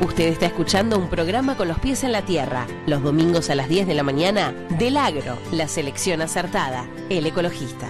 Usted está escuchando un programa con los pies en la tierra, los domingos a las 10 de la mañana, del agro, la selección acertada, el ecologista.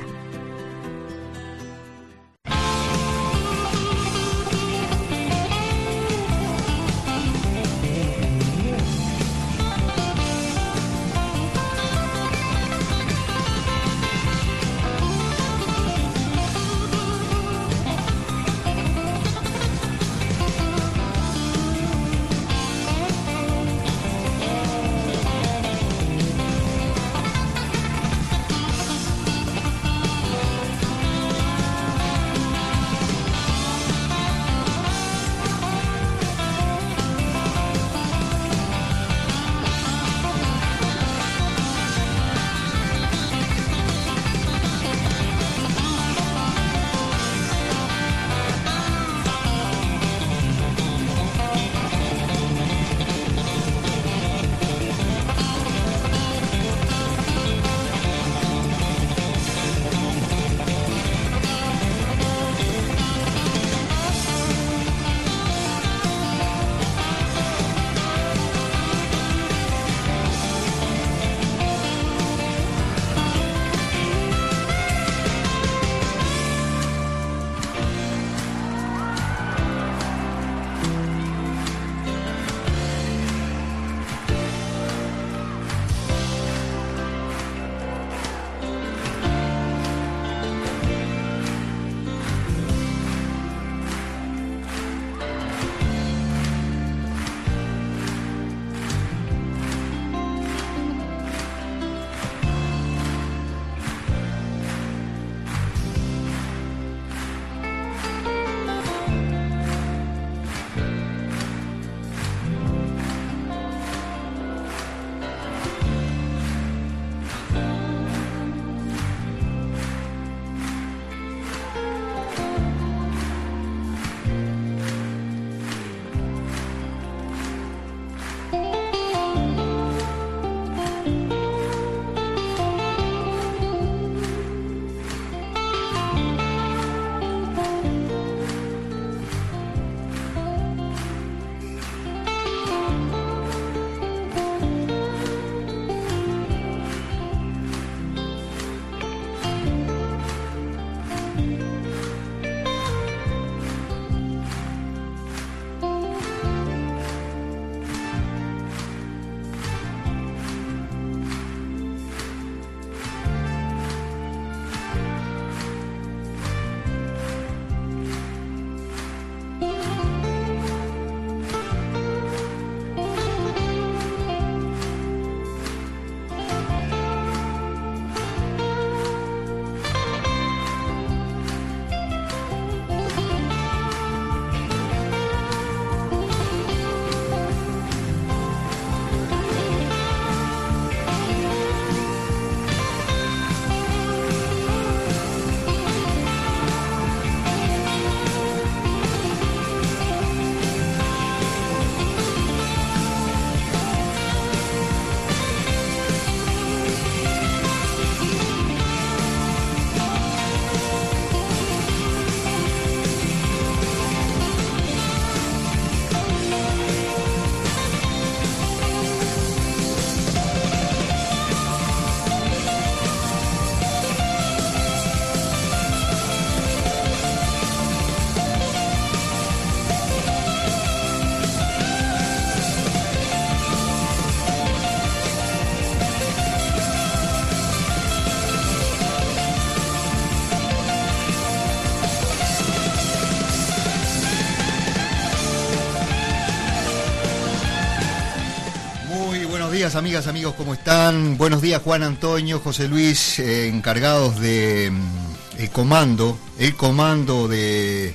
Amigas, amigos, ¿cómo están? Buenos días, Juan Antonio, José Luis, eh, encargados de mm, el comando, el comando de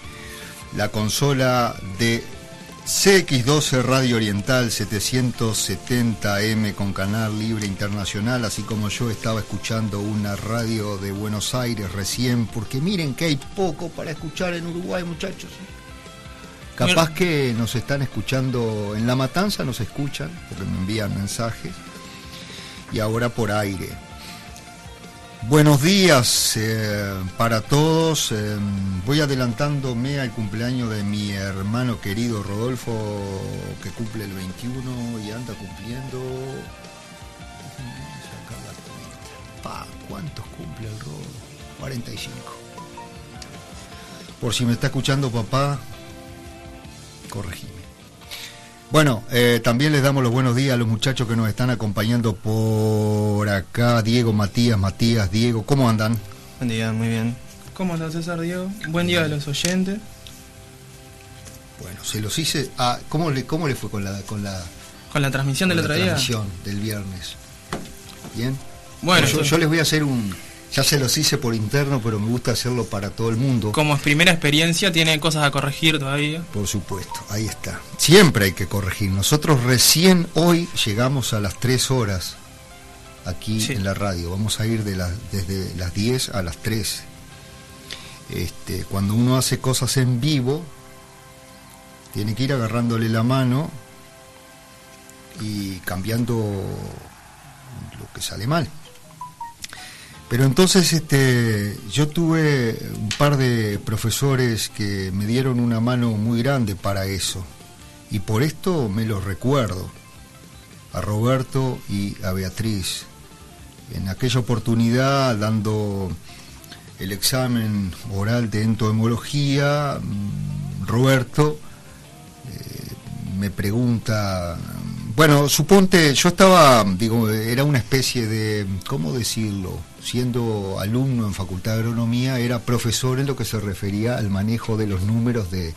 la consola de CX12 Radio Oriental 770M con canal libre internacional, así como yo estaba escuchando una radio de Buenos Aires recién, porque miren que hay poco para escuchar en Uruguay, muchachos. Capaz que nos están escuchando en La Matanza, nos escuchan, porque me envían mensajes, y ahora por aire. Buenos días eh, para todos. Eh, voy adelantándome al cumpleaños de mi hermano querido Rodolfo, que cumple el 21 y anda cumpliendo. Pa, ¿Cuántos cumple el Rodolfo? 45. Por si me está escuchando papá, eh, también les damos los buenos días a los muchachos que nos están acompañando por acá. Diego, Matías, Matías, Diego, ¿cómo andan? Buen día, muy bien. ¿Cómo andas, César Diego? Buen día a los oyentes. Bueno, se los hice. Ah, ¿cómo le, cómo le fue con la con la con la transmisión del otro día? transmisión del viernes. Bien. Bueno, yo, yo les voy a hacer un ya se los hice por interno, pero me gusta hacerlo para todo el mundo. Como es primera experiencia, tiene cosas a corregir todavía. Por supuesto, ahí está. Siempre hay que corregir. Nosotros recién hoy llegamos a las 3 horas aquí Sí. en la radio. Vamos a ir de las desde las 10 a las 3. Este, cuando uno hace cosas en vivo, tiene que ir agarrándole la mano y cambiando lo que sale mal. Pero entonces este, yo tuve un par de profesores que me dieron una mano muy grande para eso. Y por esto me los recuerdo. A Roberto y a Beatriz. En aquella oportunidad, dando el examen oral de entomología, mm, Roberto eh, me pregunta, bueno, suponte, yo estaba, digo, era una especie de, ¿cómo decirlo? Siendo alumno en Facultad de Agronomía, era profesor en lo que se refería al manejo de los números de,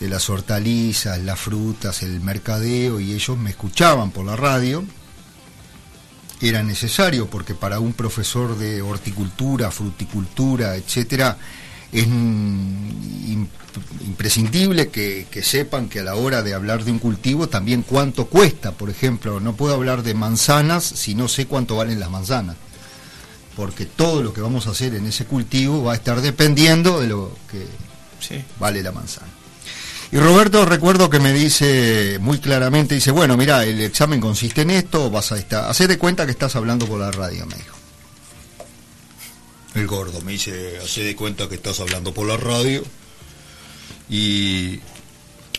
de las hortalizas, las frutas, el mercadeo, y ellos me escuchaban por la radio. Era necesario porque para un profesor de horticultura, fruticultura, etcétera, es im- imprescindible que sepan que a la hora de hablar de un cultivo también cuánto cuesta. Por ejemplo, no puedo hablar de manzanas si no sé cuánto valen las manzanas. Porque todo lo que vamos a hacer en ese cultivo va a estar dependiendo de lo que Sí. vale la manzana. Y Roberto recuerdo que me dice muy claramente, dice, bueno, mira, el examen consiste en esto, vas a estar, hacé de cuenta que estás hablando por la radio, me dijo. El gordo me dice, hacé de cuenta que estás hablando por la radio. Y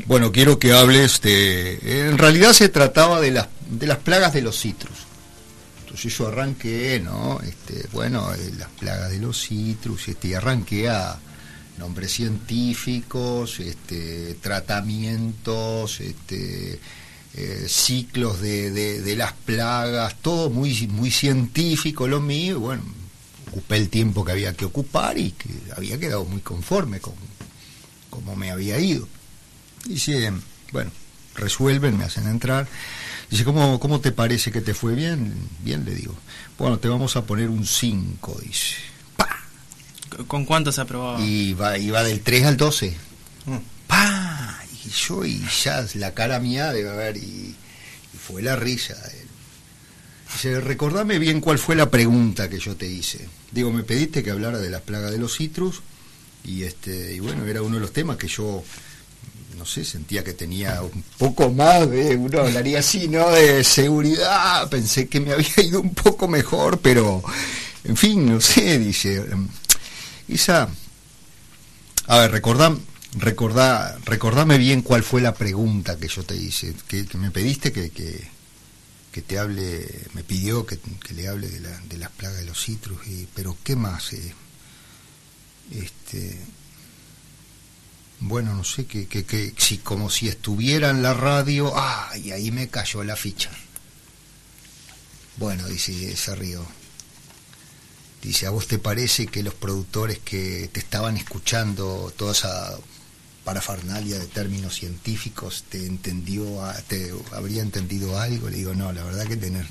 bueno, quiero que hables de... En realidad se trataba de las, de las plagas de los citrus. Entonces yo arranqué, ¿no? Este, bueno, eh, las plagas de los citrus, este, y arranqué a nombres científicos, este, tratamientos, este, eh, ciclos de, de- las plagas, todo muy, muy científico lo mío, y bueno, ocupé el tiempo que había que ocupar y que había quedado muy conforme con cómo me había ido. Dice, bueno, resuelven, me hacen entrar. Dice, ¿cómo, ¿cómo te parece que te fue bien? Bien, le digo. Bueno, te vamos a poner un 5, dice. ¡Pa! ¿Con cuánto se aprobaba? Y va, iba del 3 al 12. Mm. ¡Pa! Y yo, y ya la cara mía debe haber, y, y fue la risa él. Dice, recordame bien cuál fue la pregunta que yo te hice. Digo, me pediste que hablara de las plagas de los citrus, y este, y bueno, era uno de los temas que yo, no sé, sentía que tenía un poco más de, uno hablaría así, ¿no? De seguridad, pensé que me había ido un poco mejor, pero, en fin, no sé, dice. em, Isa, a ver, recordá, recordá, recordame bien cuál fue la pregunta que yo te hice, que, me pediste que, que, te hable, me pidió que, le hable de, la, de las plagas de los citrus, pero ¿qué más? eh? Este, bueno, no sé, que, que, que si como si estuviera en la radio, ah, y ahí me cayó la ficha. Bueno, dice, se rió. Dice, ¿a vos te parece que los productores que te estaban escuchando toda esa parafernalia de términos científicos te entendió, te habría entendido algo? Le digo, no, la verdad que tenés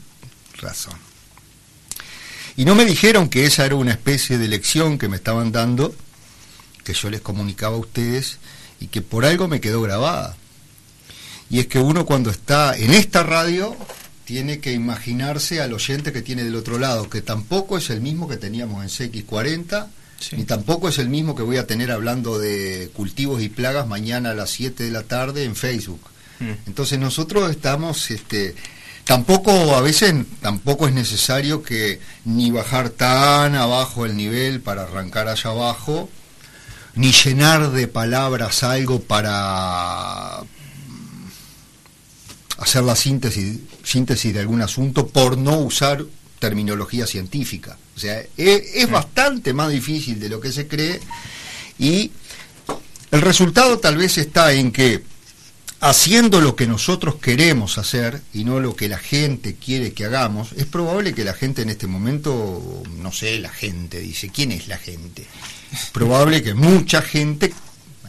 razón. Y no me dijeron que esa era una especie de lección que me estaban dando, que yo les comunicaba a ustedes y que por algo me quedó grabada. Y es que uno cuando está en esta radio tiene que imaginarse al oyente que tiene del otro lado, que tampoco es el mismo que teníamos en CX40, Sí. ni tampoco es el mismo que voy a tener hablando de cultivos y plagas mañana a las 7 de la tarde en Facebook. Mm. Entonces nosotros estamos este, tampoco a veces tampoco es necesario que ni bajar tan abajo el nivel para arrancar allá abajo ni llenar de palabras algo para hacer la síntesis, síntesis de algún asunto por no usar terminología científica. O sea, es, bastante más difícil de lo que se cree y el resultado tal vez está en que haciendo lo que nosotros queremos hacer y no lo que la gente quiere que hagamos, es probable que la gente en este momento, no sé, la gente dice, ¿quién es la gente? Probable que mucha gente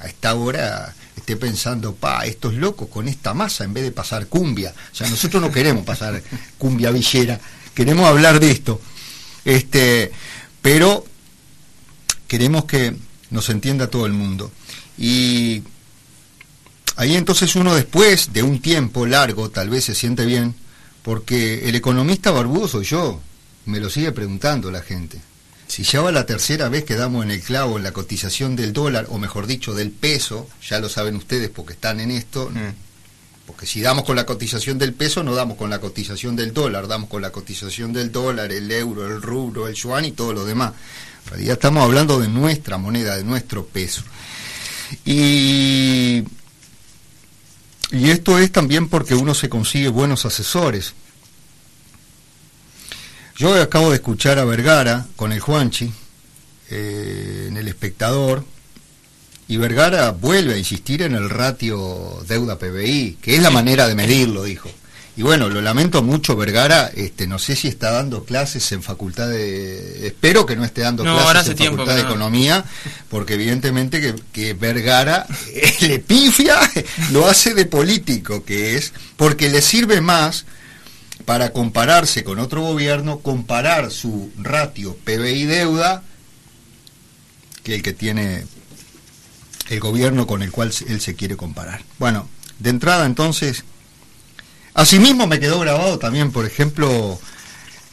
a esta hora esté pensando, pa, estos locos con esta masa en vez de pasar cumbia. O sea, nosotros no queremos pasar cumbia villera, queremos hablar de esto. Este, pero queremos que nos entienda todo el mundo. Y ahí entonces uno después de un tiempo largo tal vez se siente bien, porque el economista barbudo soy yo, me lo sigue preguntando la gente. Si ya va la tercera vez que damos en el clavo en la cotización del dólar, o mejor dicho, del peso, ya lo saben ustedes porque están en esto, mm. porque si damos con la cotización del peso, no damos con la cotización del dólar, damos con la cotización del dólar, el euro, el rubro, el yuan y todo lo demás. En realidad estamos hablando de nuestra moneda, de nuestro peso. Y, y esto es también porque uno se consigue buenos asesores. Yo acabo de escuchar a Vergara con el Juanchi eh, en El Espectador y Vergara vuelve a insistir en el ratio deuda PBI, que es la manera de medirlo, dijo. Y bueno, lo lamento mucho, Vergara, este, no sé si está dando clases en facultad de... Espero que no esté dando clases en facultad de economía, porque evidentemente que, que Vergara le pifia, lo hace de político, que es, porque le sirve más para compararse con otro gobierno, comparar su ratio PBI deuda que el que tiene el gobierno con el cual él se quiere comparar. Bueno, de entrada entonces, asimismo me quedó grabado también, por ejemplo,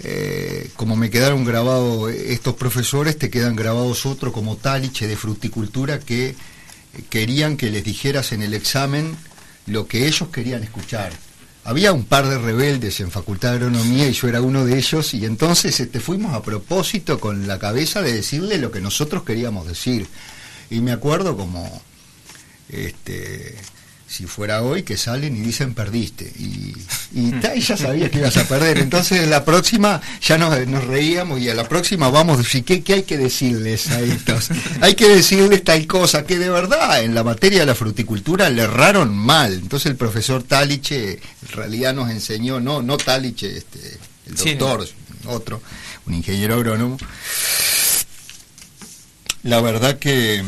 eh, como me quedaron grabados estos profesores, te quedan grabados otros como Taliche de fruticultura que querían que les dijeras en el examen lo que ellos querían escuchar había un par de rebeldes en Facultad de Agronomía y yo era uno de ellos y entonces este, fuimos a propósito con la cabeza de decirle lo que nosotros queríamos decir. Y me acuerdo como, este, si fuera hoy, que salen y dicen perdiste. Y, y, ya sabías que ibas a perder. Entonces la próxima ya nos, reíamos y a la próxima vamos a decir, ¿qué, hay que decirles a estos? hay que decirles tal cosa, que de verdad en la materia de la fruticultura le erraron mal. Entonces el profesor Taliche en realidad nos enseñó, no, no Taliche, este, el doctor, otro, un ingeniero agrónomo. La verdad que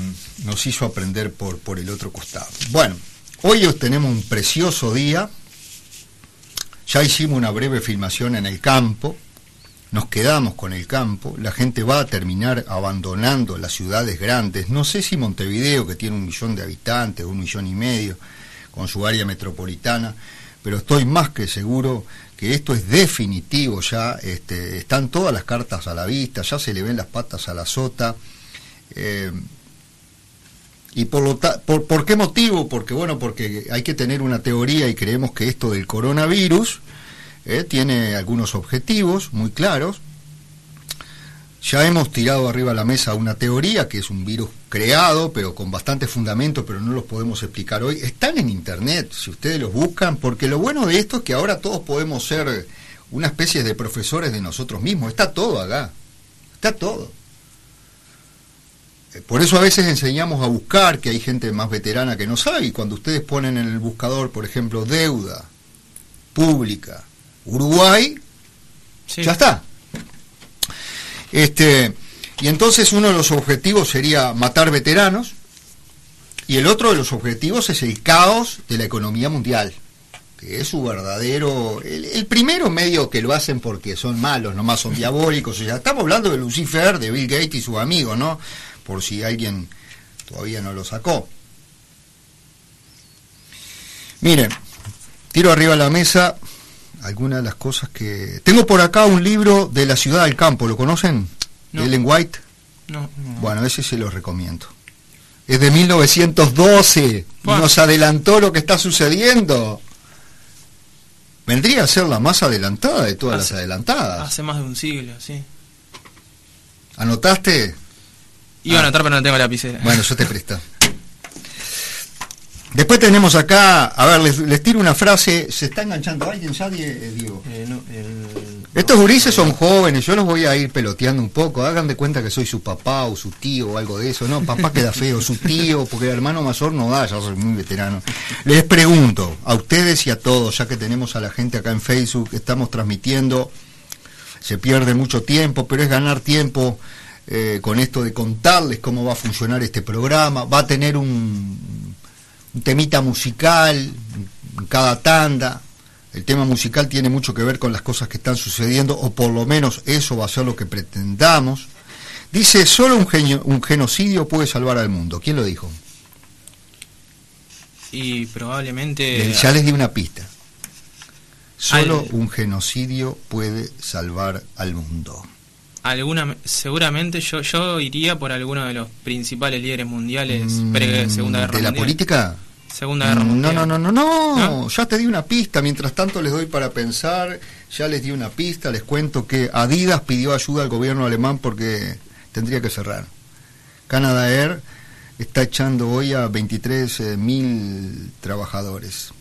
nos hizo aprender por, por el otro costado. Bueno, Hoy tenemos un precioso día, ya hicimos una breve filmación en el campo, nos quedamos con el campo, la gente va a terminar abandonando las ciudades grandes, no sé si Montevideo, que tiene un millón de habitantes, un millón y medio, con su área metropolitana, pero estoy más que seguro que esto es definitivo ya, este, están todas las cartas a la vista, ya se le ven las patas a la sota. Eh, ¿Y por, lo por, qué motivo? Porque bueno, porque hay que tener una teoría y creemos que esto del coronavirus eh, tiene algunos objetivos muy claros. Ya hemos tirado arriba a la mesa una teoría que es un virus creado, pero con bastante fundamento, pero no los podemos explicar hoy. Están en internet, si ustedes los buscan, porque lo bueno de esto es que ahora todos podemos ser una especie de profesores de nosotros mismos. Está todo acá. Está todo. Por eso a veces enseñamos a buscar, que hay gente más veterana que no sabe, y cuando ustedes ponen en el buscador, por ejemplo, deuda pública, Uruguay, ya está. Este, y entonces uno de los objetivos sería matar veteranos, y el otro de los objetivos es el caos de la economía mundial, que es su verdadero... El, primero medio que lo hacen porque son malos, nomás son diabólicos, o sea, estamos hablando de Lucifer, de Bill Gates y sus amigos, ¿no? Por si alguien todavía no lo sacó. Miren, tiro arriba a la mesa algunas de las cosas que... Tengo por acá un libro de la ciudad del campo, ¿lo conocen? Ellen White. No, Bueno, ese se lo recomiendo. Es de 1912. Nos adelantó lo que está sucediendo. vendría a ser la más adelantada de todas las adelantadas. Hace más de un siglo, sí. ¿Anotaste? Iba a Ah. anotar, pero no tengo lapicera. Bueno, yo te presto. Después tenemos acá, a ver, les, les tiro una frase. ¿Se está enganchando alguien ya, Die- eh, Diego? Eh, no, el- Estos gurises son jóvenes, yo los voy a ir peloteando un poco. Hagan de cuenta que soy su papá o su tío o algo de eso. No, papá queda feo, su tío, porque el hermano mayor no da, ya soy muy veterano. Les pregunto a ustedes y a todos, ya que tenemos a la gente acá en Facebook, estamos transmitiendo, se pierde mucho tiempo, pero es ganar tiempo eh, con esto de contarles cómo va a funcionar este programa. Va a tener un, un temita musical en cada tanda. El tema musical tiene mucho que ver con las cosas que están sucediendo, o por lo menos eso va a ser lo que pretendamos. Dice, solo un, genio- un genocidio puede salvar al mundo. ¿Quién lo dijo? Y probablemente... ya les di una pista. Solo Al- un genocidio puede salvar al mundo. Alguna seguramente yo yo iría por alguno de los principales líderes mundiales Mm, pre Segunda Guerra ¿De la Mundial. política? Segunda Guerra Mm, No, Mundial. no, no, no, no, ¿No? ya te di una pista, mientras tanto les doy para pensar, ya les di una pista, les cuento que Adidas pidió ayuda al gobierno alemán porque tendría que cerrar. Canada Air está echando hoy a 23 mil trabajadores.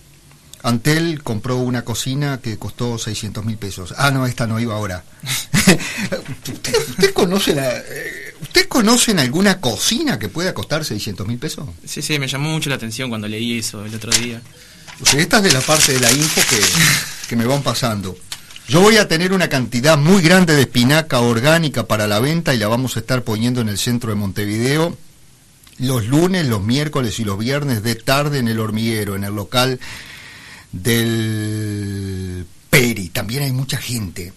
Antel compró una cocina que costó 600 mil pesos. Ah, no, esta no iba ahora. ¿Usted, usted conoce la, eh, ¿Usted conocen alguna cocina que pueda costar 600 mil pesos? Sí, sí, me llamó mucho la atención cuando leí eso el otro día. O sea, esta es de la parte de la info que, que me van pasando. Yo voy a tener una cantidad muy grande de espinaca orgánica para la venta y la vamos a estar poniendo en el centro de Montevideo los lunes, los miércoles y los viernes de tarde en el hormiguero, en el local del Peri. También hay mucha gente.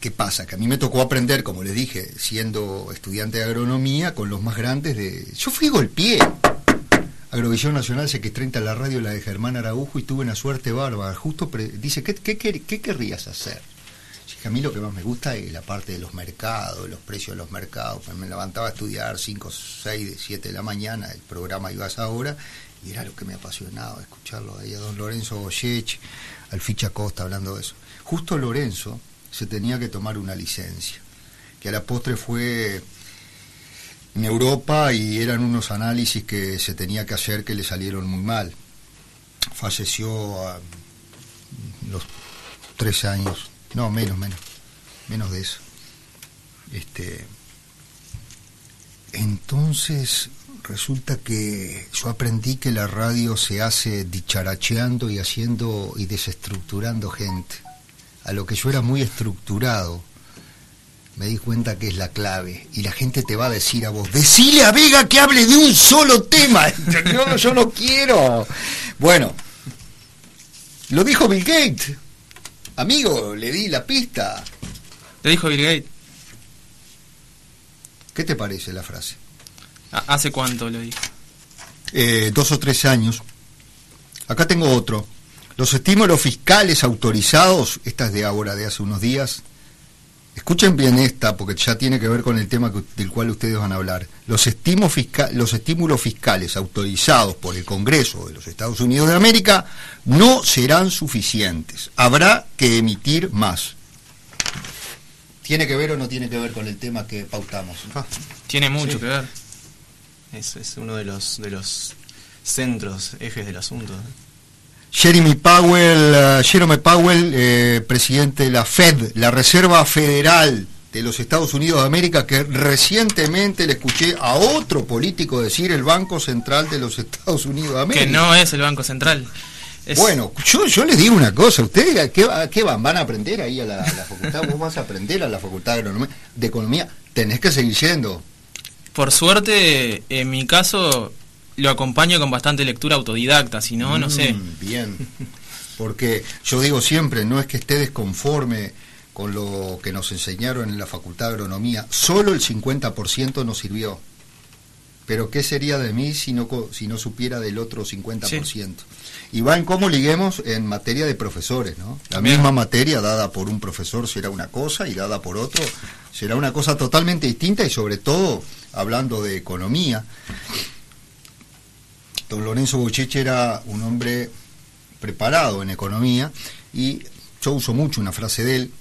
¿Qué pasa? Que a mí me tocó aprender, como les dije, siendo estudiante de agronomía, con los más grandes de... Yo fui golpeé. Agrovisión Nacional se que 30 la radio la de Germán Araujo y tuve una suerte bárbara. Justo dice, ¿qué, qué, qué- querrías hacer? A mí lo que más me gusta es la parte de los mercados, los precios de los mercados. Pues me levantaba a estudiar 5, 6, 7 de la mañana, el programa iba a hora y era lo que me apasionaba, escucharlo ahí a don Lorenzo Goyech, al Ficha Costa hablando de eso. Justo Lorenzo se tenía que tomar una licencia, que a la postre fue en Europa y eran unos análisis que se tenía que hacer que le salieron muy mal. Falleció a los tres años, no, menos, menos, menos de eso. Este, entonces resulta que yo aprendí que la radio se hace dicharacheando y haciendo y desestructurando gente. A lo que yo era muy estructurado, me di cuenta que es la clave. Y la gente te va a decir a vos, decile a Vega que hable de un solo tema. yo, yo no quiero. Bueno, lo dijo Bill Gates. Amigo, le di la pista. Te dijo Bill Gates. ¿Qué te parece la frase? ¿A- ¿Hace cuánto lo dijo? Eh, dos o tres años. Acá tengo otro. Los estímulos fiscales autorizados, esta es de ahora, de hace unos días. Escuchen bien esta, porque ya tiene que ver con el tema que- del cual ustedes van a hablar. Los, estímulos fisca- los estímulos fiscales autorizados por el Congreso de los Estados Unidos de América no serán suficientes. Habrá que emitir más. ¿Tiene que ver o no tiene que ver con el tema que pautamos? Ah, Tiene mucho Sí. que ver. Es, es uno de los de los centros, ejes del asunto. Jeremy Powell, eh, Jerome Powell, eh, presidente de la Fed, la Reserva Federal de los Estados Unidos de América, que recientemente le escuché a otro político decir el Banco Central de los Estados Unidos de América. Que no es el Banco Central. Es- Bueno, yo, yo les digo una cosa, ¿ustedes qué, a qué van? ¿Van a aprender ahí a la, a la facultad? ¿Vos vas a aprender a la facultad de, Economía? Tenés que seguir yendo. Por suerte, en mi caso, lo acompaño con bastante lectura autodidacta, si no, no sé. Mm, Bien. Porque yo digo siempre, no es que esté desconforme con lo que nos enseñaron en la Facultad de Agronomía, solo el 50% nos sirvió. Pero ¿qué sería de mí si no, si no supiera del otro 50%? Y va en cómo liguemos en materia de profesores, ¿no? La misma materia dada por un profesor será una cosa y dada por otro será una cosa totalmente distinta y sobre todo hablando de economía. Don Lorenzo Bocheche era un hombre preparado en economía y yo uso mucho una frase de él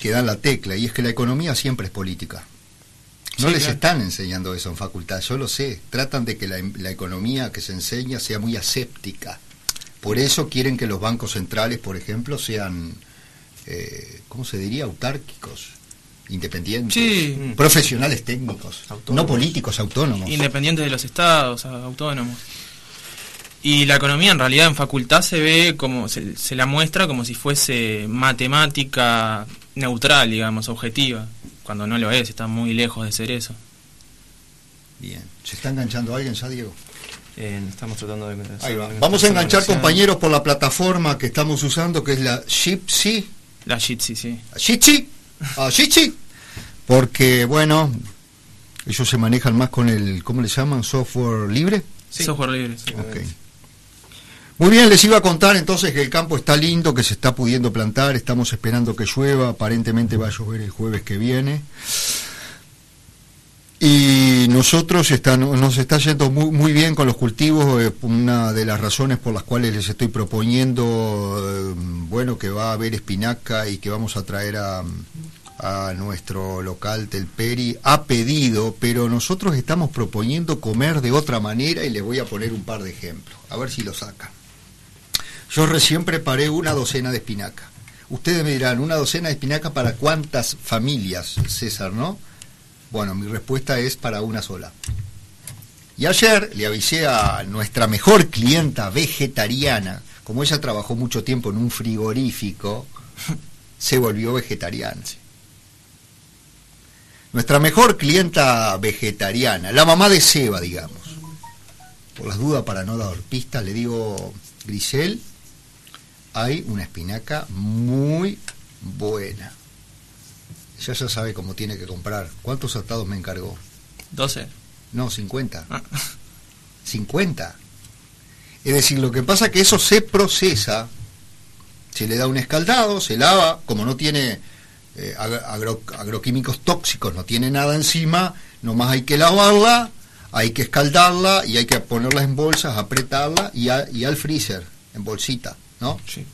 que da la tecla y es que la economía siempre es política. No Sí, les claro. están enseñando eso en facultad, yo lo sé. Tratan de que la, la economía que se enseña sea muy aséptica. Por eso quieren que los bancos centrales, por ejemplo, sean, eh, ¿cómo se diría? Autárquicos, independientes, Sí. profesionales técnicos, Autónomos. no políticos autónomos. Independientes de los estados, autónomos. Y la economía en realidad en facultad se ve como, se, se la muestra como si fuese matemática neutral, digamos, objetiva, cuando no lo es, está muy lejos de ser eso. Bien, ¿se está enganchando alguien ya, Diego? Eh, estamos tratando de... Ahí va. Vamos a enganchar compañeros por la plataforma que estamos usando, que es la Shipsy. La Jitsi, sí. Shichi, a Shichi, porque bueno, ellos se manejan más con el, ¿cómo le llaman? Software libre. Sí. Software libre. sí. Ok. Muy bien, les iba a contar entonces que el campo está lindo, que se está pudiendo plantar, estamos esperando que llueva, aparentemente va a llover el jueves que viene. Y nosotros nos está yendo muy, muy bien con los cultivos, eh, una de las razones por las cuales les estoy proponiendo, eh, bueno, que va a haber espinaca y que vamos a traer a, a nuestro local Telperi a pedido, pero nosotros estamos proponiendo comer de otra manera y les voy a poner un par de ejemplos, a ver si lo sacan. Yo recién preparé una docena de espinaca. Ustedes me dirán, ¿una docena de espinaca para cuántas familias, César, no? Bueno, mi respuesta es para una sola. Y ayer le avisé a nuestra mejor clienta vegetariana, como ella trabajó mucho tiempo en un frigorífico, se volvió vegetariana. Nuestra mejor clienta vegetariana, la mamá de Seba, digamos. Por las dudas, para no dar pistas, le digo, Grisel, hay una espinaca muy buena. Ella ya sabe cómo tiene que comprar. ¿Cuántos atados me encargó? 12. No, 50. Ah. 50. Es decir, lo que pasa es que eso se procesa, se le da un escaldado, se lava, como no tiene eh, ag- agro- agroquímicos tóxicos, no tiene nada encima, nomás hay que lavarla, hay que escaldarla y hay que ponerla en bolsas, apretarla y, a- y al freezer, en bolsita, ¿no? Sí.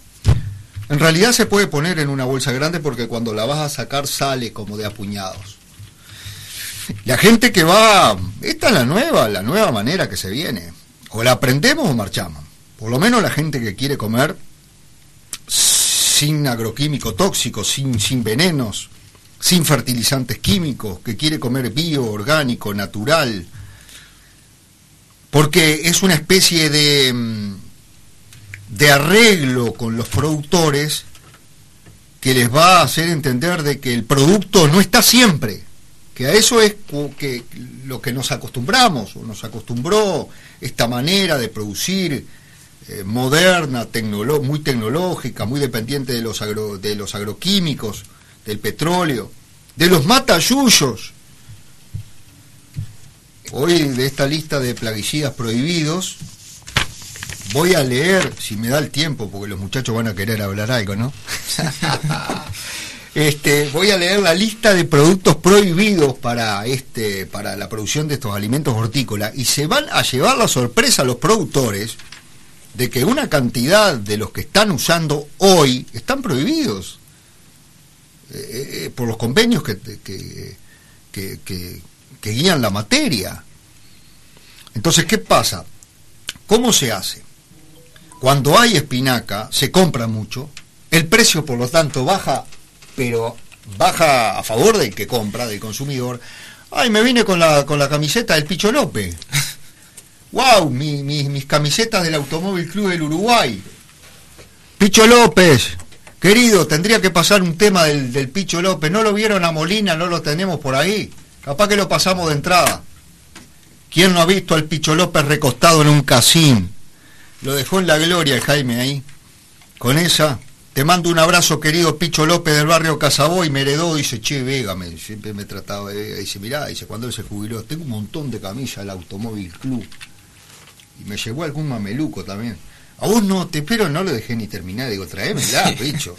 En realidad se puede poner en una bolsa grande porque cuando la vas a sacar sale como de apuñados. La gente que va, esta es la nueva, la nueva manera que se viene. O la aprendemos o marchamos. Por lo menos la gente que quiere comer sin agroquímico tóxico, sin, sin venenos, sin fertilizantes químicos, que quiere comer bio, orgánico, natural. Porque es una especie de, mm, de arreglo con los productores que les va a hacer entender de que el producto no está siempre, que a eso es que lo que nos acostumbramos, o nos acostumbró esta manera de producir eh, moderna, tecnolo- muy tecnológica, muy dependiente de los, agro- de los agroquímicos, del petróleo, de los matayuyos. Hoy de esta lista de plaguicidas prohibidos, voy a leer, si me da el tiempo, porque los muchachos van a querer hablar algo, ¿no? este, voy a leer la lista de productos prohibidos para este, para la producción de estos alimentos hortícolas y se van a llevar la sorpresa a los productores de que una cantidad de los que están usando hoy están prohibidos eh, eh, por los convenios que, que, que, que- que guían la materia. Entonces, ¿qué pasa? ¿Cómo se hace? Cuando hay espinaca, se compra mucho, el precio por lo tanto baja, pero baja a favor del que compra, del consumidor. Ay, me vine con la, con la camiseta del Picho López. ¡Wow! mi- mi- mis camisetas del Automóvil Club del Uruguay. Picho López, querido, tendría que pasar un tema del, del Picho López. ¿No lo vieron a Molina? ¿No lo tenemos por ahí? Capaz que lo pasamos de entrada. ¿Quién no ha visto al Picho López recostado en un casín? Lo dejó en la gloria el Jaime ahí. Con esa, te mando un abrazo, querido Picho López del barrio Casaboy, me heredó, dice, che, Vega, me, siempre me trataba de Vega. Dice, mirá, dice, cuando él se jubiló, tengo un montón de camisas del Automóvil Club. Y me llevó algún mameluco también. A vos no, te pero no lo dejé ni terminar, digo, traémela, bicho.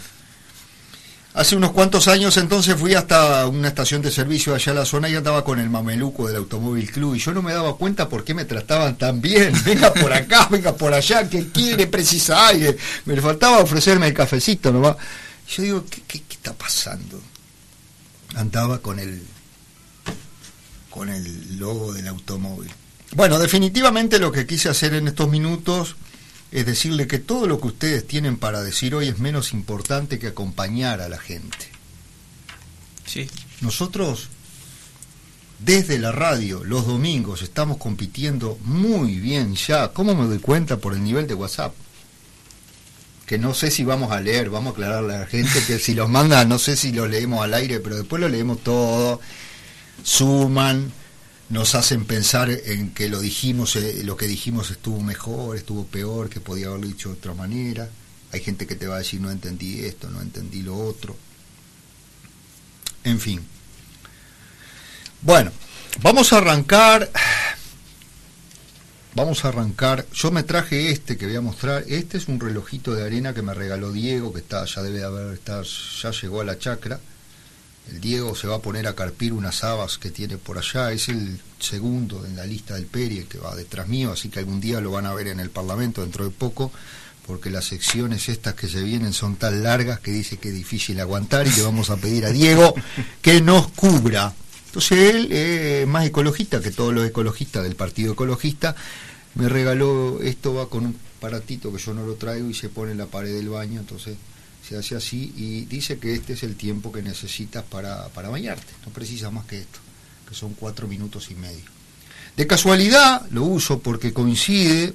Hace unos cuantos años entonces fui hasta una estación de servicio allá a la zona y andaba con el mameluco del Automóvil Club y yo no me daba cuenta por qué me trataban tan bien. Venga por acá, venga por allá, que quiere, precisa aire. Me faltaba ofrecerme el cafecito nomás. Yo digo, ¿qué, qué, qué está pasando? Andaba con el, con el logo del automóvil. Bueno, definitivamente lo que quise hacer en estos minutos es decirle que todo lo que ustedes tienen para decir hoy es menos importante que acompañar a la gente. Sí. Nosotros, desde la radio, los domingos, estamos compitiendo muy bien ya. ¿Cómo me doy cuenta? Por el nivel de WhatsApp. Que no sé si vamos a leer, vamos a aclararle a la gente que si los manda, no sé si los leemos al aire, pero después lo leemos todo. Suman, nos hacen pensar en que lo dijimos, eh, lo que dijimos estuvo mejor, estuvo peor, que podía haberlo dicho de otra manera. Hay gente que te va a decir no entendí esto, no entendí lo otro. En fin. Bueno, vamos a arrancar. Vamos a arrancar. Yo me traje este que voy a mostrar. Este es un relojito de arena que me regaló Diego, que está, ya debe de haber, está, ya llegó a la chacra. El Diego se va a poner a carpir unas habas que tiene por allá. Es el segundo en la lista del Peri, que va detrás mío, así que algún día lo van a ver en el Parlamento dentro de poco, porque las secciones estas que se vienen son tan largas que dice que es difícil aguantar y le vamos a pedir a Diego que nos cubra. Entonces él más ecologista que todos los ecologistas del Partido Ecologista. Me regaló, esto va con un aparatito que yo no lo traigo y se pone en la pared del baño, entonces se hace así y dice que este es el tiempo que necesitas para, para bañarte, no precisas más que esto, que son cuatro minutos y medio. De casualidad lo uso porque coincide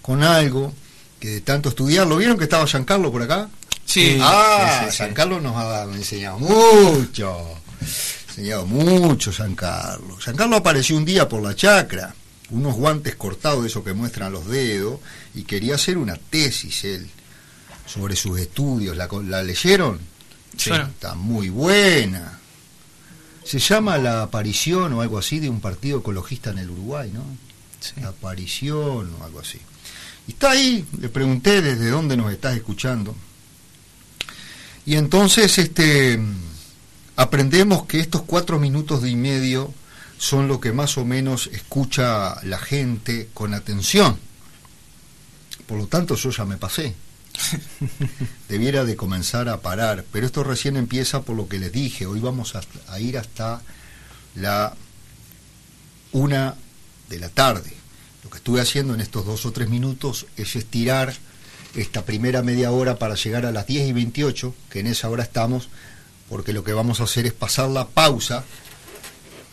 con algo que de tanto estudiarlo, ¿vieron que estaba Giancarlo por acá? Sí. Ah, sí, sí. Giancarlo nos ha enseñado mucho, enseñado mucho Giancarlo. Giancarlo apareció un día por la chacra, unos guantes cortados eso que muestran los dedos, y quería hacer una tesis él sobre sus estudios. ¿La, leyeron? Sí. Bueno. Está muy buena. Se llama la aparición o algo así de un partido ecologista en el Uruguay, ¿no? Sí. La aparición o algo así. Y está ahí, le pregunté desde dónde nos estás escuchando. Y entonces este aprendemos que estos cuatro minutos y medio son lo que más o menos escucha la gente con atención. Por lo tanto, yo ya me pasé. Debiera de comenzar a parar, pero esto recién empieza por lo que les dije. Hoy vamos a, ir hasta la una de la tarde. Lo que estuve haciendo en estos dos o tres minutos es estirar esta primera media hora para llegar a las 10 y 28, que en esa hora estamos, porque lo que vamos a hacer es pasar la pausa,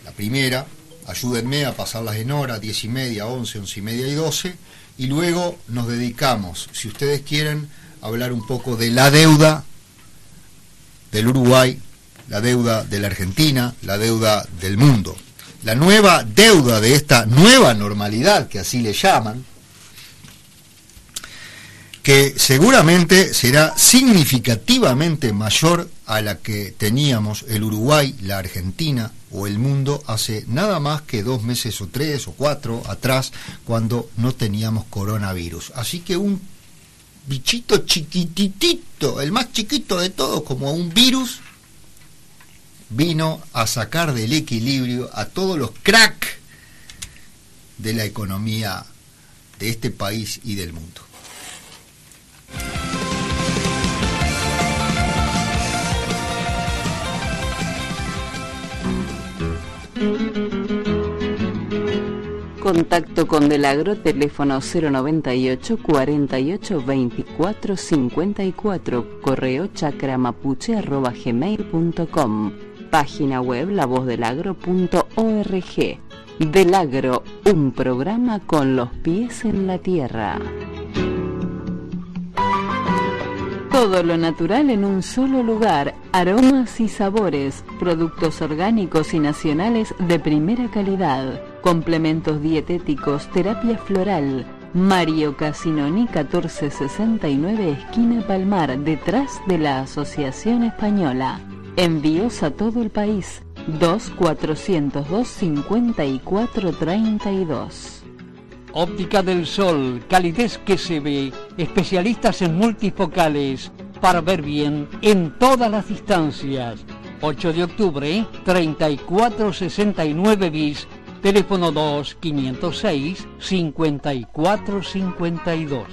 la primera, ayúdenme a pasarlas en hora, 10 y media, 11, 11 y media y 12, y luego nos dedicamos, si ustedes quieren, a hablar un poco de la deuda del Uruguay, la deuda de la Argentina, la deuda del mundo. La nueva deuda de esta nueva normalidad, que así le llaman, que seguramente será significativamente mayor a la que teníamos el Uruguay, la Argentina o el mundo hace nada más que dos meses o tres o cuatro atrás cuando no teníamos coronavirus. Así que un bichito chiquititito, el más chiquito de todos, como un virus, vino a sacar del equilibrio a todos los crack de la economía de este país y del mundo. Contacto con Delagro, teléfono 098 48 24 54, correo chacramapuche.gmail.com, página web lavozdelagro.org. Delagro, un programa con los pies en la tierra. Todo lo natural en un solo lugar, aromas y sabores, productos orgánicos y nacionales de primera calidad, complementos dietéticos, terapia floral. Mario Casinoni 1469 esquina Palmar, detrás de la Asociación Española. Envíos a todo el país. 2 402 54 32. Óptica del Sol, calidez que se ve, especialistas en multifocales, para ver bien en todas las distancias. 8 de octubre, 3469 bis, teléfono 2 506 5452.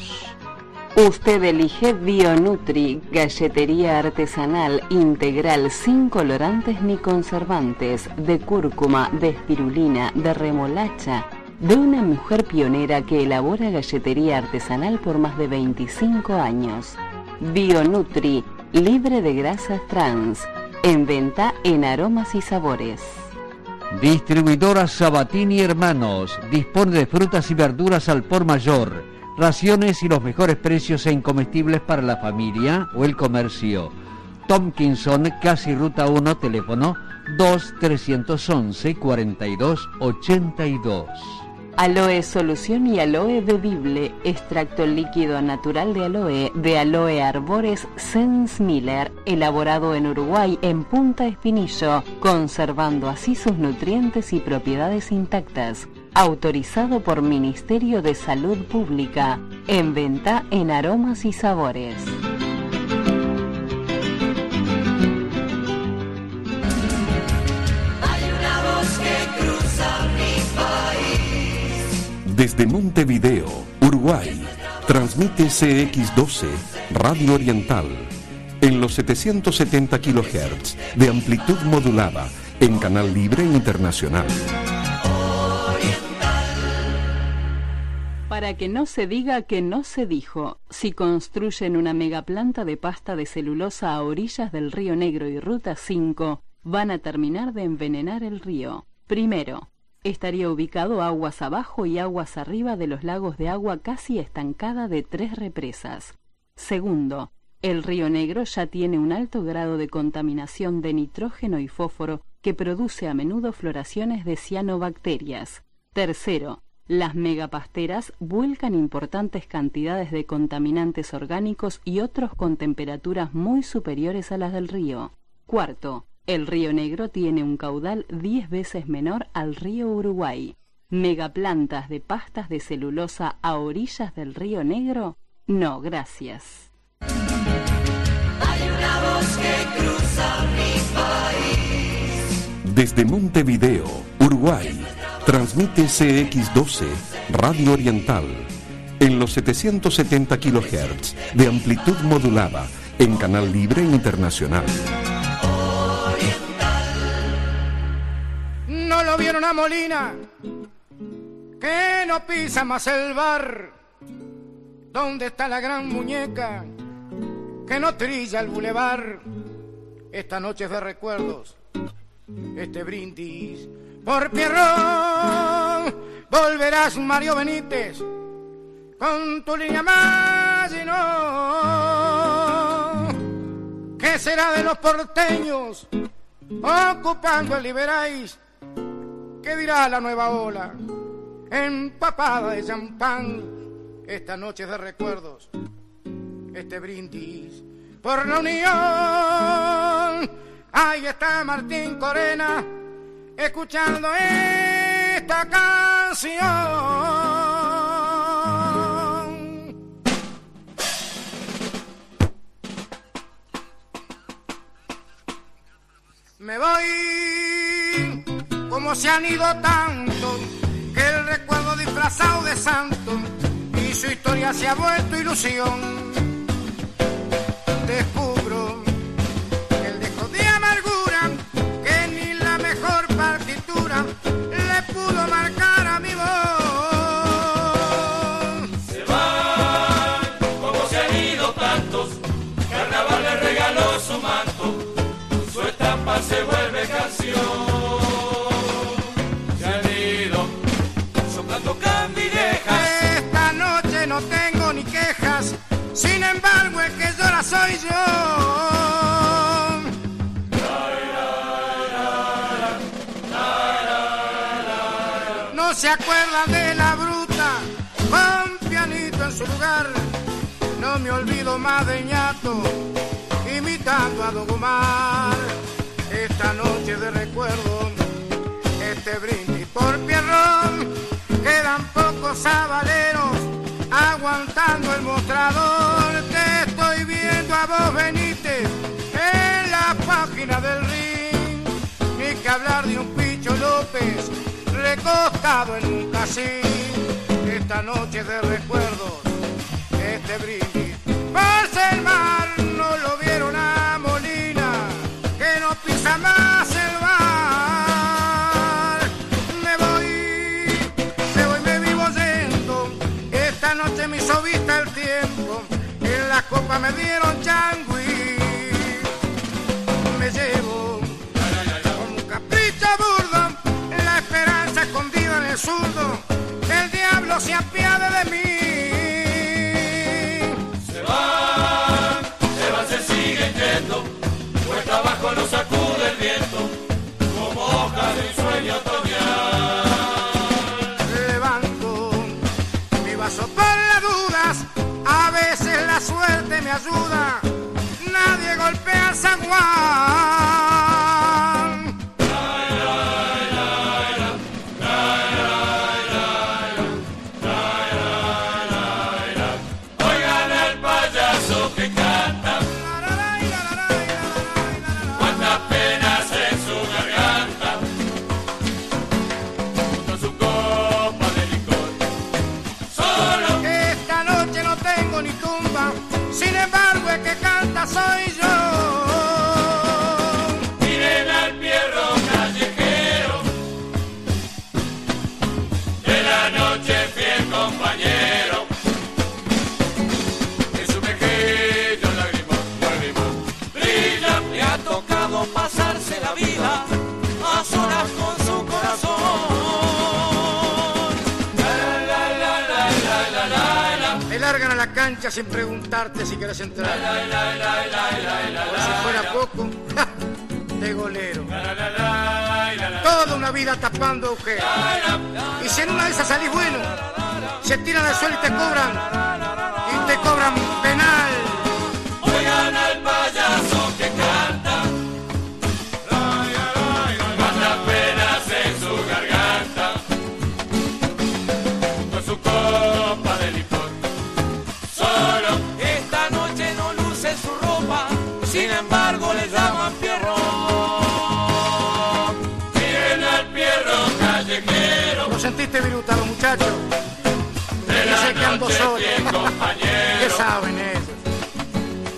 Usted elige Bionutri, galletería artesanal integral sin colorantes ni conservantes, de cúrcuma, de espirulina, de remolacha, de una mujer pionera que elabora galletería artesanal por más de 25 años. Bionutri, libre de grasas trans, en venta en aromas y sabores. Distribuidora Sabatini Hermanos, dispone de frutas y verduras al por mayor raciones y los mejores precios en comestibles para la familia o el comercio. Tomkinson, casi ruta 1, teléfono 2-311-4282. Aloe Solución y Aloe Bebible, extracto líquido natural de aloe de Aloe Arbores Sens Miller, elaborado en Uruguay en Punta Espinillo, conservando así sus nutrientes y propiedades intactas autorizado por Ministerio de Salud Pública, en venta en aromas y sabores. Desde Montevideo, Uruguay, transmite CX12, Radio Oriental, en los 770 kHz de amplitud modulada, en Canal Libre Internacional. Para que no se diga que no se dijo, si construyen una megaplanta de pasta de celulosa a orillas del río Negro y Ruta 5, van a terminar de envenenar el río. Primero, estaría ubicado aguas abajo y aguas arriba de los lagos de agua casi estancada de tres represas. Segundo, el río Negro ya tiene un alto grado de contaminación de nitrógeno y fósforo que produce a menudo floraciones de cianobacterias. Tercero, las megapasteras vuelcan importantes cantidades de contaminantes orgánicos y otros con temperaturas muy superiores a las del río. Cuarto, el río Negro tiene un caudal 10 veces menor al río Uruguay. ¿Megaplantas de pastas de celulosa a orillas del río Negro? No, gracias. Hay una voz que cruza mi país. Desde Montevideo, Uruguay, transmite CX12, Radio Oriental, en los 770 kHz de amplitud modulada, en Canal Libre Internacional. No vieron a Molina, que no pisa más el bar. ¿Dónde está la gran muñeca que no trilla el bulevar? Esta noche es de recuerdos, este brindis por Pierrón. Volverás Mario Benítez con tu línea más y no. ¿Qué será de los porteños ocupando el Liberáis? ¿Qué dirá la nueva ola? Empapada de champán, esta noche de recuerdos, este brindis por la unión. Ahí está Martín Corena, escuchando esta canción. Me voy como se han ido tanto que el recuerdo disfrazado de santo y su historia se ha vuelto ilusión. Acuerdan de la bruta, con pianito en su lugar. No me olvido más de ñato, imitando a Don Omar. Esta noche de recuerdo, este brindis por Pierrón. Quedan pocos sabaleros aguantando el mostrador. Te estoy viendo Ahora vos veniste en la página del ring, ni que hablar de un Picho López recostado en un casín. Esta noche de recuerdos, este brindis. Pasa el mar, no lo vieron a Molina, que no pisa más el bar. Me voy, me voy, me vivo yendo. Esta noche me hizo vista el tiempo. En la copa me dieron changui. Zurdo. El diablo se apiade de mí. Se van, se van, se siguen yendo, cuesta abajo nos sacude el viento, como hojas de un sueño otoñal. Levanto mi vaso por las dudas, a veces la suerte me ayuda, nadie golpea a San sin preguntarte si quieres entrar. Por si fuera poco, de golero. Toda una vida tapando agujeros. Y si en una de esas salís bueno, se tiran al suelo y te cobran. Y te cobran penal. Oigan al payaso muchachos? de Dice que la ando solo. ¿Qué saben ellos?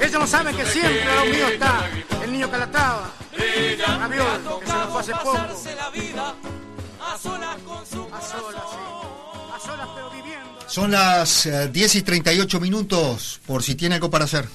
Ellos no saben que siempre al lado mío está el niño Calatrava, Raviol, que se nos fue hace poco. Pasarse la vida a solas con su A solas, sí. A solas, pero viviendo. Son las eh, 10 y 38 minutos, por si tiene algo para hacer.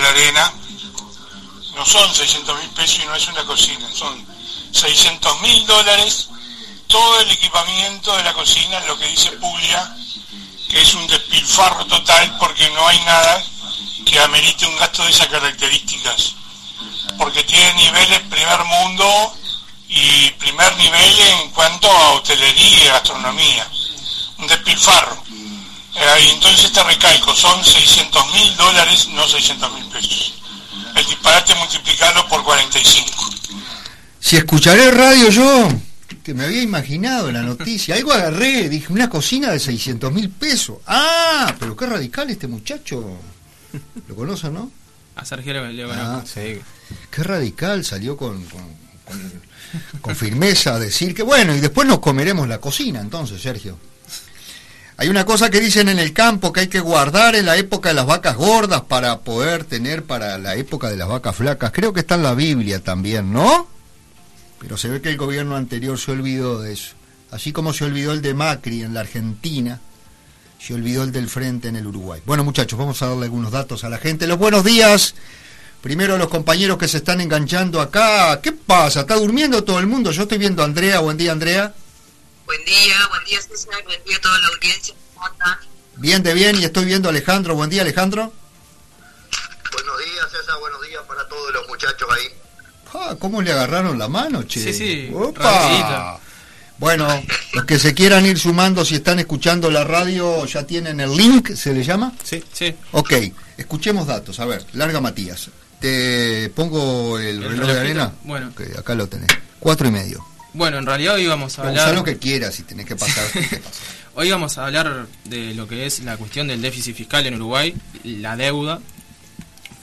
La arena. No son 600 mil pesos y no es una cocina, son 600 mil dólares todo el equipamiento de la cocina, lo que dice Puglia, que es un despilfarro total porque no hay nada que amerite un gasto de esas características. Porque tiene niveles primer mundo y primer nivel en cuanto a hotelería y gastronomía. Un despilfarro. Eh, y entonces te recalco, son 600 mil dólares, no 600 mil pesos. El disparate multiplicarlo por 45. Si escucharé radio yo, que me había imaginado la noticia, algo agarré, dije, una cocina de 600 mil pesos. Ah, pero qué radical este muchacho. ¿Lo conocen, no? A Sergio le, le Ah, conozco. Qué radical salió con, con, con- con firmeza a decir que bueno, y después nos comeremos la cocina, entonces, Sergio. Hay una cosa que dicen en el campo que hay que guardar en la época de las vacas gordas para poder tener para la época de las vacas flacas. Creo que está en la Biblia también, ¿no? Pero se ve que el gobierno anterior se olvidó de eso. Así como se olvidó el de Macri en la Argentina, se olvidó el del frente en el Uruguay. Bueno, muchachos, vamos a darle algunos datos a la gente. Los buenos días. Primero a los compañeros que se están enganchando acá. ¿Qué pasa? ¿Está durmiendo todo el mundo? Yo estoy viendo a Andrea. Buen día, Andrea. Buen día, buen día César, buen día a toda la audiencia. ¿Cómo están? Bien de bien. Y estoy viendo a Alejandro. Buen día, Alejandro. Buenos días, César, buenos días para todos los muchachos ahí. Ah, ¿cómo le agarraron la mano, che? Sí, sí, Opa. Bueno, los que se quieran ir sumando, si están escuchando la radio, ya tienen el link, ¿se le llama? Sí. Sí. Ok, escuchemos datos. A ver, larga Matías. Te pongo el, ¿El reloj de arena. Bueno. Ok, acá lo tenés. Cuatro y medio. Bueno, en realidad hoy vamos a hablar... lo que quieras, si tenés que pasar. Hoy vamos a hablar de lo que es la cuestión del déficit fiscal en Uruguay, la deuda.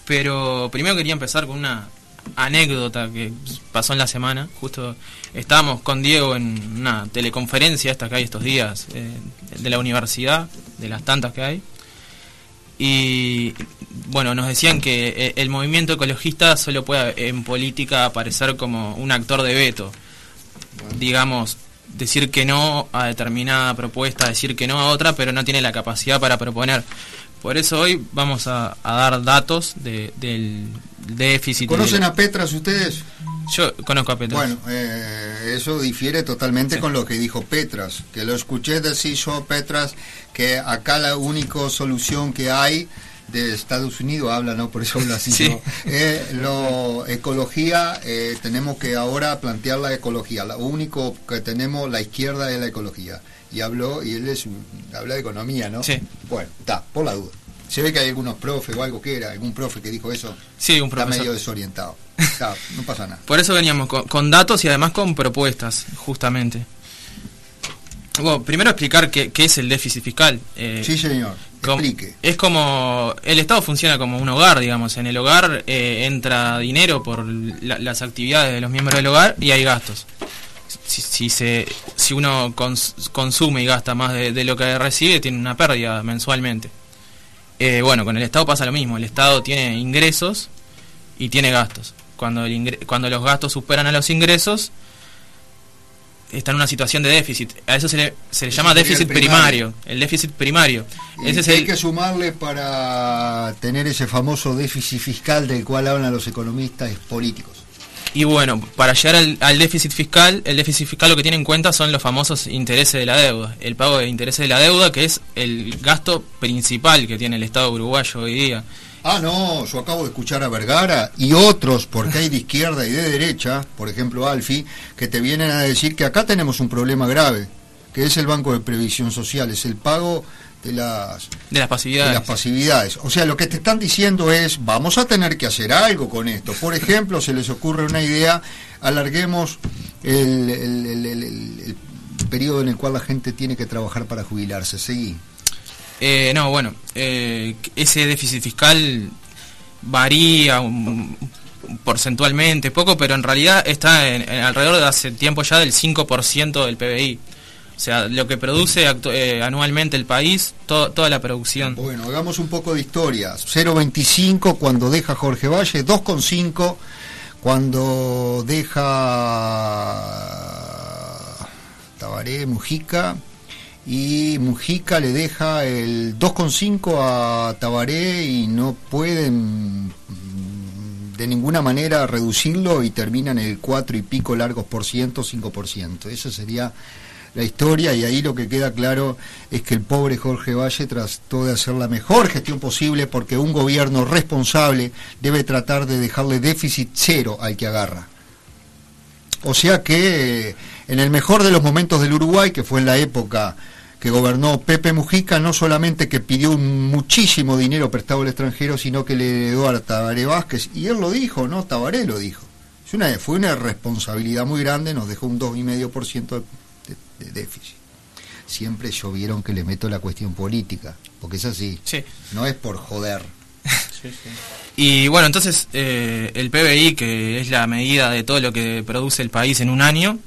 Pero primero quería empezar con una anécdota que pasó en la semana. Justo estábamos con Diego en una teleconferencia esta que hay estos días eh, de la universidad, de las tantas que hay. Y bueno, nos decían que eh, el movimiento ecologista solo puede en política aparecer como un actor de veto. Digamos, decir que no a determinada propuesta, decir que no a otra, pero no tiene la capacidad para proponer. Por eso hoy vamos a, a dar datos de- del déficit. ¿Conocen del- a Petras ustedes? Yo conozco a Petras. Bueno, eh, eso difiere totalmente Sí. con lo que dijo Petras, que lo escuché decir yo, Petras, que acá la única solución que hay de Estados Unidos habla, ¿no? Por eso habla así Sí. Eh, lo, ecología, eh, tenemos que ahora plantear la ecología. Lo único que tenemos la izquierda es la ecología. Y habló, y él es habla de economía, ¿no? Sí. Bueno, está, por la duda. Se ve que hay algunos profes o algo que era, algún profe que dijo eso. Sí, un Está profesor. medio desorientado. Está, no pasa nada. Por eso veníamos con, con datos y además con propuestas, justamente. Bueno, primero explicar qué, qué es el déficit fiscal. Eh, Sí, señor. Explique. Es como. El Estado funciona como un hogar, digamos. En el hogar eh, entra dinero por la- las actividades de los miembros del hogar y hay gastos. Si, si, se, si uno cons- consume y gasta más de, de lo que recibe, tiene una pérdida mensualmente. Eh, bueno, con el Estado pasa lo mismo. El Estado tiene ingresos y tiene gastos. Cuando, el ingre- cuando los gastos superan a los ingresos, está en una situación de déficit. A eso se le, se le llama déficit el primario. primario. El déficit primario. ¿Y Ese es hay el, que sumarle para tener ese famoso déficit fiscal del cual hablan los economistas políticos? Y bueno, para llegar al, al déficit fiscal, el déficit fiscal lo que tiene en cuenta son los famosos intereses de la deuda. El pago de intereses de la deuda, que es el gasto principal que tiene el Estado uruguayo hoy día. Ah, no, yo acabo de escuchar a Vergara y otros, porque hay de izquierda y de derecha, por ejemplo Alfi, que te vienen a decir que acá tenemos un problema grave, que es el Banco de Previsión Social, es el pago de las De las de pasividades. las pasividades. O sea, lo que te están diciendo es, vamos a tener que hacer algo con esto. Por ejemplo, se les ocurre una idea, alarguemos el- el- el periodo en el cual la gente tiene que trabajar para jubilarse. Seguí. Eh, no, bueno, eh, ese déficit fiscal varía porcentualmente poco, pero en realidad está alrededor de hace tiempo ya del 5% del PBI. O sea, lo que produce eh, anualmente el país, to- toda la producción. Bueno, hagamos un poco de historia. 0,25 cuando deja Jorge Valle, 2,5 cuando deja Tabaré, Mujica, y Mujica le deja el 2,5 a Tabaré y no pueden mm, de ninguna manera reducirlo y terminan el 4 y pico largos por ciento, 5%. Eso sería la historia y ahí lo que queda claro es que el pobre Jorge Valle trató de hacer la mejor gestión posible porque un gobierno responsable debe tratar de dejarle déficit cero al que agarra. O sea que eh, en el mejor de los momentos del Uruguay, que fue en la época que gobernó Pepe Mujica, no solamente que pidió un muchísimo dinero prestado al extranjero, sino que le heredó a Tabaré Vázquez, y él lo dijo, ¿no? Tabaré lo dijo. Es una, fue una responsabilidad muy grande, nos dejó un 2,5% de, de, de déficit. Siempre yo vieron que le meto la cuestión política, porque es así, Sí. no es por joder. Y bueno, entonces eh, el PBI, que es la medida de todo lo que produce el país en un año,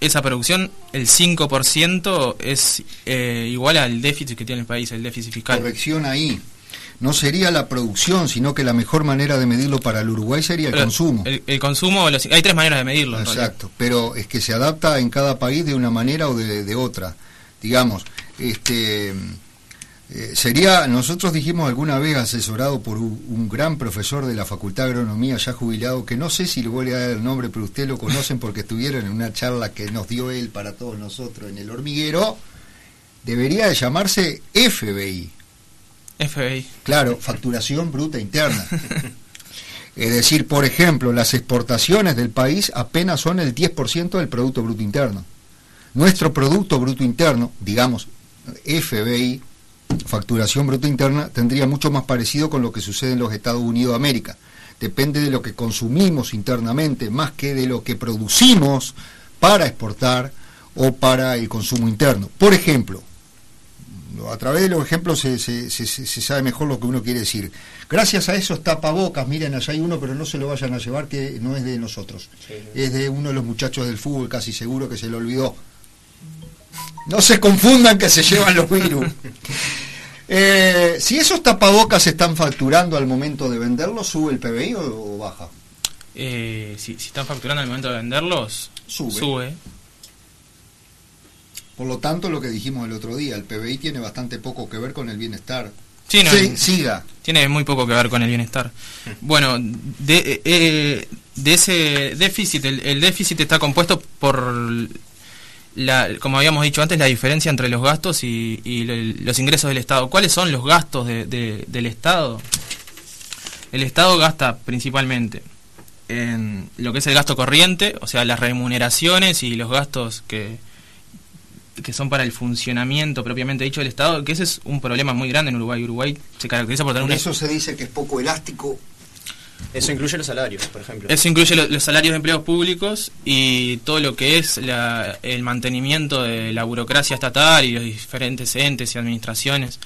esa producción, el 5% es eh, igual al déficit que tiene el país, el déficit fiscal. Corrección ahí. No sería la producción, sino que la mejor manera de medirlo para el Uruguay sería el Pero consumo. El, el consumo, los- hay tres maneras de medirlo. Exacto, pero es que se adapta en cada país de una manera o de, de otra. Digamos, este eh, sería, nosotros dijimos alguna vez asesorado por un, un gran profesor de la Facultad de Agronomía ya jubilado, que no sé si le voy a dar el nombre, pero ustedes lo conocen porque estuvieron en una charla que nos dio él para todos nosotros en el hormiguero, debería de llamarse FBI. FBI. Claro, facturación bruta interna. Es decir, por ejemplo, las exportaciones del país apenas son el 10% del Producto Bruto Interno. Nuestro Producto Bruto Interno, digamos, FBI, facturación bruto interna, tendría mucho más parecido con lo que sucede en los Estados Unidos de América. Depende de lo que consumimos internamente, más que de lo que producimos para exportar o para el consumo interno. Por ejemplo, a través de los ejemplos se, se, se, se, sabe mejor lo que uno quiere decir. Gracias a esos tapabocas, miren, allá hay uno, pero no se lo vayan a llevar, que no es de nosotros. Sí, sí. Es de uno de los muchachos del fútbol, casi seguro que se lo olvidó. No se confundan que se llevan los virus. Eh, si esos tapabocas se están facturando al momento de venderlos, ¿sube el PBI o, o baja? Eh, si, si están facturando al momento de venderlos, Sube. sube. Por lo tanto, lo que dijimos el otro día, el PBI tiene bastante poco que ver con el bienestar. Sí, no, Sí, siga. Tiene muy poco que ver con el bienestar. Bueno, de, eh, de ese déficit, el, el déficit está compuesto por, la, como habíamos dicho antes, la diferencia entre los gastos y, y lo- los ingresos del Estado. ¿Cuáles son los gastos de- de- del Estado? El Estado gasta principalmente en lo que es el gasto corriente, o sea, las remuneraciones y los gastos que, que son para el funcionamiento propiamente dicho del Estado, que ese es un problema muy grande en Uruguay. Uruguay se caracteriza por tener Por una... eso se dice que es poco elástico. Eso incluye los salarios, por ejemplo. Eso incluye lo- los salarios de empleados públicos y todo lo que es la- el mantenimiento de la burocracia estatal y los diferentes entes y administraciones.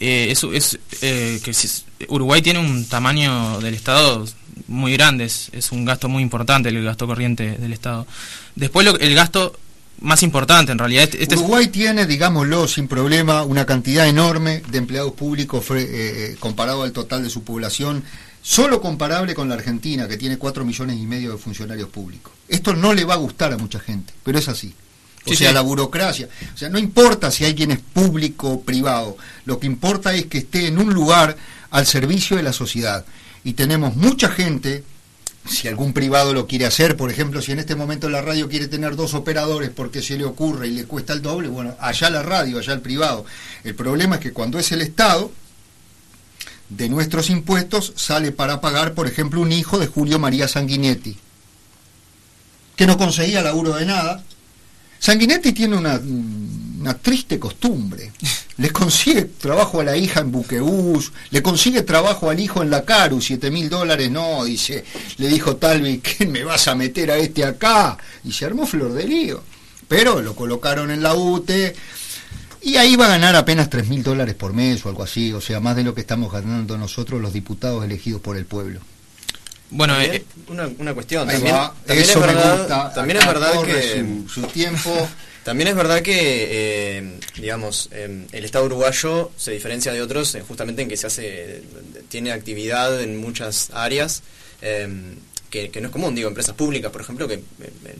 Eh, eso es eh, que si- Uruguay tiene un tamaño del Estado muy grande, es, es un gasto muy importante el gasto corriente del Estado. Después lo- el gasto más importante en realidad este- este es- Uruguay tiene, digámoslo sin problema, una cantidad enorme de empleados públicos fre- eh, eh, comparado al total de su población, solo comparable con la Argentina, que tiene 4 millones y medio de funcionarios públicos. Esto no le va a gustar a mucha gente, pero es así. O Sí, sea, sí. la burocracia. O sea, no importa si alguien es público o privado, lo que importa es que esté en un lugar al servicio de la sociedad. Y tenemos mucha gente si algún privado lo quiere hacer, por ejemplo, si en este momento la radio quiere tener dos operadores porque se le ocurre y le cuesta el doble, bueno, allá la radio, allá el privado. El problema es que cuando es el Estado, de nuestros impuestos sale para pagar, por ejemplo, un hijo de Julio María Sanguinetti, que no conseguía laburo de nada. Sanguinetti tiene una, una triste costumbre. Le consigue trabajo a la hija en Buquebús, le consigue trabajo al hijo en la Caru, siete mil dólares, no, dice, le dijo Talvi, ¿qué me vas a meter a este acá? Y se armó flor de lío. Pero lo colocaron en la UTE y ahí va a ganar apenas tres mil dólares por mes o algo así, o sea, más de lo que estamos ganando nosotros los diputados elegidos por el pueblo. bueno, También, eh, una, una cuestión. También va, también eso es me verdad, gusta. también es verdad que su, su tiempo. También es verdad que, eh, digamos, eh, el Estado uruguayo se diferencia de otros eh, justamente en que se hace, tiene actividad en muchas áreas eh, que, que no es común, digo, empresas públicas, por ejemplo, que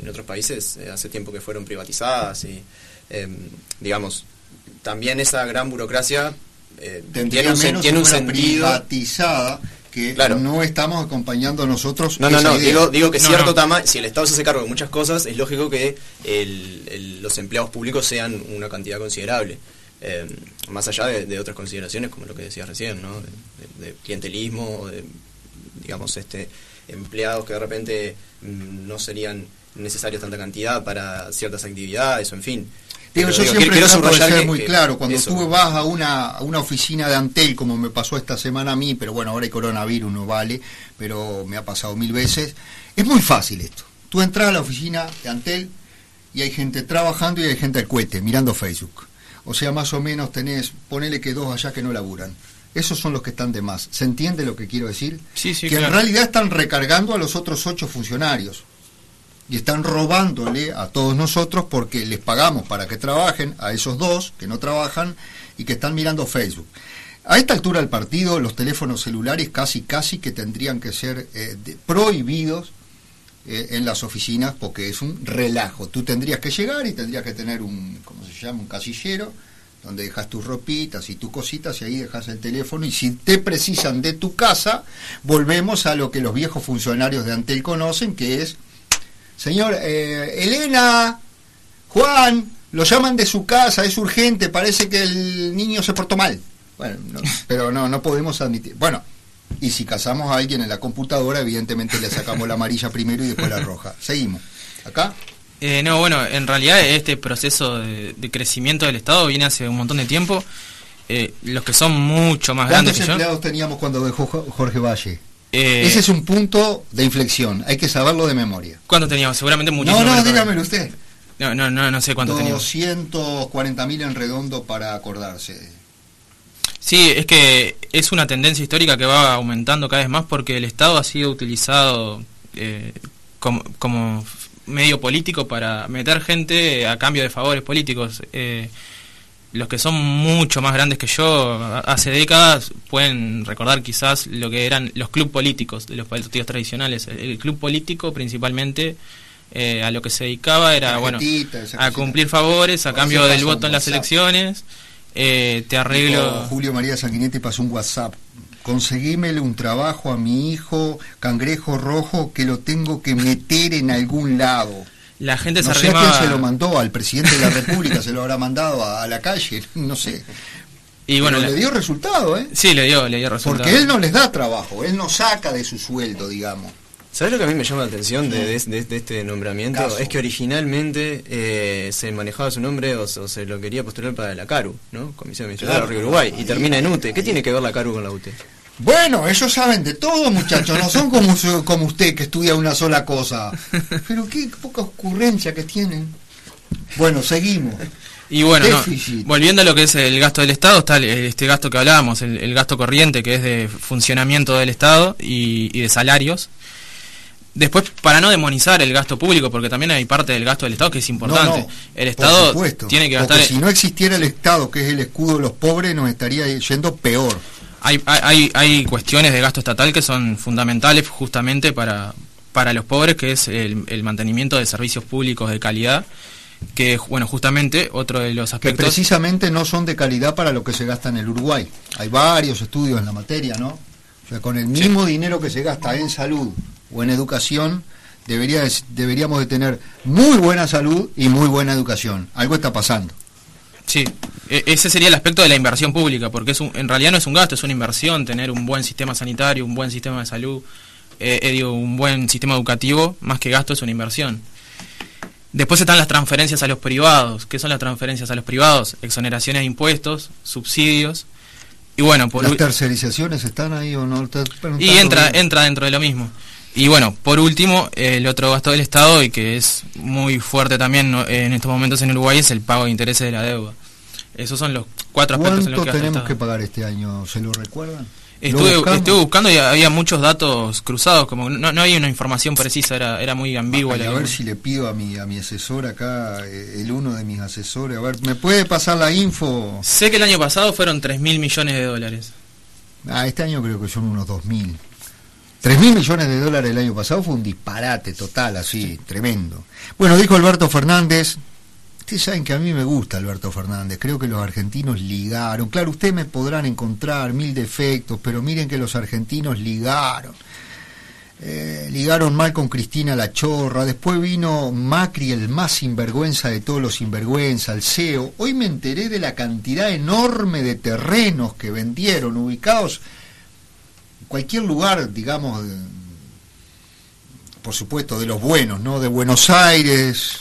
en otros países eh, hace tiempo que fueron privatizadas y, eh, digamos, también esa gran burocracia eh, Tendría tiene un, menos tiene un sentido. privatizada que Claro. no estamos acompañando nosotros. No, no, no, idea. digo, digo que No, cierto no. tamaño, si el Estado se hace cargo de muchas cosas, es lógico que el- el- los empleados públicos sean una cantidad considerable. Eh, más allá de, de otras consideraciones, como lo que decías recién, ¿no? De, de clientelismo, de, digamos, este empleados que de repente mm, no serían necesarios tanta cantidad para ciertas actividades, o en fin. Digo, yo digo, siempre quiero trato de ser que- muy que claro. Cuando eso. tú vas a una, a una oficina de Antel, como me pasó esta semana a mí, pero bueno, ahora hay coronavirus, no vale, pero me ha pasado mil veces, es muy fácil esto. Tú entras a la oficina de Antel y hay gente trabajando y hay gente al cohete, mirando Facebook. O sea, más o menos tenés, ponele que dos allá que no laburan. Esos son los que están de más. ¿Se entiende lo que quiero decir? Sí, sí, que en realidad están recargando a los otros ocho funcionarios y están robándole a todos nosotros porque les pagamos para que trabajen a esos dos que no trabajan y que están mirando Facebook. A esta altura del partido, los teléfonos celulares casi, casi que tendrían que ser eh, prohibidos eh, en las oficinas porque es un relajo. Tú tendrías que llegar y tendrías que tener un, ¿cómo se llama? Un casillero donde dejas tus ropitas y tus cositas y ahí dejas el teléfono y si te precisan de tu casa, volvemos a lo que los viejos funcionarios de Antel conocen, que es, señor, eh, Elena, Juan, lo llaman de su casa, es urgente, parece que el niño se portó mal. Bueno, no, pero no, no podemos admitir. Bueno, Y si casamos a alguien en la computadora, evidentemente le sacamos la amarilla primero y después la roja. Seguimos. ¿Acá? Eh, no, bueno, en realidad este proceso de, de crecimiento del Estado viene hace un montón de tiempo. Eh, los que son mucho más grandes ¿Cuántos que yo. empleados teníamos cuando dejó Jo- Jorge Valle? Eh, Ese es un punto de inflexión, hay que saberlo de memoria. ¿Cuánto teníamos? Seguramente muchísimo. No, no, dígamelo usted. No, no, no, no sé cuánto teníamos. 240 mil en redondo para acordarse. Sí, es que es una tendencia histórica que va aumentando cada vez más porque el Estado ha sido utilizado eh, como, como medio político para meter gente a cambio de favores políticos. Eh, los que son mucho más grandes que yo, hace décadas, pueden recordar quizás lo que eran los club políticos de los partidos tradicionales. El, el club político principalmente eh, a lo que se dedicaba era bueno a cumplir favores a cambio del voto en las elecciones. Eh, te arreglo... Julio María Sanguinetti pasó un WhatsApp. Conseguímele un trabajo a mi hijo, cangrejo rojo, que lo tengo que meter en algún lado. La gente no se sé a quién arrimaba- se lo mandó, al presidente de la República se lo habrá mandado a, a la calle, no sé. Y bueno, Pero la- le dio resultado, ¿eh? Sí, le dio, le dio resultado. Porque él no les da trabajo, él no saca de su sueldo, digamos. ¿Sabes lo que a mí me llama la atención de, de- de- de este nombramiento? Caso. Es que originalmente eh, se manejaba su nombre o, se- o se lo quería postular para la CARU, ¿no? Comisión Administrativa Claro. de Río Uruguay, y termina en UTE. ¿Qué tiene que ver la CARU con la UTE? Bueno, ellos saben de todo, muchachos, no son como, como usted que estudia una sola cosa. Pero qué poca ocurrencia que tienen. Bueno, seguimos. Y bueno, no, volviendo a lo que es el gasto del Estado, está el- este gasto que hablábamos, el, el gasto corriente, que es de funcionamiento del Estado y, y de salarios. Después, para no demonizar el gasto público, porque también hay parte del gasto del Estado que es importante. No, no, el Estado supuesto, tiene que porque gastar... si no existiera el Estado, que es el escudo de los pobres, nos estaría yendo peor. Hay, hay, hay- cuestiones de gasto estatal que son fundamentales justamente para, para los pobres, que es el, el mantenimiento de servicios públicos de calidad, que bueno, justamente otro de los Que aspectos... precisamente no son de calidad para lo que se gasta en el Uruguay. Hay varios estudios en la materia, ¿no? O sea, con el mismo dinero que se gasta en salud o en educación, debería de- deberíamos de tener muy buena salud y muy buena educación. Algo está pasando. Sí, e- ese sería el aspecto de la inversión pública, porque es un- en realidad no es un gasto, es una inversión tener un buen sistema sanitario, un buen sistema de salud, eh, eh, digo, un buen sistema educativo, más que gasto es una inversión. Después están las transferencias a los privados. ¿Qué son las transferencias a los privados? Exoneraciones de impuestos, subsidios. Y bueno, por ¿Las tercerizaciones están ahí o no? Y entra bien. entra dentro de lo mismo. Y bueno, por último, el otro gasto del Estado y que es muy fuerte también en estos momentos en Uruguay es el pago de intereses de la deuda. Esos son los cuatro aspectos en los ¿Cuánto que tenemos que pagar este año? ¿Se lo recuerdan? ¿Lo Estuve, estuve buscando y había muchos datos cruzados, como no, no había una información precisa, era, era muy ambigua. Ay, la a ver si le pido a mi a mi asesor acá, eh, el uno de mis asesores, a ver, ¿me puede pasar la info? Sé que el año pasado fueron 3 mil millones de dólares. Ah, este año creo que son unos 2.000. 3 mil millones de dólares el año pasado fue un disparate total, así, tremendo. Bueno, dijo Alberto Fernández. Ustedes saben que a mí me gusta Alberto Fernández. Creo que los argentinos ligaron. Claro, ustedes me podrán encontrar mil defectos, pero miren que los argentinos ligaron. Eh, ligaron mal con Cristina La Chorra. Después vino Macri, el más sinvergüenza de todos los sinvergüenza, el CEO. Hoy me enteré de la cantidad enorme de terrenos que vendieron, ubicados cualquier lugar, digamos, por supuesto, de los buenos, ¿no? De Buenos Aires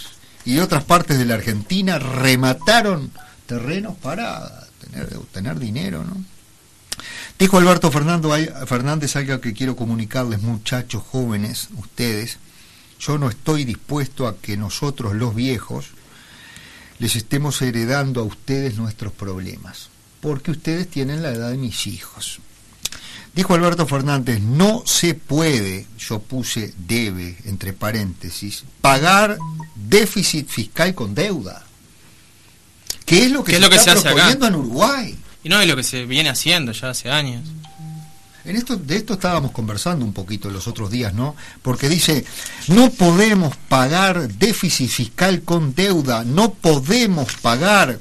y de otras partes de la Argentina, remataron terrenos para tener, tener dinero, ¿no? Dijo Alberto Fernando, Fernández algo que quiero comunicarles, muchachos jóvenes, ustedes. Yo no estoy dispuesto a que nosotros, los viejos, les estemos heredando a ustedes nuestros problemas, porque ustedes tienen la edad de mis hijos. Dijo Alberto Fernández, no se puede, yo puse debe, entre paréntesis, pagar déficit fiscal con deuda. ¿Qué es lo que ¿Qué se es lo que está se hace acá? proponiendo en Uruguay? Y no es lo que se viene haciendo ya hace años. En esto, de esto estábamos conversando un poquito los otros días, ¿no? Porque dice, no podemos pagar déficit fiscal con deuda, no podemos pagar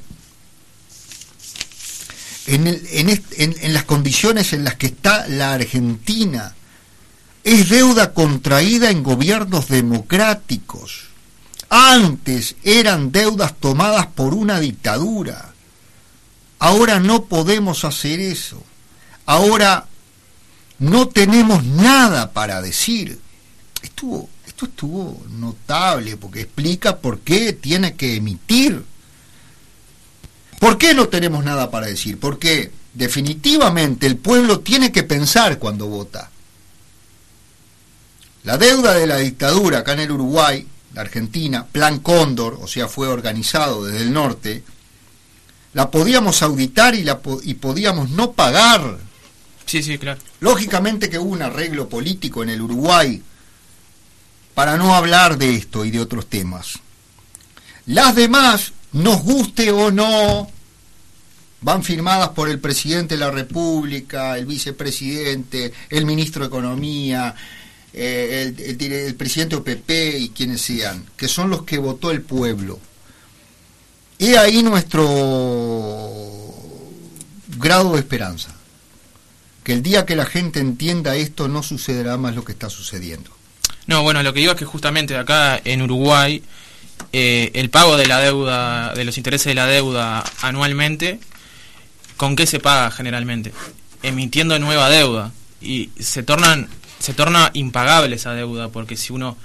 en, el- en, en las condiciones en las que está la Argentina. Es deuda contraída en gobiernos democráticos. Antes eran deudas tomadas por una dictadura. Ahora no podemos hacer eso. Ahora no tenemos nada para decir. Estuvo, esto estuvo notable porque explica por qué tiene que emitir. ¿Por qué no tenemos nada para decir? Porque definitivamente el pueblo tiene que pensar cuando vota. La deuda de la dictadura acá en el Uruguay, la Argentina, Plan Cóndor, o sea, fue organizado desde el norte, la podíamos auditar y, la, y podíamos no pagar. Sí, sí, claro. Lógicamente que hubo un arreglo político en el Uruguay para no hablar de esto y de otros temas. Las demás, nos guste o no, van firmadas por el presidente de la República, el vicepresidente, el ministro de Economía, eh, el, presidente OPP y quienes sean, que son los que votó el pueblo. Y ahí nuestro grado de esperanza, que el día que la gente entienda esto no sucederá más lo que está sucediendo. No, bueno, lo que digo es que justamente acá en Uruguay eh, el pago de la deuda, de los intereses de la deuda anualmente, ¿con qué se paga generalmente? Emitiendo nueva deuda y se tornan se torna impagable esa deuda, porque si uno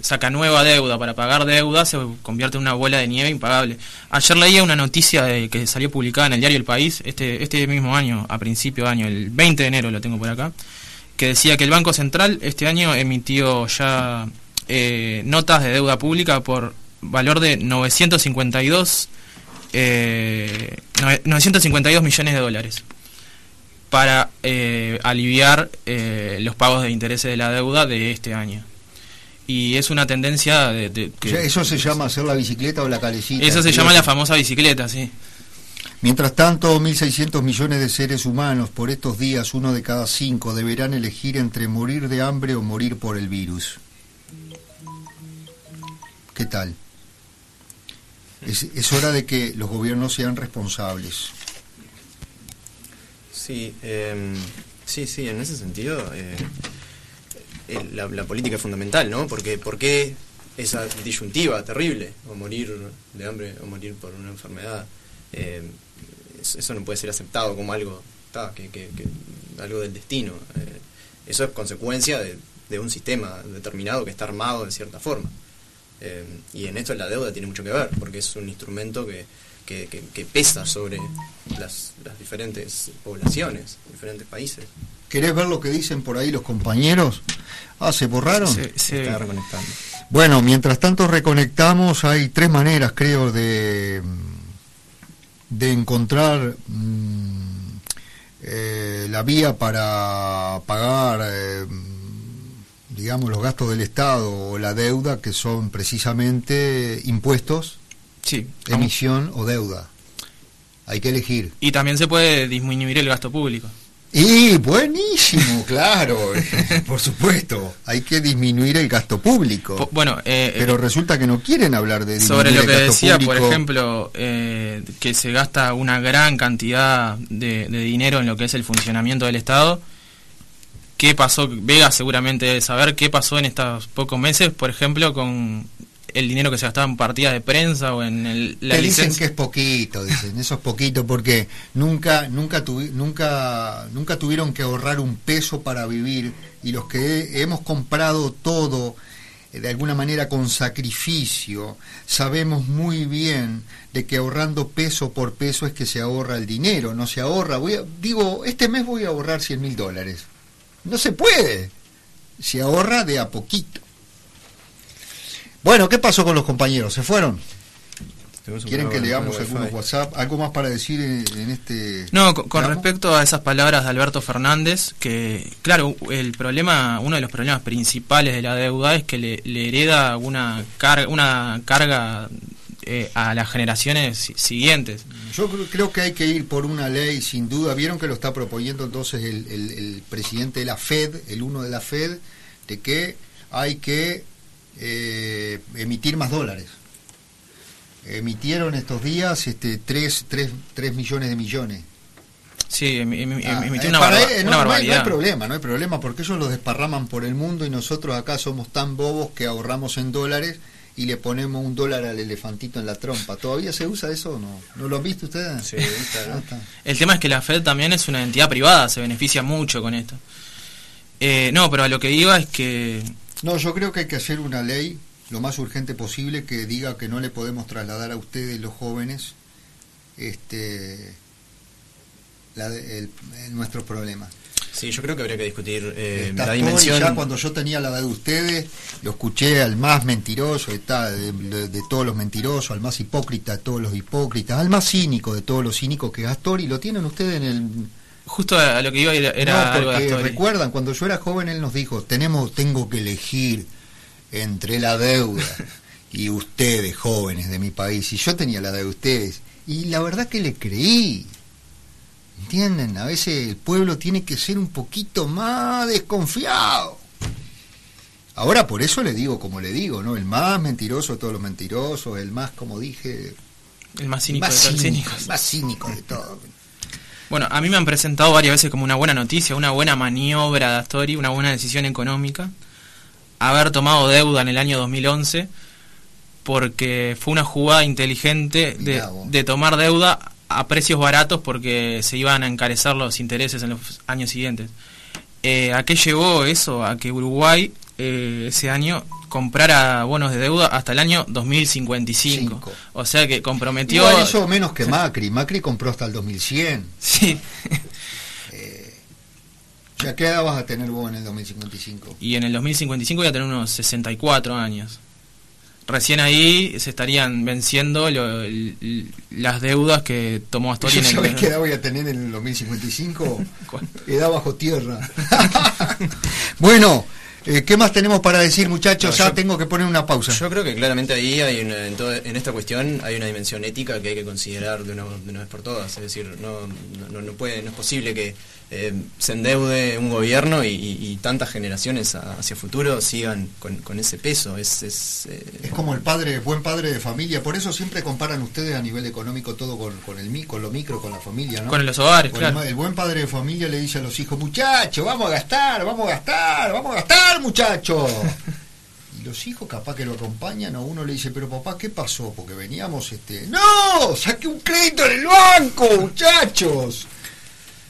saca nueva deuda para pagar deuda, se convierte en una bola de nieve impagable. Ayer leía una noticia de, que salió publicada en el diario El País, este, este mismo año, a principio de año, el 20 de enero lo tengo por acá, que decía que el Banco Central este año emitió ya eh, notas de deuda pública por valor de 952, eh, 952 millones de dólares para eh, aliviar eh, los pagos de intereses de la deuda de este año. Y es una tendencia de... de que, o sea, eso se llama hacer la bicicleta o la calecita. Eso se llama la famosa bicicleta, sí. Mientras tanto, 1.600 millones de seres humanos por estos días, uno de cada cinco, deberán elegir entre morir de hambre o morir por el virus. ¿Qué tal? Es, hora de que los gobiernos sean responsables. Sí, eh, sí, sí, en ese sentido eh, la, la, política es fundamental, ¿no? Porque ¿por qué esa disyuntiva terrible? O morir de hambre o morir por una enfermedad. Eh, eso no puede ser aceptado como algo, ta, que, que, que, algo del destino. Eh, eso es consecuencia de, de, un sistema determinado que está armado de cierta forma. Eh, y en esto la deuda tiene mucho que ver, porque es un instrumento que que, que, que, pesa sobre las, las, diferentes poblaciones, diferentes países. ¿Querés ver lo que dicen por ahí los compañeros? Ah, ¿se borraron? Se, se está reconectando. Bueno, mientras tanto reconectamos, hay tres maneras, creo, de, de encontrar mmm, eh, la vía para pagar, eh, digamos, los gastos del Estado o la deuda, que son precisamente impuestos Sí. Emisión o deuda. Hay que elegir. Y también se puede disminuir el gasto público. Y buenísimo, claro, por supuesto. Hay que disminuir el gasto público. Po bueno, eh, pero resulta que no quieren hablar de sobre lo que decía, público. por ejemplo, eh, que se gasta una gran cantidad de, de, dinero en lo que es el funcionamiento del Estado. ¿Qué pasó? Vega seguramente debe saber qué pasó en estos pocos meses, por ejemplo, con el dinero que se gastaba en partidas de prensa o en el, la Te dicen que es poquito, dicen, eso es poquito porque nunca, nunca, tuvi, nunca, nunca tuvieron que ahorrar un peso para vivir y los que hemos comprado todo eh, de alguna manera con sacrificio, sabemos muy bien de que ahorrando peso por peso es que se ahorra el dinero, no se ahorra, voy a, digo, este mes voy a ahorrar 100 mil dólares. No se puede, se ahorra de a poquito. Bueno, ¿qué pasó con los compañeros? ¿Se fueron? ¿Quieren que leamos algunos WhatsApp? ¿Algo más para decir en, en este.? No, con, con respecto a esas palabras de Alberto Fernández, que, claro, el problema, uno de los problemas principales de la deuda es que le, le hereda una, car una carga eh, a las generaciones siguientes. Yo creo que hay que ir por una ley, sin duda. Vieron que lo está proponiendo entonces el, el, el presidente de la Fed, el uno de la Fed, de que hay que eh, emitir más dólares. Emitieron estos días este 3, 3, 3 millones de millones. Sí, em, em, ah, emitió eh, una, barba, él, no, una no, barbaridad. No hay problema, no hay problema, porque ellos los desparraman por el mundo y nosotros acá somos tan bobos que ahorramos en dólares y le ponemos un dólar al elefantito en la trompa. ¿Todavía se usa eso o no? ¿No lo han visto ustedes? Sí, claro. El tema es que la Fed también es una entidad privada, se beneficia mucho con esto. Eh, no, pero a lo que iba es que... No, yo creo que hay que hacer una ley lo más urgente posible que diga que no le podemos trasladar a ustedes los jóvenes este la de- el- el- nuestros problemas. Sí, yo creo que habría que discutir eh, la dimensión. ya cuando yo tenía la edad de ustedes, lo escuché al más mentiroso de, ta- de- de- de todos los mentirosos, al más hipócrita de todos los hipócritas, al más cínico de todos los cínicos que Gastor, y lo tienen ustedes en el... Justo a lo que iba era, era No, porque recuerdan, cuando yo era joven, él nos dijo, tenemos, tengo que elegir entre la deuda y ustedes, jóvenes de mi país, y yo tenía la de ustedes, y la verdad que le creí. ¿Entienden? A veces el pueblo tiene que ser un poquito más desconfiado. Ahora por eso le digo como le digo, ¿no? El más mentiroso de todos los mentirosos, el más, como dije, El más cínico más de todos los cínico, cínicos. más cínico de todo. Bueno, a mí me han presentado varias veces como una buena noticia, una buena maniobra de Astori, una buena decisión económica, haber tomado deuda en el año 2011, porque fue una jugada inteligente de, de tomar deuda a precios baratos porque se iban a encarecer los intereses en los años siguientes. Eh, ¿A qué llevó eso? A que Uruguay eh, ese año comprara bonos de deuda hasta el año 2055. Cinco. O sea que comprometió... Igual eso menos que Macri, Macri compró hasta el 2100. Sí. ¿Ya qué edad vas a tener vos en el 2055? y en el 2055 voy a tener unos 64 años. Recién ahí se estarían venciendo lo- las deudas que tomó Astori ¿Yo en el... sabés qué edad voy a tener en el 2055? edad bajo tierra. bueno, eh, ¿qué más tenemos para decir, muchachos? No, ya yo- tengo que poner una pausa. Yo creo que claramente ahí hay una- en, todo- en esta cuestión hay una dimensión ética que hay que considerar de una, de una vez por todas. Es decir, no, no, no puede, no es posible que eh, se endeude un gobierno y, y- y tantas generaciones a- hacia futuro sigan con, con ese peso. Es, es, eh, Es como el padre, buen padre de familia, por eso siempre comparan ustedes a nivel económico todo con, con el mi- con lo micro, con la familia, ¿no? Con los hogares, Con claro. El, el buen padre de familia le dice a los hijos, muchachos, vamos a gastar, vamos a gastar, vamos a gastar, muchachos. Y los hijos capaz que lo acompañan, a uno le dice, pero papá, ¿qué pasó? Porque veníamos, este, no, saqué un crédito en el banco, muchachos.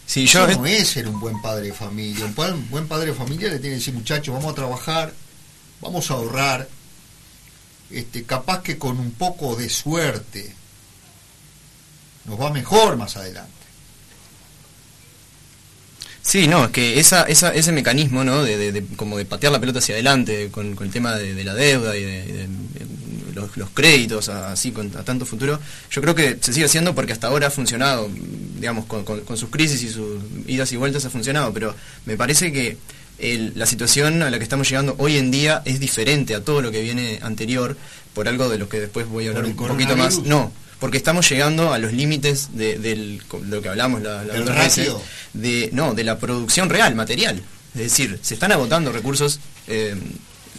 Sí, yo Eso no es ser un buen padre de familia. Un buen padre de familia le tiene que decir, muchachos, vamos a trabajar, vamos a ahorrar, este, capaz que con un poco de suerte nos va mejor más adelante. Sí, no, es que esa, esa, ese mecanismo, ¿no? De, de- de- como de patear la pelota hacia adelante con, con el tema de, de la deuda y de los, los créditos a- así con, a tanto futuro, yo creo que se sigue haciendo porque hasta ahora ha funcionado, digamos, con, con- con sus crisis y sus idas y vueltas ha funcionado, pero me parece que el- la situación a la que estamos llegando hoy en día es diferente a todo lo que viene anterior, por algo de lo que después voy a hablar ¿Por un poquito más. No, porque estamos llegando a los límites de, del, de lo que hablamos la, la ¿El otra vez, de no de la producción real material. Es decir se están agotando recursos eh,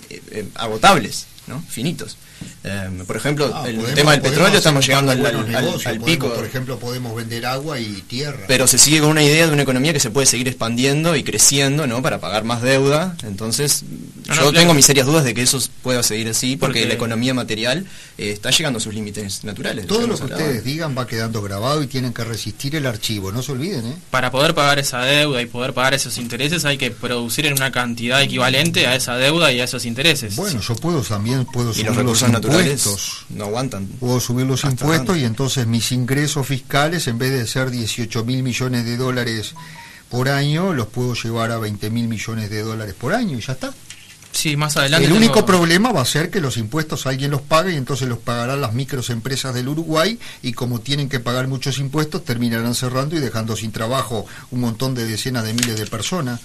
eh, eh, agotables no finitos Eh, por ejemplo Ah, el podemos- tema del petróleo estamos llegando al, al- podemos, pico Por ejemplo, podemos vender agua y tierra. pero se sigue con una idea de una economía que se puede seguir expandiendo y creciendo no para pagar más deuda entonces No, yo no, tengo claro. mis serias dudas de que eso pueda seguir así porque, Porque- la economía material eh, está llegando a sus límites naturales Todo lo que hablado. ustedes digan va quedando grabado y tienen que resistir el archivo, no se olviden, ¿eh? Para poder pagar esa deuda y poder pagar esos intereses hay que producir en una cantidad equivalente a esa deuda y a esos intereses. Bueno, yo puedo también puedo y subir los los recursos naturales impuestos. no aguantan Puedo subir los impuestos tanto. y entonces mis ingresos fiscales, en vez de ser 18 mil millones de dólares por año, los puedo llevar a 20 mil millones de dólares por año y ya está. sí, más adelante. El único problema va a ser que los impuestos alguien los pague y entonces los pagarán las microempresas del Uruguay y como tienen que pagar muchos impuestos terminarán cerrando y dejando sin trabajo un montón de decenas de miles de personas.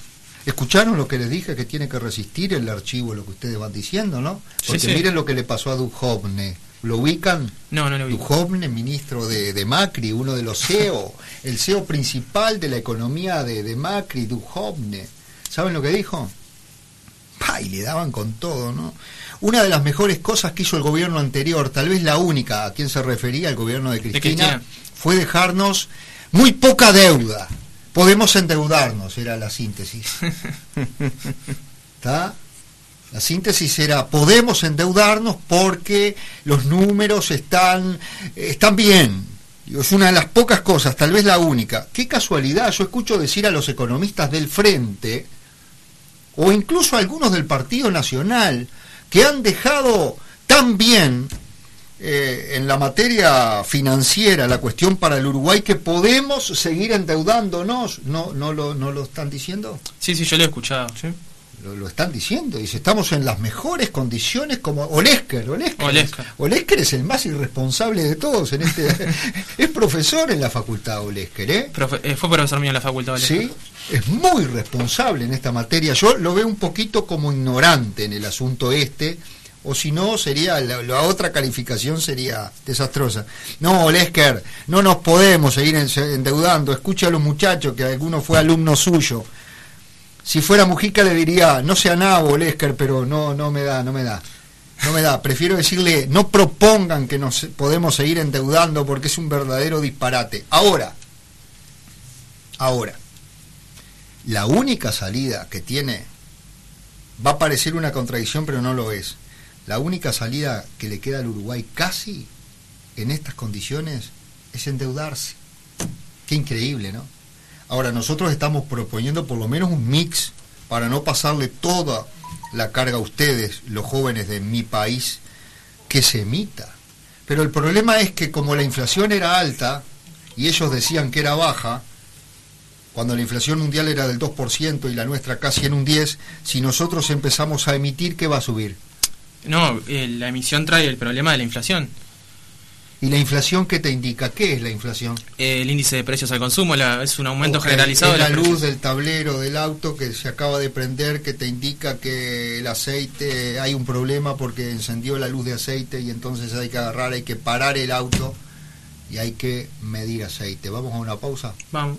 ¿Escucharon lo que les dije que tiene que resistir el archivo, lo que ustedes van diciendo, no? Porque sí. miren lo que le pasó a Duhovne. ¿Lo ubican? No, no lo vi. Duhovne, ministro de, de Macri, uno de los CEO, el CEO principal de la economía de, de Macri, Duhovne. ¿Saben lo que dijo? Y le daban con todo, ¿no? Una de las mejores cosas que hizo el gobierno anterior, tal vez la única a quien se refería el gobierno de Cristina, Cristina. fue dejarnos muy poca deuda. Podemos endeudarnos, era la síntesis. ¿Está? La síntesis era, podemos endeudarnos porque los números están, están bien. Es una de las pocas cosas, tal vez la única. Qué casualidad, yo escucho decir a los economistas del frente o incluso algunos del Partido Nacional, que han dejado tan bien eh, en la materia financiera la cuestión para el Uruguay que podemos seguir endeudándonos. ¿No, no, lo, no lo están diciendo? Sí, sí, yo lo he escuchado. ¿sí? Lo, lo están diciendo. Dice, estamos en las mejores condiciones como Olesker. Olesker, Olesker. Olesker es el más irresponsable de todos. en este Es profesor en la facultad Olesker, ¿eh? Profe- eh, fue profesor mío en la facultad. ¿vale? Sí, es muy responsable en esta materia. Yo lo veo un poquito como ignorante en el asunto este, o si no, sería la, otra calificación sería desastrosa. No, Lesker, no nos podemos seguir en- endeudando. Escucha a los muchachos, que alguno fue alumno suyo. Si fuera Mujica le diría, no sea nabo, Lesker, pero no, no me da, no me da. No me da, prefiero decirle, no propongan que nos podemos seguir endeudando porque es un verdadero disparate. Ahora, ahora, la única salida que tiene, va a parecer una contradicción, pero no lo es. La única salida que le queda al Uruguay casi en estas condiciones es endeudarse. Qué increíble, ¿no? Ahora, nosotros estamos proponiendo por lo menos un mix para no pasarle toda la carga a ustedes, los jóvenes de mi país, que se emita. Pero el problema es que como la inflación era alta y ellos decían que era baja, cuando la inflación mundial era del 2% y la nuestra casi en un 10%, si nosotros empezamos a emitir, ¿qué va a subir? No, eh, la emisión trae el problema de la inflación. ¿Y la inflación qué te indica? ¿Qué es la inflación? Eh, el índice de precios al consumo la- es un aumento Ok, generalizado es de la luz precios. del tablero del auto que se acaba de prender que te indica que el aceite hay un problema porque encendió la luz de aceite y entonces hay que agarrar, hay que parar el auto y hay que medir aceite. Vamos a una pausa. Vamos.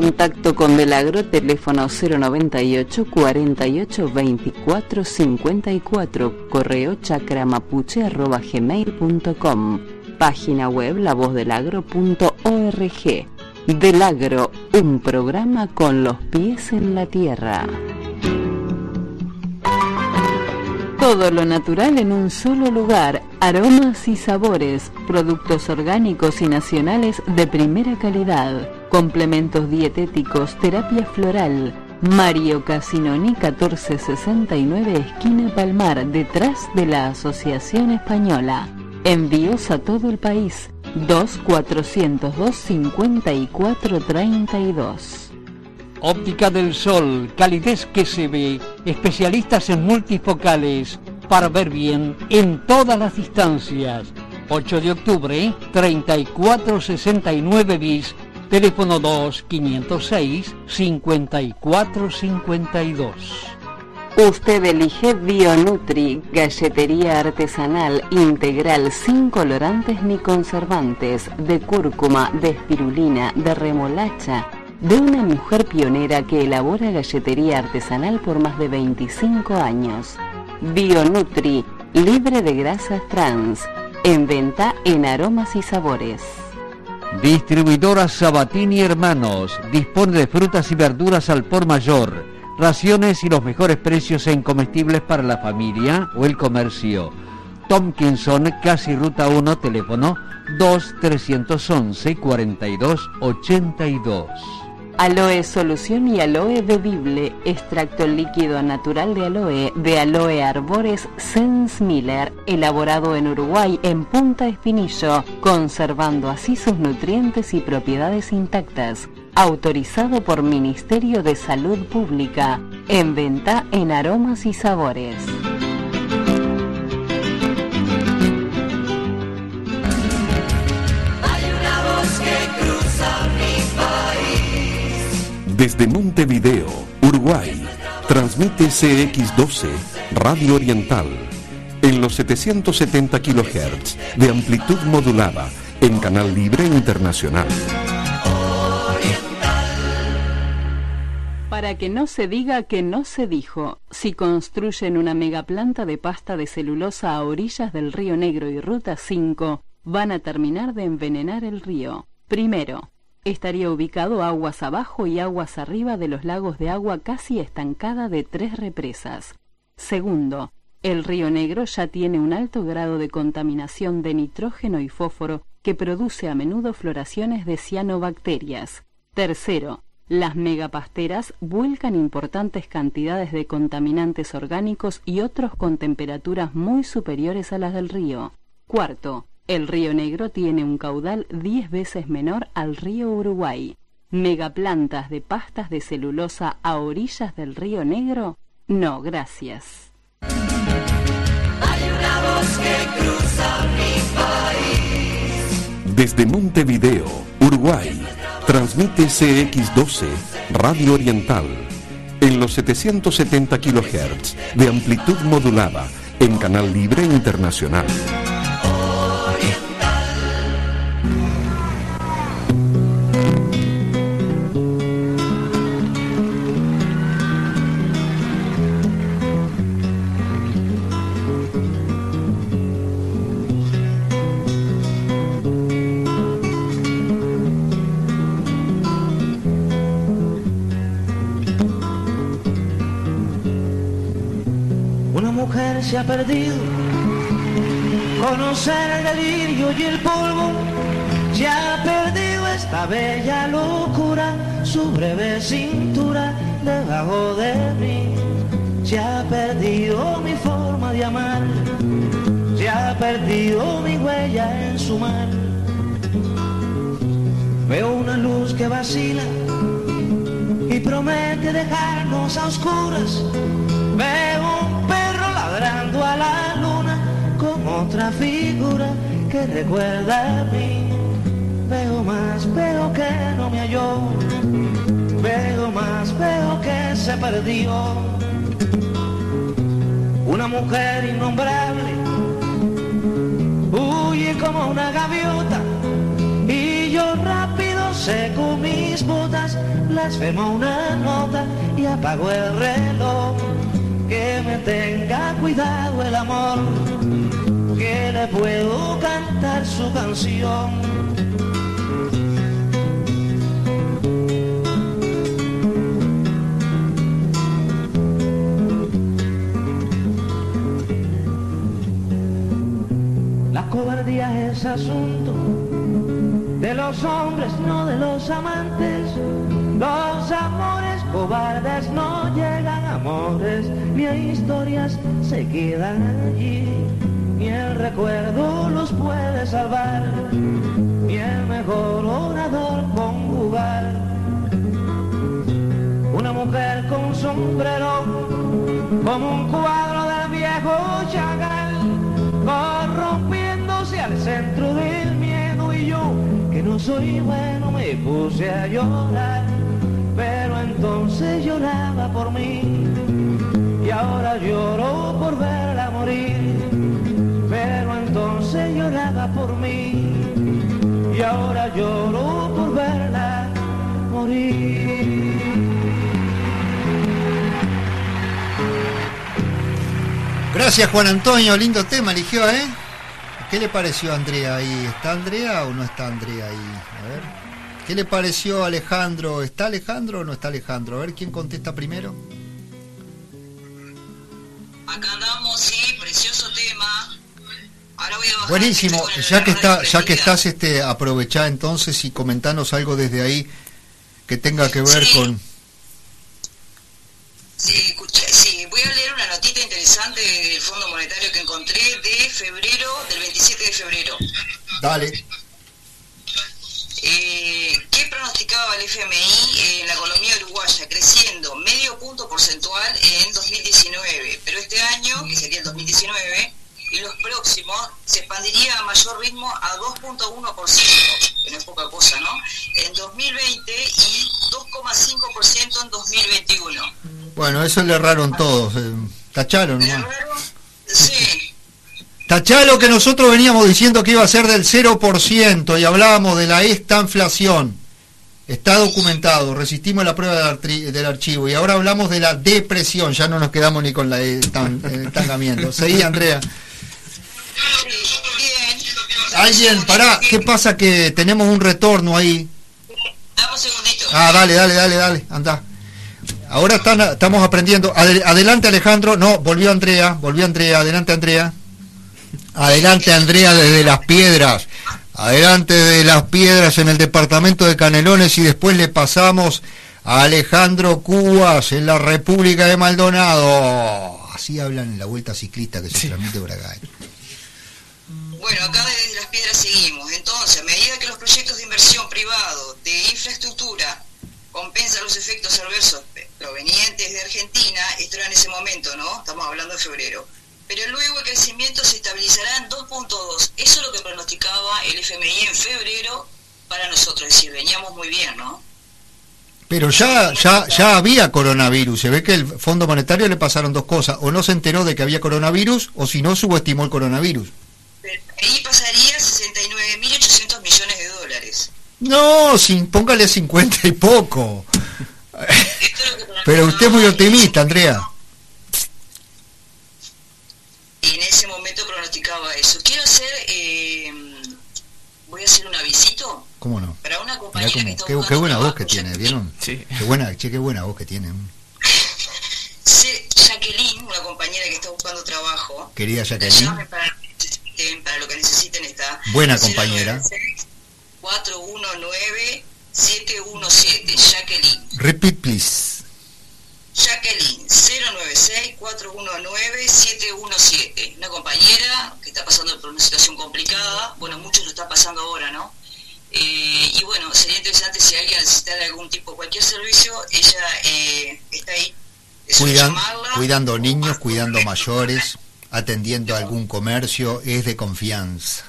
Contacto con Delagro, teléfono 098 48 24 54, correo chacramapuche.gmail.com, página web lavozdelagro.org. Delagro, un programa con los pies en la tierra. Todo lo natural en un solo lugar, aromas y sabores, productos orgánicos y nacionales de primera calidad, complementos dietéticos, terapia floral. Mario Casinoni 1469 esquina Palmar, detrás de la Asociación Española. Envíos a todo el país. 2402 5432. Óptica del Sol, calidez que se ve, especialistas en multifocales, para ver bien en todas las distancias. 8 de octubre, 3469 bis, teléfono 2 506 5452. Usted elige Bionutri, galletería artesanal integral sin colorantes ni conservantes, de cúrcuma, de espirulina, de remolacha, de una mujer pionera que elabora galletería artesanal por más de 25 años. Bionutri, libre de grasas trans, en venta en aromas y sabores. Distribuidora Sabatini Hermanos dispone de frutas y verduras al por mayor, raciones y los mejores precios en comestibles para la familia o el comercio. Tomkinson, casi ruta 1, teléfono 2 311 42 82. Aloe Solución y Aloe Bebible, extracto líquido natural de aloe de Aloe Arbores Sens Miller, elaborado en Uruguay en Punta Espinillo, conservando así sus nutrientes y propiedades intactas. Autorizado por Ministerio de Salud Pública, en venta en aromas y sabores. Desde Montevideo, Uruguay, transmite CX12, Radio Oriental, en los 770 kHz de amplitud modulada, en Canal Libre Internacional. Para que no se diga que no se dijo, si construyen una megaplanta de pasta de celulosa a orillas del río Negro y Ruta 5, van a terminar de envenenar el río. Primero, estaría ubicado aguas abajo y aguas arriba de los lagos de agua casi estancada de tres represas. Segundo, el río Negro ya tiene un alto grado de contaminación de nitrógeno y fósforo que produce a menudo floraciones de cianobacterias. Tercero, las megapasteras vuelcan importantes cantidades de contaminantes orgánicos y otros con temperaturas muy superiores a las del río. Cuarto, el río Negro tiene un caudal 10 veces menor al río Uruguay. ¿Megaplantas de pastas de celulosa a orillas del río Negro? No, gracias. Hay una voz que cruza mi país. Desde Montevideo, Uruguay, transmite CX12, Radio Oriental, en los 770 kHz de amplitud modulada, en Canal Libre Internacional. Se ha perdido, conocer el delirio y el polvo, se ha perdido esta bella locura, su breve cintura debajo de mí, se ha perdido mi forma de amar, se ha perdido mi huella en su mar. Veo una luz que vacila y promete dejarnos a oscuras. Veo un perro ladrando a la luna con otra figura que recuerda a mí. Veo más, veo que no me halló. Veo más, veo que se perdió. Una mujer innombrable huye como una gaviota y yo rápido seco mis botas, blasfemo una nota y apago el reloj. Que me tenga cuidado el amor, que le puedo cantar su canción. La cobardía es asunto de los hombres, no de los amantes. Los amores cobardes no llegan amores, ni a historias se quedan allí. Ni el recuerdo los puede salvar, ni el mejor orador conjugar. Una mujer con sombrero, como un cuadro del viejo Chagall, corrompiéndose al centro del miedo y yo, que no soy bueno, me puse a llorar, pero entonces lloraba por mí y ahora lloro por verla morir, pero entonces lloraba por mí y ahora lloro por verla morir. Gracias Juan Antonio, lindo tema eligió, ¿eh? ¿Qué le pareció a Andrea ahí? ¿Está Andrea o no está Andrea ahí? A ver. ¿Qué le pareció Alejandro? ¿Está Alejandro o no está Alejandro? A ver quién contesta primero. Acá andamos, sí, precioso tema. Ahora voy a bajar Buenísimo, ya que está, ya que estás este aprovechá entonces y comentanos algo desde ahí que tenga que ver Sí. con Sí, escuché, sí, voy a leer una notita interesante del Fondo Monetario que encontré de febrero, del 27 de febrero. Dale. Eh, ¿Qué pronosticaba el FMI en la economía uruguaya? Creciendo medio punto porcentual en 2019, pero este año, que sería el 2019, y los próximos, se expandiría a mayor ritmo a 2.1%, que no es poca cosa, ¿no? En 2020 y 2,5% en 2021. Bueno, eso le erraron todos. eh, Tachalo nomás. Sí, Tachalo que nosotros veníamos diciendo que iba a ser del 0% y hablábamos de la estanflación. Está documentado, resistimos la prueba del, artri- del archivo y ahora hablamos de la depresión, ya no nos quedamos ni con la el estancamiento. Seguí, Andrea. Alguien, pará, ¿qué pasa que tenemos un retorno ahí? Ah, dale, dale, dale, dale, anda. Ahora están, estamos aprendiendo. Adel- adelante Alejandro, no, volvió Andrea, volvió Andrea, adelante Andrea. Adelante Andrea desde las piedras. Adelante de las piedras en el departamento de Canelones y después le pasamos a Alejandro Cubas en la República de Maldonado. Así hablan en la vuelta ciclista que se transmite por acá. ¿eh? Bueno, acá desde Las Piedras seguimos. Entonces, a medida que los proyectos de inversión privado de infraestructura compensan los efectos adversos provenientes de Argentina, esto era en ese momento, ¿no? Estamos hablando de febrero. Pero luego el crecimiento se estabilizará en 2.2. Eso es lo que pronosticaba el FMI en febrero para nosotros. Es decir, veníamos muy bien, ¿no? Pero ya, ya, ya había coronavirus. Se ve que el Fondo Monetario le pasaron dos cosas. O no se enteró de que había coronavirus, o si no, subestimó el coronavirus. Ahí pasaría 69.800 millones de dólares. No, sin, póngale 50 y poco. Pero usted es muy optimista, Andrea. En ese momento pronosticaba eso. Quiero hacer, eh, voy a hacer un avisito ¿Cómo no? para una compañera que está qué, buscando qué buena voz que tiene, ¿vieron? Sí. Qué buena, che, qué buena voz que tiene. Se- Jacqueline, una compañera que está buscando trabajo. Querida Jacqueline. para lo que necesiten, para lo que necesiten está. Buena compañera. 419-717, Jacqueline. Repeat, please. Jacqueline, 096-419-717. Una compañera que está pasando por una situación complicada. Bueno, muchos lo están pasando ahora, ¿no? Eh, y bueno, sería interesante si alguien necesita algún tipo, cualquier servicio, ella eh, está ahí. Cuidan, cuidando niños, cuidando mayores, atendiendo a algún comercio, es de confianza.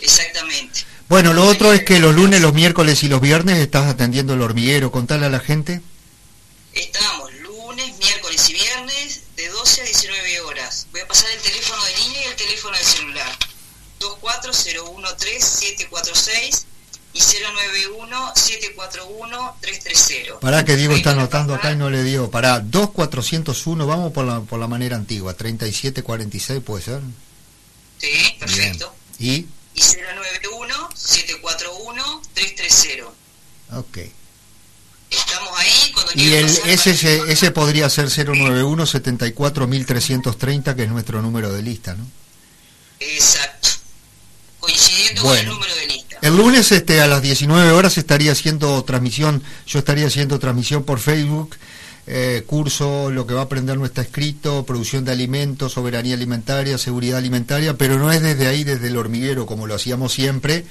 Exactamente. Bueno, lo otro es que los lunes, los miércoles y los viernes estás atendiendo el hormiguero. Contale a la gente. Estamos lunes, miércoles y viernes de 12 a 19 horas. Voy a pasar el teléfono de línea y el teléfono de celular. 24013-746 y 091-741-330. Pará que Diego está anotando acá y no le dio. Pará, 2401, vamos por la, por la manera antigua. 3746 puede ser. Sí, perfecto. Y, Y 091-741-330. ok. Estamos ahí cuando Y el, pasar ese, ese, ese podría ser 091 74330 que es nuestro número de lista, ¿no? Exacto. Coincidiendo con el número de lista. El lunes este, a las 19 horas estaría haciendo transmisión, yo estaría haciendo transmisión por Facebook, eh, curso, lo que va a aprender no está escrito, producción de alimentos, soberanía alimentaria, seguridad alimentaria, pero no es desde ahí, desde el hormiguero, como lo hacíamos siempre,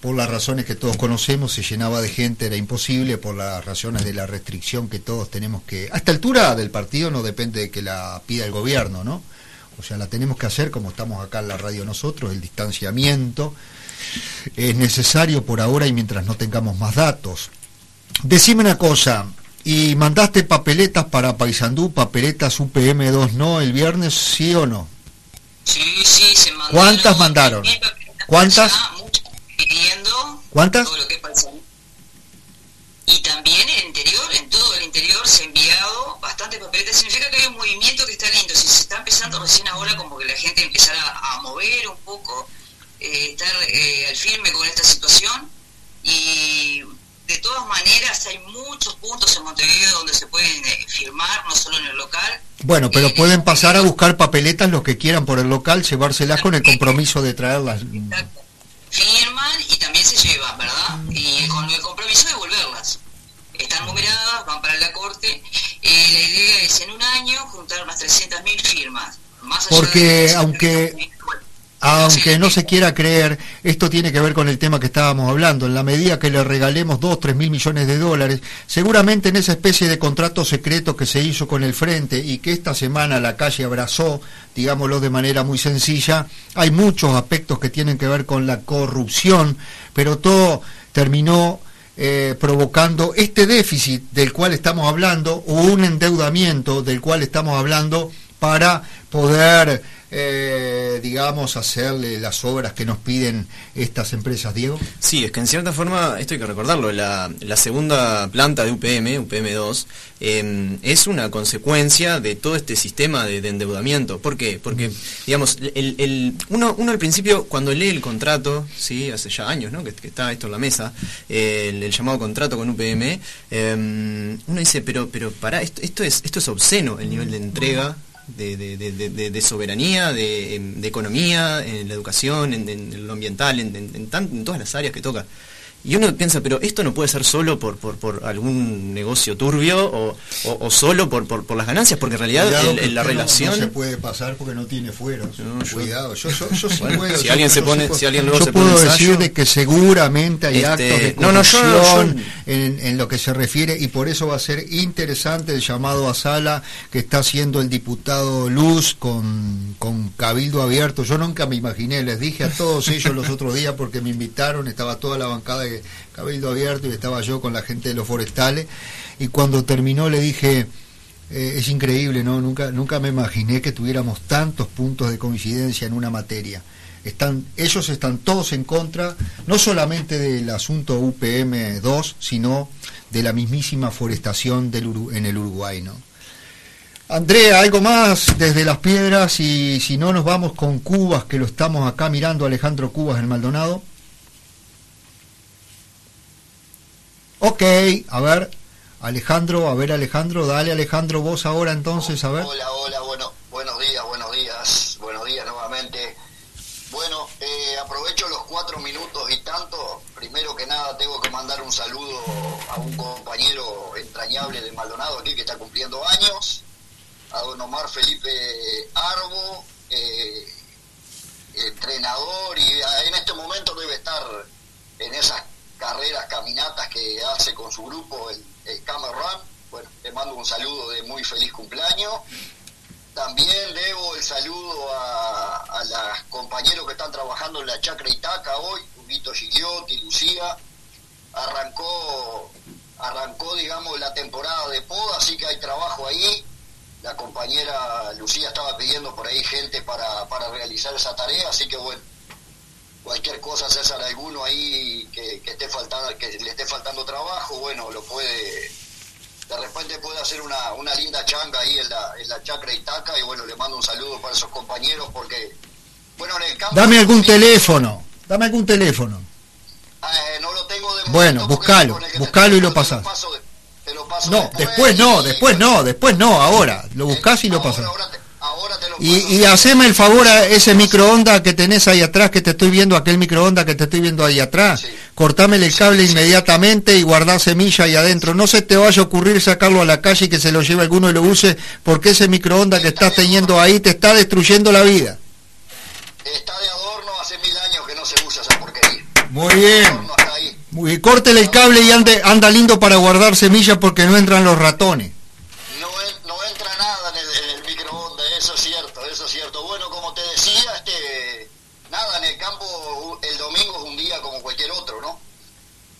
por las razones que todos conocemos, se llenaba de gente, era imposible, por las razones de la restricción que todos tenemos que... A esta altura del partido no depende de que la pida el gobierno, ¿no? O sea, la tenemos que hacer como estamos acá en la radio nosotros, el distanciamiento, es necesario por ahora y mientras no tengamos más datos. Decime una cosa, ¿y mandaste papeletas para Paysandú, papeletas UPM2 no el viernes, sí o no? Sí, sí, se mandaron. ¿Cuántas mandaron? ¿Cuántas? Pidiendo ¿Cuántas? todo lo que pasa. Y también en el interior, en todo el interior se ha enviado bastante papeletas. Significa que hay un movimiento que está lindo. Si se está empezando recién ahora, como que la gente empezara a mover un poco, eh, estar eh, al firme con esta situación. Y de todas maneras, hay muchos puntos en Montevideo donde se pueden eh, firmar, no solo en el local. Bueno, pero pueden pasar a buscar papeletas los que quieran por el local, llevárselas con el compromiso de traerlas. firman y también se llevan, ¿verdad? Y con el compromiso de devolverlas. Están numeradas, van para la corte. Eh, la idea es en un año juntar unas 300.000 firmas. Más allá Porque de aunque aunque no se quiera creer, esto tiene que ver con el tema que estábamos hablando. En la medida que le regalemos 2, 3 mil millones de dólares, seguramente en esa especie de contrato secreto que se hizo con el Frente y que esta semana la calle abrazó, digámoslo de manera muy sencilla, hay muchos aspectos que tienen que ver con la corrupción, pero todo terminó eh, provocando este déficit del cual estamos hablando o un endeudamiento del cual estamos hablando para poder, eh, digamos, hacerle las obras que nos piden estas empresas, Diego. Sí, es que en cierta forma, esto hay que recordarlo, la, segunda planta de UPM, UPM2, eh, es una consecuencia de todo este sistema de, de endeudamiento. ¿Por qué? Porque, digamos, el, uno, uno al principio, cuando lee el contrato, sí, hace ya años ¿no? que, está esto en la mesa, eh, el, llamado contrato con UPM, eh, uno dice, pero, pero para esto, esto, es, esto es obsceno, el nivel de entrega de, de- de- soberanía, de, em, de economía, en la educación, en, lo ambiental, en, en- en todas las áreas que toca. Y uno piensa, pero esto no puede ser solo por, por, por algún negocio turbio o, o- o solo por, por, por las ganancias, porque en realidad Cuidado el- que el- la no- relación... No, se puede pasar porque no tiene fueros. Cuidado, yo, yo, yo sí Bueno, puedo, si alguien se pone- si alguien luego yo se pone puedo ensayo- decir de que seguramente hay Este, actos de corrupción en lo que se refiere y por eso va a ser interesante el llamado a sala que está haciendo el diputado Luz con, con Cabildo Abierto. Yo nunca me imaginé, les dije a todos ellos los otros días porque me invitaron, estaba toda la bancada de Cabildo Abierto y estaba yo con la gente de los forestales y cuando terminó le dije... Eh, es increíble, ¿no? Nunca, nunca me imaginé que tuviéramos tantos puntos de coincidencia en una materia. Están, ellos están todos en contra, no solamente del asunto UPM 2, sino de la mismísima forestación del en el Uruguay, ¿no? Andrea, algo más desde las piedras y si no nos vamos con Cubas, que lo estamos acá mirando, Alejandro Cubas en Maldonado. Ok, a ver, Alejandro, a ver Alejandro, dale Alejandro vos ahora entonces, a ver. Hola, hola, bueno, buenos días, buenos días, buenos días nuevamente. Bueno, eh, aprovecho los cuatro minutos y tanto. Primero que nada tengo que mandar un saludo a un compañero entrañable de Maldonado aquí que está cumpliendo años, a don Omar Felipe Arbo, eh, entrenador y ah, en este momento debe estar en esas carreras, caminatas que hace con su grupo, el, el Camel Run. Bueno, le mando un saludo de muy feliz cumpleaños. También debo el saludo a, a los compañeros que están trabajando en la Chacra Itaca hoy, Huguito Gigliotti, Lucía. Arrancó, arrancó, digamos, la temporada de poda, así que hay trabajo ahí. La compañera Lucía estaba pidiendo por ahí gente para, para realizar esa tarea, así que bueno, cualquier cosa, César, alguno ahí que, que esté faltando, que le esté faltando trabajo, bueno, lo puede, de repente puede hacer una, una linda changa ahí en la, en la chacra Itaca y bueno, le mando un saludo para esos compañeros porque, bueno, en el campo... Dame algún teléfono, dame algún teléfono. Eh, no lo tengo de Bueno, buscalo, buscalo y lo pasás. No, después no, después no, después no, ahora. Lo buscás y lo pasás. Y, y haceme el favor a ese microondas que tenés ahí atrás, que te estoy viendo, aquel microondas que te estoy viendo ahí atrás. Cortámele el cable inmediatamente y guardá semilla ahí adentro. No se te vaya a ocurrir sacarlo a la calle y que se lo lleve alguno y lo use, porque ese microondas que estás teniendo ahí te está destruyendo la vida. Está de adorno, hace mil años que no se usa esa porquería. Muy bien. Muy bien. Córtele el cable y ande, anda lindo para guardar semillas porque no entran los ratones. no entra nada en el, en el microondas, eso es cierto, eso es cierto. Bueno, como te decía, este, nada, en el campo el domingo es un día como cualquier otro, ¿no?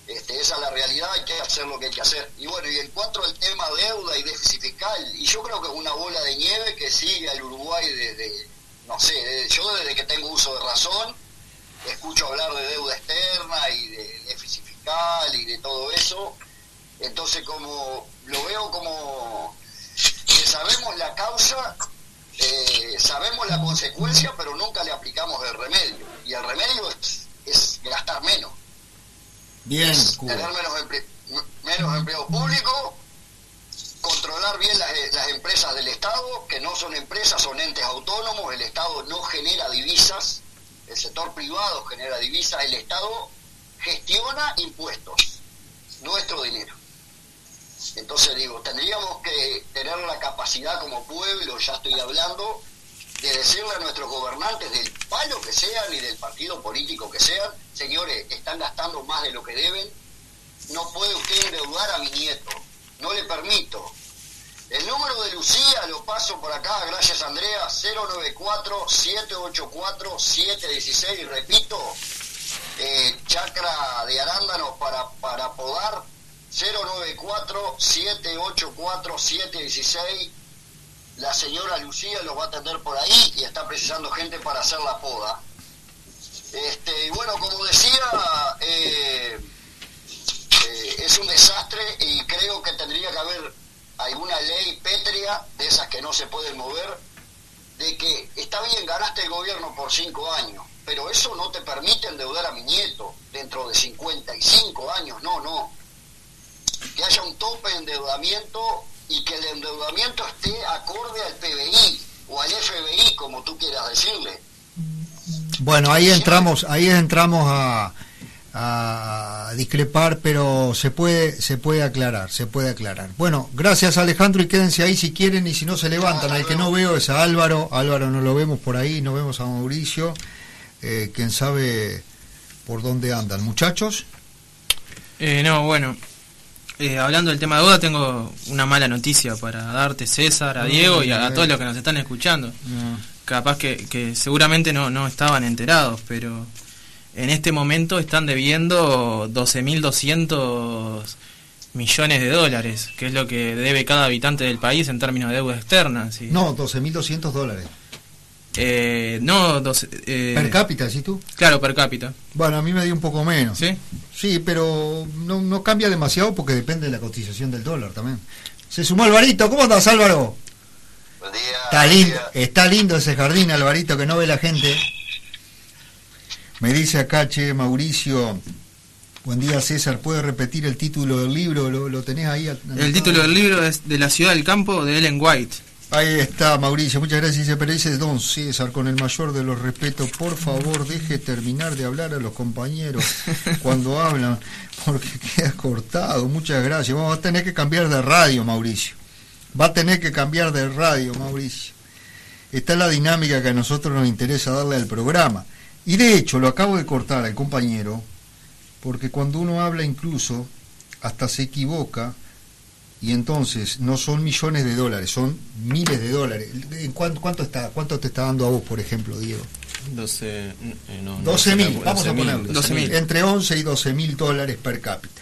Este, esa es la realidad, hay que hacer. Y bueno, y en cuanto al tema deuda y déficit fiscal, y yo creo que es una bola de nieve que sigue al Uruguay desde, no sé, desde- yo desde que tengo uso de razón, escucho hablar de deuda externa y de déficit fiscal y de todo eso. Entonces, como lo veo como que sabemos la causa, eh, sabemos la consecuencia, pero nunca le aplicamos el remedio. Y el remedio es, es gastar menos, Bien, tener menos, emple- m- menos empleo público, controlar bien las, eh, las empresas del Estado, que no son empresas, son entes autónomos, el Estado no genera divisas, el sector privado genera divisas, el Estado gestiona impuestos, nuestro dinero. Entonces digo, tendríamos que tener la capacidad como pueblo, ya estoy hablando, de decirle a nuestros gobernantes del palo que sean y del partido político que sean, señores, están gastando más de lo que deben, no puede usted endeudar a mi nieto, no le permito. El número de Lucía lo paso por acá, gracias Andrea, 094-784-716, repito, eh, chacra de arándanos para, para podar, 094-784-716. La señora Lucía los va a atender por ahí y está precisando gente para hacer la poda. Este, y bueno, como decía, eh, es un desastre y creo que tendría que haber alguna ley pétrea de esas que no se pueden mover, de que está bien, ganaste el gobierno por cinco años, pero eso no te permite endeudar a mi nieto dentro de 55 años, no, no. Que haya un tope de endeudamiento y que el endeudamiento esté acorde al PBI, o al FBI, como tú quieras decirle. Bueno, ahí entramos, ahí entramos a, a discrepar, pero se puede, se puede aclarar, se puede aclarar. Bueno, gracias Alejandro y quédense ahí si quieren y si no se levantan. El que no veo es a Álvaro, Álvaro no lo vemos por ahí, no vemos a Mauricio, eh, quién sabe por dónde andan. Muchachos, Eh, no, bueno. eh, hablando del tema de deuda, tengo una mala noticia para darte, César, a No, Diego y a, todos los que nos están escuchando. No. Capaz que, que seguramente no, no estaban enterados, pero en este momento están debiendo 12.200 millones de dólares, que es lo que debe cada habitante del país en términos de deuda externa. ¿sí? no, 12.200 dólares. Eh, no, eh, Per cápita, ¿sí tú? Claro, per cápita. Bueno, a mí me dio un poco menos. ¿Sí? Sí, pero no, no cambia demasiado porque depende de la cotización del dólar también. Se sumó Alvarito, ¿cómo estás Álvaro? Buen día. Está buen lindo, día. está lindo ese jardín, Alvarito, que no ve la gente. Me dice acá, che, Mauricio. Buen día, César. ¿Puede repetir el título del libro? ¿Lo, lo tenés ahí? El título del libro es De la ciudad del campo de Ellen White. Ahí está, Mauricio. Muchas gracias. Pero dice Don César, con el mayor de los respetos, por favor, deje terminar de hablar a los compañeros cuando hablan, porque queda cortado. Muchas gracias. Vamos a tener que cambiar de radio, Mauricio. Va a tener que cambiar de radio, Mauricio. Esta es la dinámica que a nosotros nos interesa darle al programa. Y de hecho, lo acabo de cortar al compañero, porque cuando uno habla incluso, hasta se equivoca, y entonces no son millones de dólares, son miles de dólares. ¿En cuánto, cuánto, está, ¿Cuánto te está dando a vos, por ejemplo, Diego? 12, eh, no, no 12 mil, vamos a 12.000, ponerlo. 12.000. Entre 11 y 12 mil dólares per cápita.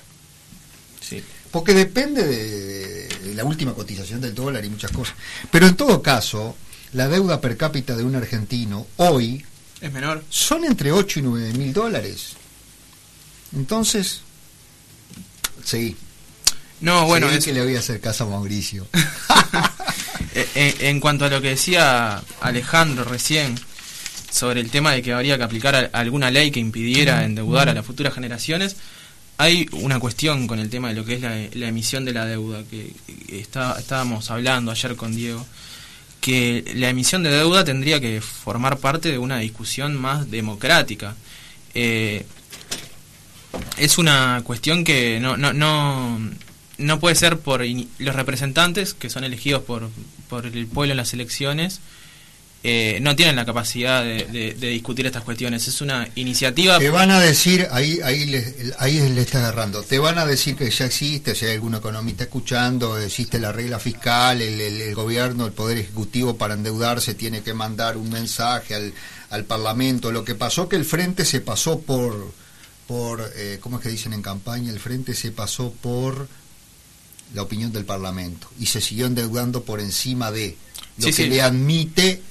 Sí. Porque depende de, de la última cotización del dólar y muchas cosas. Pero en todo caso, la deuda per cápita de un argentino hoy Es menor. son entre 8 y 9 mil dólares. Entonces, sí. No, bueno, Sí, es- que le voy a hacer caso a Mauricio. Eh, eh, en cuanto a lo que decía Alejandro recién sobre el tema de que habría que aplicar alguna ley que impidiera endeudar a las futuras generaciones, hay una cuestión con el tema de lo que es la, la emisión de la deuda, que que está, estábamos hablando ayer con Diego, que la emisión de deuda tendría que formar parte de una discusión más democrática. Eh, es una cuestión que no, no, no, no puede ser por los representantes que son elegidos por, por el pueblo en las elecciones. Eh, no tienen la capacidad de, de- de discutir estas cuestiones. Es una iniciativa. Te van a decir, ahí ahí le, ahí le está agarrando, te van a decir que ya existe, si hay algún economista escuchando, existe la regla fiscal, el, el- el gobierno, el Poder Ejecutivo para endeudarse tiene que mandar un mensaje al, al Parlamento. Lo que pasó que el Frente se pasó por, por eh, ¿cómo es que dicen en campaña? El Frente se pasó por la opinión del Parlamento y se siguió endeudando por encima de lo Sí, que sí. le admite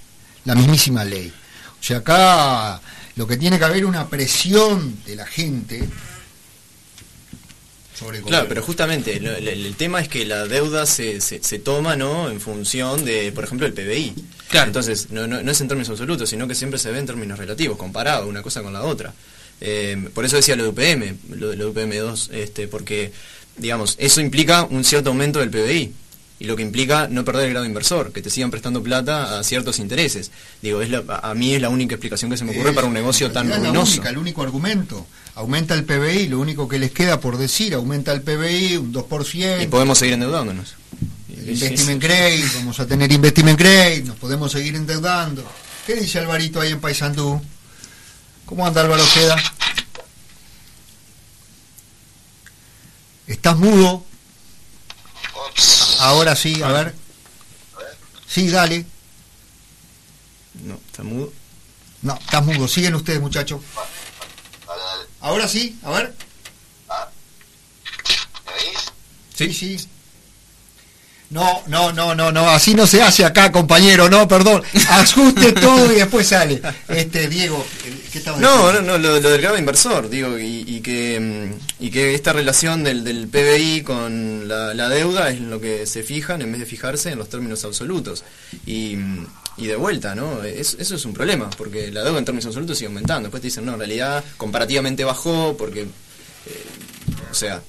la mismísima ley. O sea, acá lo que tiene que haber una presión de la gente sobre el Claro, pero justamente el, el tema es que la deuda se, se, se toma no en función de, por ejemplo, el PBI. Claro. Entonces, no, no, no es en términos absolutos, sino que siempre se ve en términos relativos, comparado una cosa con la otra. Eh, por eso decía lo de UPM, lo de lo de UPM2, este, porque, digamos, eso implica un cierto aumento del PBI. Y lo que implica no perder el grado inversor, que te sigan prestando plata a ciertos intereses. Digo, es la- a mí es la única explicación que se me ocurre Es- para un negocio tan es la ruinoso. única, el único argumento. Aumenta el PBI, lo único que les queda por decir, aumenta el PBI un 2%. Y podemos seguir endeudándonos. Investment grade, vamos a tener investment grade, nos podemos seguir endeudando. ¿Qué dice Alvarito ahí en Paysandú? ¿Cómo anda Álvaro Ojeda? ¿Estás mudo? Ahora sí, a ver. Sí, dale. No, está mudo. No, estás mudo. Siguen ustedes, muchachos. Ahora sí, a ver. Sí, sí. No, no, no, no, no, así no se hace acá, compañero, no, perdón. Ajuste todo y después sale. Este, Diego, ¿qué estaba No, diciendo? no, no, lo, lo del grado inversor, digo, y, y que, mm, y que esta relación del, del PBI con la, la deuda es lo que se fijan en vez de fijarse en los términos absolutos. Y, y de vuelta, ¿no? Es- eso es un problema, porque la deuda en términos absolutos sigue aumentando. Después te dicen, no, en realidad comparativamente bajó, porque, eh, o sea,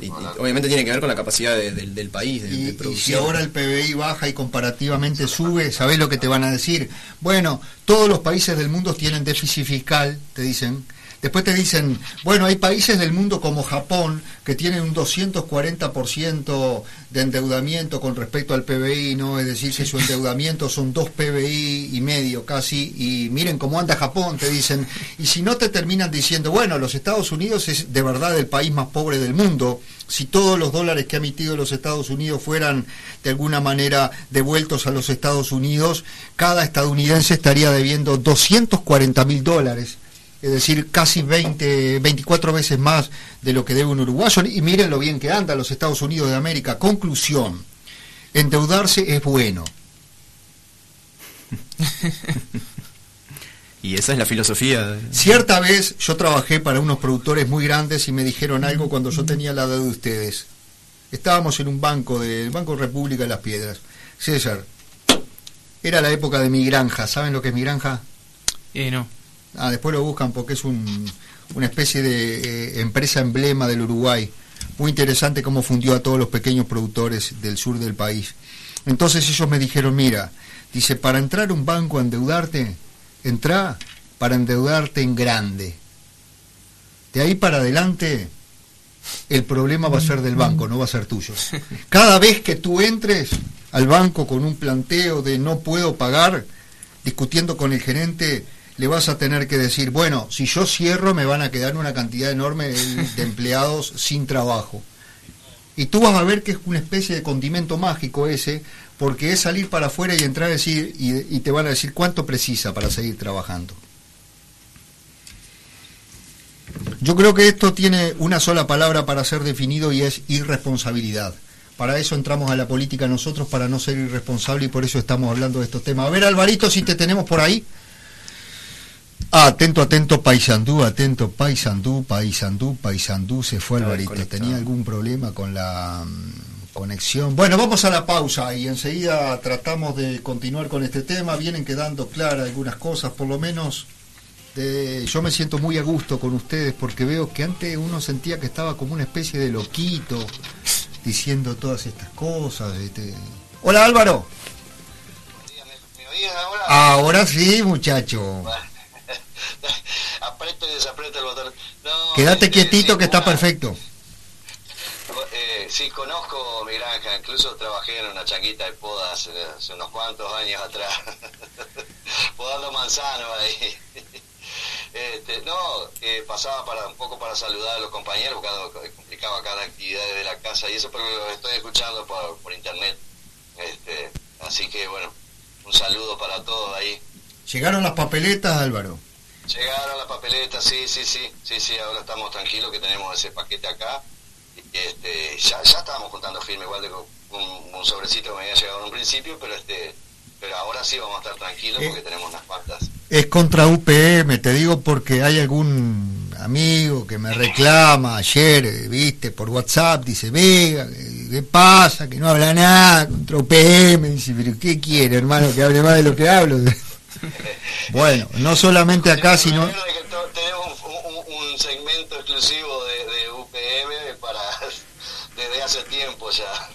Y, y obviamente tiene que ver con la capacidad de- del- del país, de, de Y, y si ahora el PBI baja y comparativamente sube, ¿sabés lo que te van a decir? Bueno, todos los países del mundo tienen déficit fiscal, te dicen. Después te dicen, bueno, hay países del mundo como Japón que tienen un 240% de endeudamiento con respecto al PBI, ¿no? Es decir, que su endeudamiento son dos PBI y medio casi, y miren cómo anda Japón, te dicen. Y si no te terminan diciendo, bueno, los Estados Unidos es de verdad el país más pobre del mundo, si todos los dólares que ha emitido los Estados Unidos fueran de alguna manera devueltos a los Estados Unidos, cada estadounidense estaría debiendo 240 mil dólares es decir, casi 20, 24 veces más de lo que debe un uruguayo. Y miren lo bien que anda los Estados Unidos de América. Conclusión, endeudarse es bueno. Y esa es la filosofía. de- Cierta vez yo trabajé para unos productores muy grandes y me dijeron algo cuando yo tenía la edad de ustedes. Estábamos en un banco del Banco República de las Piedras. César, era la época de mi granja. ¿Saben lo que es mi granja? Eh, no. Ah, después lo buscan porque es un- una especie de eh, empresa emblema del Uruguay. Muy interesante cómo fundió a todos los pequeños productores del sur del país. Entonces ellos me dijeron, mira, dice, para entrar a un banco a endeudarte, entra para endeudarte en grande. De ahí para adelante, el problema va a ser del banco, no va a ser tuyo. Cada vez que tú entres al banco con un planteo de no puedo pagar, discutiendo con el gerente, le vas a tener que decir, bueno, si yo cierro me van a quedar una cantidad enorme de empleados sin trabajo. Y tú vas a ver que es una especie de condimento mágico ese, porque es salir para afuera y entrar a decir, y, y te van a decir cuánto precisa para seguir trabajando. Yo creo que esto tiene una sola palabra para ser definido y es irresponsabilidad. Para eso entramos a la política nosotros, para no ser irresponsable y por eso estamos hablando de estos temas. A ver, Alvarito, si te tenemos por ahí. Ah, atento, atento, Paisandú, atento, Paisandú, Paisandú, Paisandú, se fue Alvarito. Tenía algún problema con la mm, conexión. Bueno, vamos a la pausa y enseguida tratamos de continuar con este tema. Vienen quedando claras algunas cosas, por lo menos de- yo me siento muy a gusto con ustedes porque veo que antes uno sentía que estaba como una especie de loquito diciendo todas estas cosas. este. Hola Álvaro. ¿Me oías ahora? Ahora sí, muchacho. Aprieto y desaprieto el botón. No, Quédate este, quietito sí, que está una- perfecto. Eh, sí, conozco mi granja, incluso trabajé en una changuita de poda hace, hace unos cuantos años atrás, podando manzano ahí. Este, no, eh, pasaba para un poco para saludar a los compañeros, porque complicaba cada actividad de la casa y eso porque lo estoy escuchando por, por internet. Este, así que bueno, un saludo para todos ahí. Llegaron las papeletas, Álvaro. Llegaron las papeletas, sí, sí, sí, sí, sí, ahora estamos tranquilos que tenemos ese paquete acá. Y, este, ya, ya estábamos juntando firme, igual de un, un sobrecito que me había llegado en un principio, pero este, pero ahora sí vamos a estar tranquilos Eh. porque tenemos unas cuantas. Es contra UPM, te digo porque hay algún amigo que me reclama ayer, eh, viste, por WhatsApp, dice, Vega, ¿qué qué pasa? Que no habla nada contra UPM. Dice, pero ¿qué quiere, hermano, que hable más de lo que hablo? Bueno, no solamente acá, sino... Tenemos un, un- un segmento exclusivo de, de UPM para desde hace tiempo ya.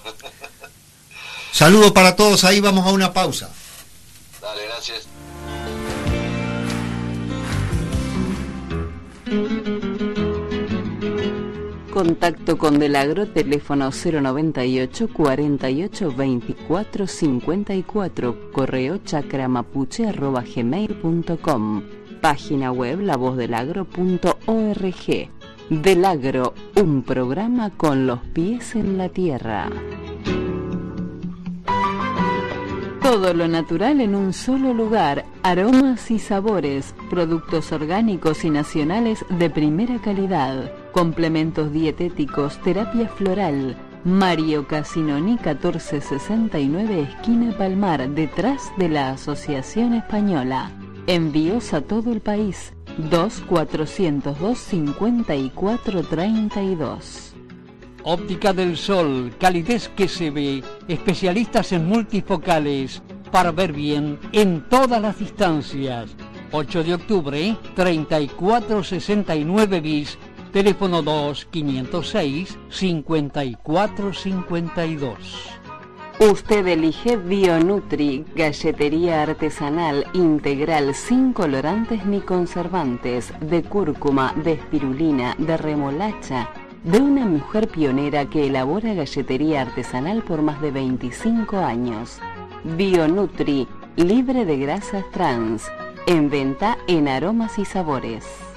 Saludos para todos, ahí vamos a una pausa. Dale, gracias. Contacto con Delagro, teléfono 098 48 24 54, correo chacramapuche arroba gmail.com, página web lavozdelagro.org. Delagro, un programa con los pies en la tierra. Todo lo natural en un solo lugar, aromas y sabores, productos orgánicos y nacionales de primera calidad, complementos dietéticos, terapia floral. Mario Casinoni 1469 esquina Palmar, detrás de la Asociación Española. Envíos a todo el país. 2 402 54 32. Óptica del Sol, calidez que se ve, especialistas en multifocales, para ver bien en todas las distancias. 8 de octubre, 3469 bis, Teléfono 2-506-5452. Usted elige Bionutri, galletería artesanal integral sin colorantes ni conservantes, de cúrcuma, de espirulina, de remolacha, de una mujer pionera que elabora galletería artesanal por más de 25 años. Bionutri, libre de grasas trans, en venta en aromas y sabores.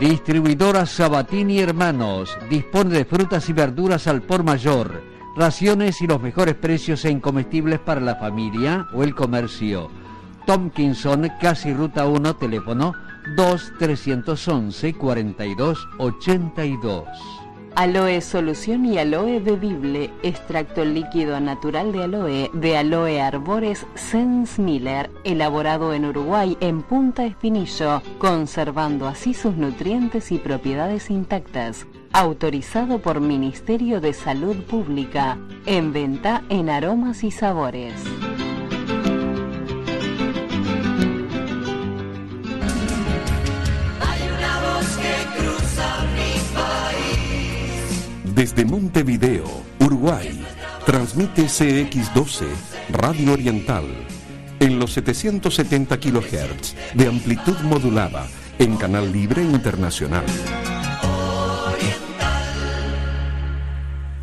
Distribuidora Sabatini Hermanos dispone de frutas y verduras al por mayor, raciones y los mejores precios en comestibles para la familia o el comercio. Tomkinson, casi ruta 1, teléfono 2 311 42 82. Aloe Solución y Aloe Bebible, extracto líquido natural de aloe de Aloe Arbores Sens Miller, elaborado en Uruguay en Punta Espinillo, conservando así sus nutrientes y propiedades intactas. Autorizado por Ministerio de Salud Pública, en venta en aromas y sabores. Desde Montevideo, Uruguay, transmite CX12 Radio Oriental en los 770 kHz de amplitud modulada en Canal Libre Internacional.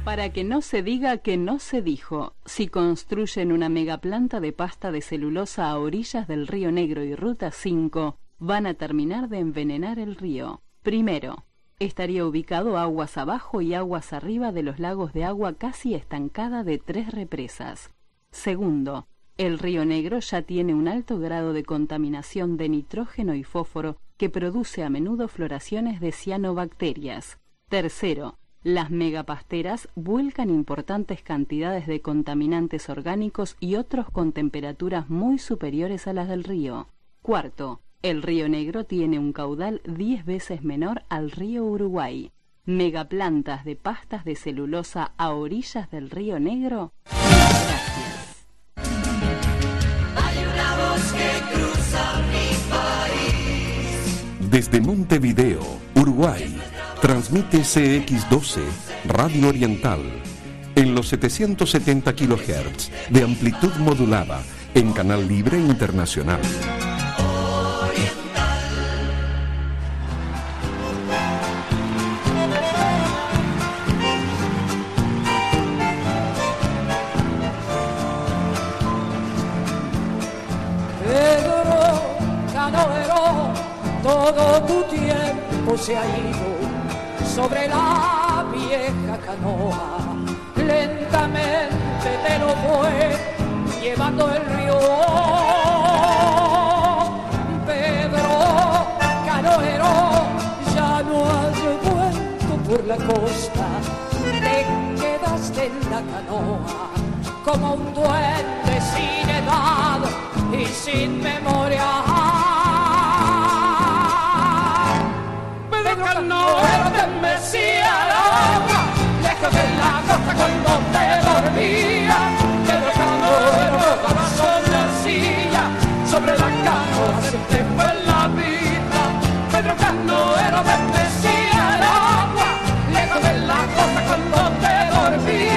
Para que no se diga que no se dijo, si construyen una megaplanta de pasta de celulosa a orillas del río Negro y Ruta 5, van a terminar de envenenar el río. Primero, estaría ubicado aguas abajo y aguas arriba de los lagos de agua casi estancada de tres represas. Segundo, el río Negro ya tiene un alto grado de contaminación de nitrógeno y fósforo que produce a menudo floraciones de cianobacterias. Tercero, las megapasteras vuelcan importantes cantidades de contaminantes orgánicos y otros con temperaturas muy superiores a las del río. Cuarto, el río Negro tiene un caudal 10 veces menor al río Uruguay. Megaplantas de pastas de celulosa a orillas del río Negro. Hay una voz que cruza. Desde Montevideo, Uruguay, transmite CX12 Radio Oriental en los 770 kHz de amplitud modulada en Canal Libre Internacional. Todo tu tiempo se ha ido sobre la vieja canoa. Lentamente te lo fue llevando el río. Pedro Canoero, ya no has vuelto por la costa, te quedaste en la canoa como un duende sin edad y sin memoria. Canoero te mecía al agua, lejos de la costa cuando te dormía. Pedro Canoero, corazón de arcilla, sobre la canoa se te fue la vida. Pedro Canoero mecía al agua, lejos de la costa cuando te dormía.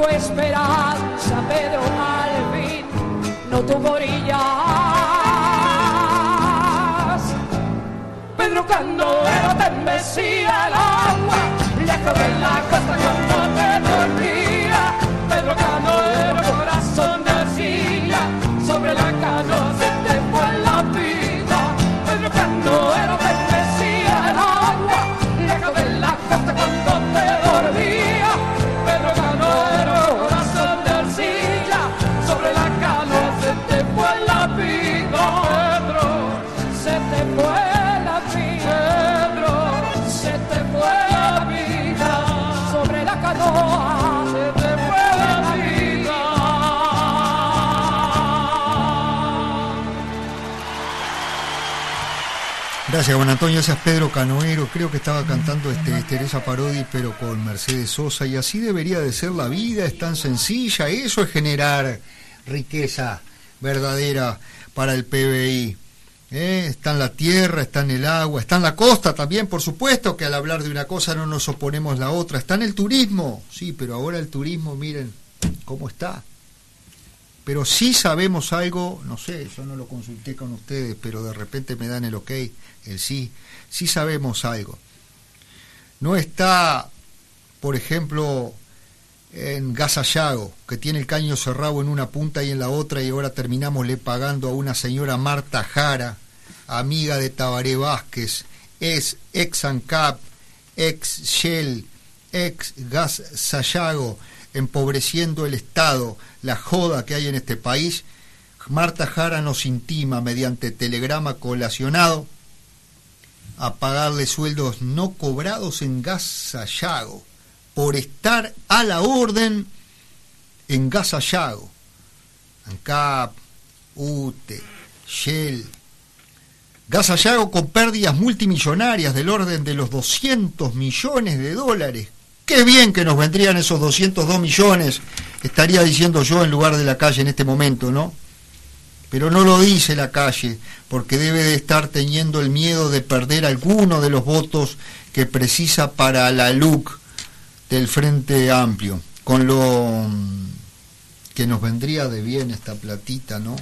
Tu esperanza, Pedro Alvin, no tuvo orillas. Pedro Canoero te mecía el agua, lejos de la costa Gracias, Juan Antonio. Es Pedro Canoero. Creo que estaba cantando este, Teresa Parodi, pero con Mercedes Sosa. Y así debería de ser la vida. Es tan sencilla. Eso es generar riqueza verdadera para el PBI. ¿eh? Está en la tierra, está en el agua, está en la costa también, por supuesto que al hablar de una cosa no nos oponemos a la otra. Está en el turismo, sí, pero ahora el turismo, miren cómo está. Pero sí sabemos algo, no sé, yo no lo consulté con ustedes, pero de repente me dan el ok, el sí, sí sabemos algo. No está, por ejemplo, en Gasallago, que tiene el caño cerrado en una punta y en la otra, y ahora terminamos le pagando a una señora Marta Jara, amiga de Tabaré Vázquez, es ex ANCAP, ex Shell, ex Gas Sayago, empobreciendo el Estado, la joda que hay en este país. Marta Jara nos intima mediante telegrama colacionado a pagarle sueldos no cobrados en Gas Sayago por estar a la orden en Gasallago, ANCAP, UTE, Shell. Gasallago con pérdidas multimillonarias del orden de los 200 millones de dólares. Qué bien que nos vendrían esos 202 millones, estaría diciendo yo en lugar de la calle en este momento, ¿no? Pero no lo dice la calle, porque debe de estar teniendo el miedo de perder alguno de los votos que precisa para la LUC del Frente Amplio, con lo mm, que nos vendría de bien esta platita, ¿no?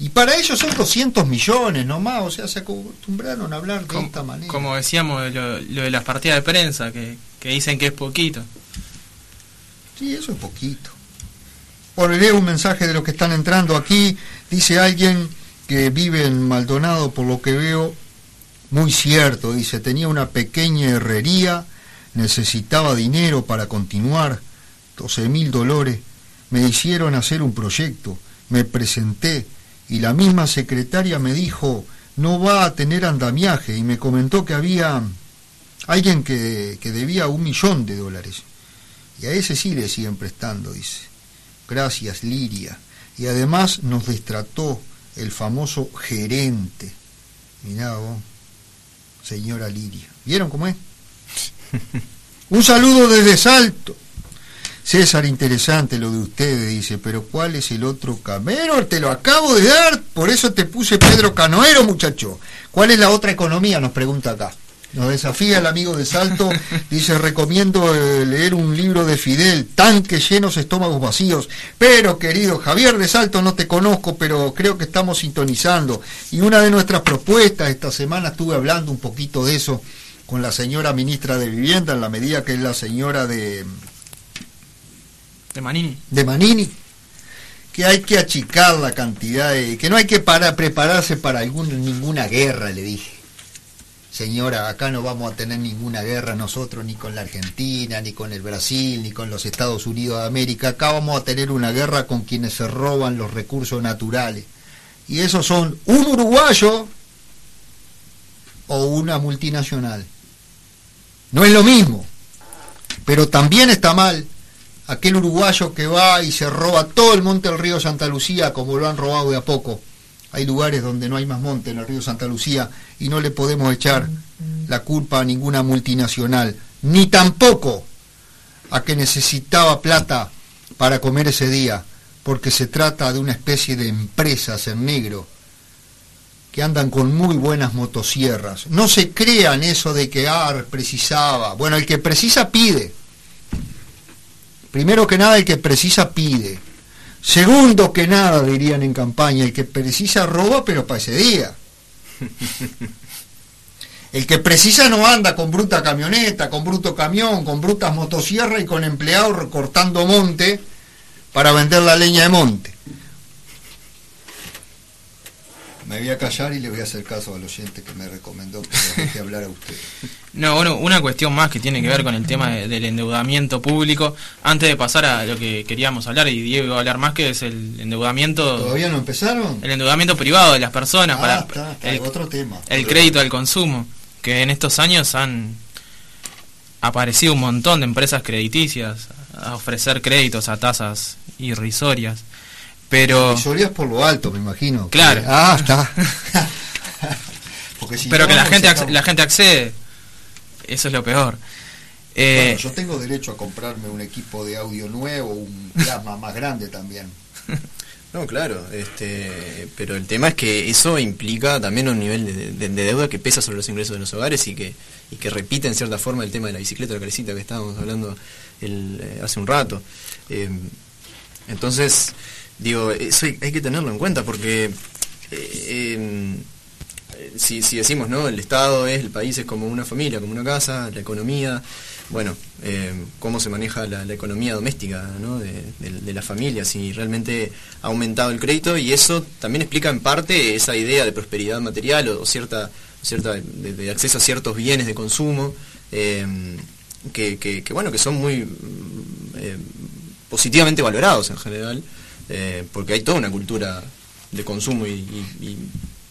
Y para ellos son 200 millones nomás, o sea, se acostumbraron a hablar de esta manera. Como decíamos, lo, lo, de las partidas de prensa, que, que dicen que es poquito. Sí, eso es poquito. Por leo un mensaje de los que están entrando aquí. Dice alguien que vive en Maldonado, por lo que veo, muy cierto. Dice, tenía una pequeña herrería, necesitaba dinero para continuar, 12 mil dólares. Me hicieron hacer un proyecto, me presenté y la misma secretaria me dijo, no va a tener andamiaje y me comentó que había alguien que, que debía un millón de dólares. Y a ese sí le siguen prestando, dice. Gracias, Liria. Y además nos destrató el famoso gerente. Mirá vos, señora Liria. ¿Vieron cómo es? Un saludo desde Salto. César, interesante lo de ustedes, dice, pero ¿cuál es el otro camero? Te lo acabo de dar, por eso te puse Pedro Canoero, muchacho. ¿Cuál es la otra economía? Nos pregunta acá. Nos desafía el amigo de Salto, dice, recomiendo eh, leer un libro de Fidel, Tanques llenos, estómagos vacíos. Pero, querido Javier de Salto, no te conozco, pero creo que estamos sintonizando. Y una de nuestras propuestas, esta semana estuve hablando un poquito de eso con la señora ministra de Vivienda, en la medida que es la señora de... De Manini. De Manini que hay que achicar la cantidad de... que no hay que para, prepararse para algún, ninguna guerra, le dije. Señora, acá no vamos a tener ninguna guerra nosotros, ni con la Argentina, ni con el Brasil, ni con los Estados Unidos de América. Acá vamos a tener una guerra con quienes se roban los recursos naturales. Y esos son un uruguayo o una multinacional. No es lo mismo, pero también está mal aquel uruguayo que va y se roba todo el monte del río Santa Lucía como lo han robado de a poco. Hay lugares donde no hay más monte en el río Santa Lucía y no le podemos echar la culpa a ninguna multinacional, ni tampoco a que necesitaba plata para comer ese día, porque se trata de una especie de empresas en negro que andan con muy buenas motosierras. No se crean eso de que AR precisaba. Bueno, el que precisa pide. Primero que nada, el que precisa pide. Segundo que nada, dirían en campaña, el que precisa roba, pero para ese día. El que precisa no anda con bruta camioneta, con bruto camión, con brutas motosierras y con empleados recortando monte para vender la leña de monte. Me voy a callar y le voy a hacer caso al oyente que me recomendó que deje hablar a usted. No, bueno, una cuestión más que tiene que ver con el tema de, del endeudamiento público. Antes de pasar a lo que queríamos hablar, y Diego iba a hablar más, que es el endeudamiento... ¿Todavía no empezaron? El endeudamiento privado de las personas Ah, para está, está, el, otro tema. el crédito al consumo, que en estos años han aparecido un montón de empresas crediticias a ofrecer créditos a tasas irrisorias. Pero... Irrisorias por lo alto, me imagino. Claro. Ah, está. porque si Pero no, que la gente, acaba- la gente accede. Eso es lo peor. Eh, Bueno, yo tengo derecho a comprarme un equipo de audio nuevo, un plasma más grande también. No, claro, este, pero el tema es que eso implica también un nivel de, de- de deuda que pesa sobre los ingresos de los hogares y que, y que repite en cierta forma el tema de la bicicleta, la carecita que estábamos hablando el, eh, hace un rato. Eh, entonces, digo, eso hay, que tenerlo en cuenta porque eh, em, si, si decimos, ¿no? El Estado es, el país es como una familia, como una casa, la economía, bueno, eh, cómo se maneja la, economía doméstica ¿no? de, de- de la familia, si realmente ha aumentado el crédito y eso también explica en parte esa idea de prosperidad material o, cierta, cierta de, acceso a ciertos bienes de consumo eh, que, bueno que son muy positivamente valorados en general eh, porque hay toda una cultura de consumo y, y- y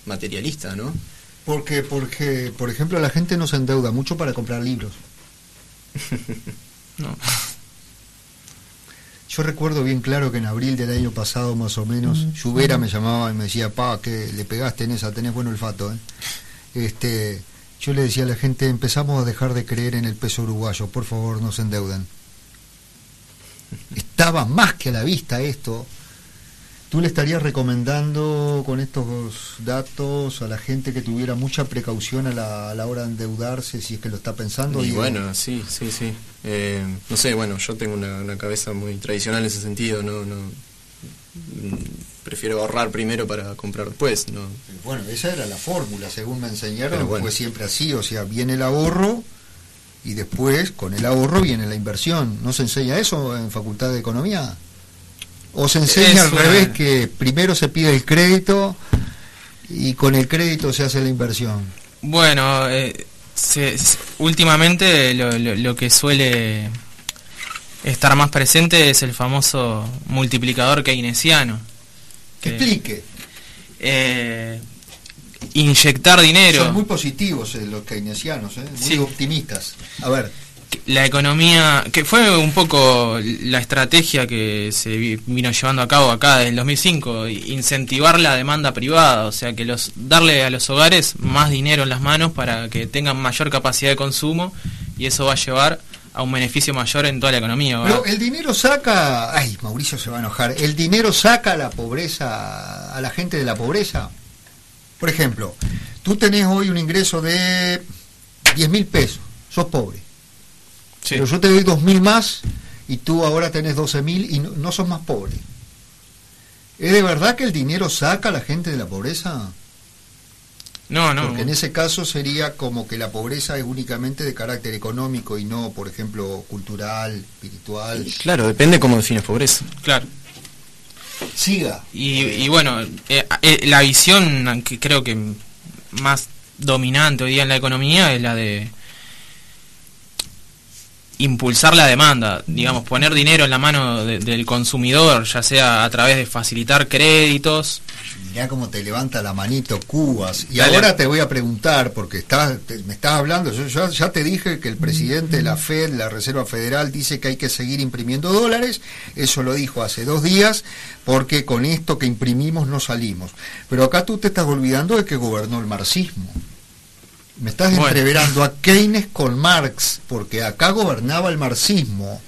materialista, ¿no? Porque, porque, por ejemplo, la gente no se endeuda mucho para comprar libros. No. Yo recuerdo bien claro que en abril del año pasado, más o menos, Lluvera me llamaba y me decía, pa, que le pegaste en esa, tenés buen olfato, ¿eh? Este, yo le decía a la gente, empezamos a dejar de creer en el peso uruguayo, por favor, no se endeuden. Estaba más que a la vista esto. ¿Tú le estarías recomendando con estos datos a la gente que tuviera mucha precaución a la, a la hora de endeudarse, si es que lo está pensando? Y bueno, sí, sí, sí. Eh, no sé, bueno, yo tengo una, una cabeza muy tradicional en ese sentido, no, no prefiero ahorrar primero para comprar después, no. Bueno, esa era la fórmula, según me enseñaron, bueno. fue siempre así, o sea, viene el ahorro y después con el ahorro viene la inversión. ¿No se enseña eso en Facultad de Economía? ¿O se enseña al una- revés que primero se pide el crédito y con el crédito se hace la inversión? Bueno, eh, se- últimamente lo, lo- lo que suele estar más presente es el famoso multiplicador keynesiano. Que Que, explique. eh, inyectar dinero. Son muy positivos eh, los keynesianos, eh, muy Sí. optimistas. A ver, la economía, que fue un poco la estrategia que se vi- vino llevando a cabo acá desde el 2005, incentivar la demanda privada, o sea, que los darle a los hogares más dinero en las manos para que tengan mayor capacidad de consumo y eso va a llevar a un beneficio mayor en toda la economía. Pero el dinero saca, ay, Mauricio se va a enojar, el dinero saca a la pobreza, a la gente de la pobreza. Por ejemplo, tú tenés hoy un ingreso de 10 mil pesos, sos pobre. Sí. Pero yo te doy 2 mil más y tú ahora tenés 12 mil y no, no sos más pobre. ¿Es de verdad que el dinero saca a la gente de la pobreza? No, no. Porque en ese caso sería como que la pobreza es únicamente de carácter económico y no, por ejemplo, cultural, espiritual. Claro, depende cómo defines pobreza. Claro. Siga. Y, y bueno, eh, eh, la visión que creo que más dominante hoy día en la economía es la de impulsar la demanda, digamos, poner dinero en la mano de- del consumidor, ya sea a través de facilitar créditos. Mirá cómo te levanta la manito Cubas. Y Dale. ahora te voy a preguntar, porque estás, te- me estás hablando, yo ya, ya te dije que el presidente de la Fed, la Reserva Federal, dice que hay que seguir imprimiendo dólares, eso lo dijo hace dos días, porque con esto que imprimimos no salimos. Pero acá tú te estás olvidando de que gobernó el marxismo. Me estás Bueno. entreverando a Keynes con Marx, porque acá gobernaba el marxismo.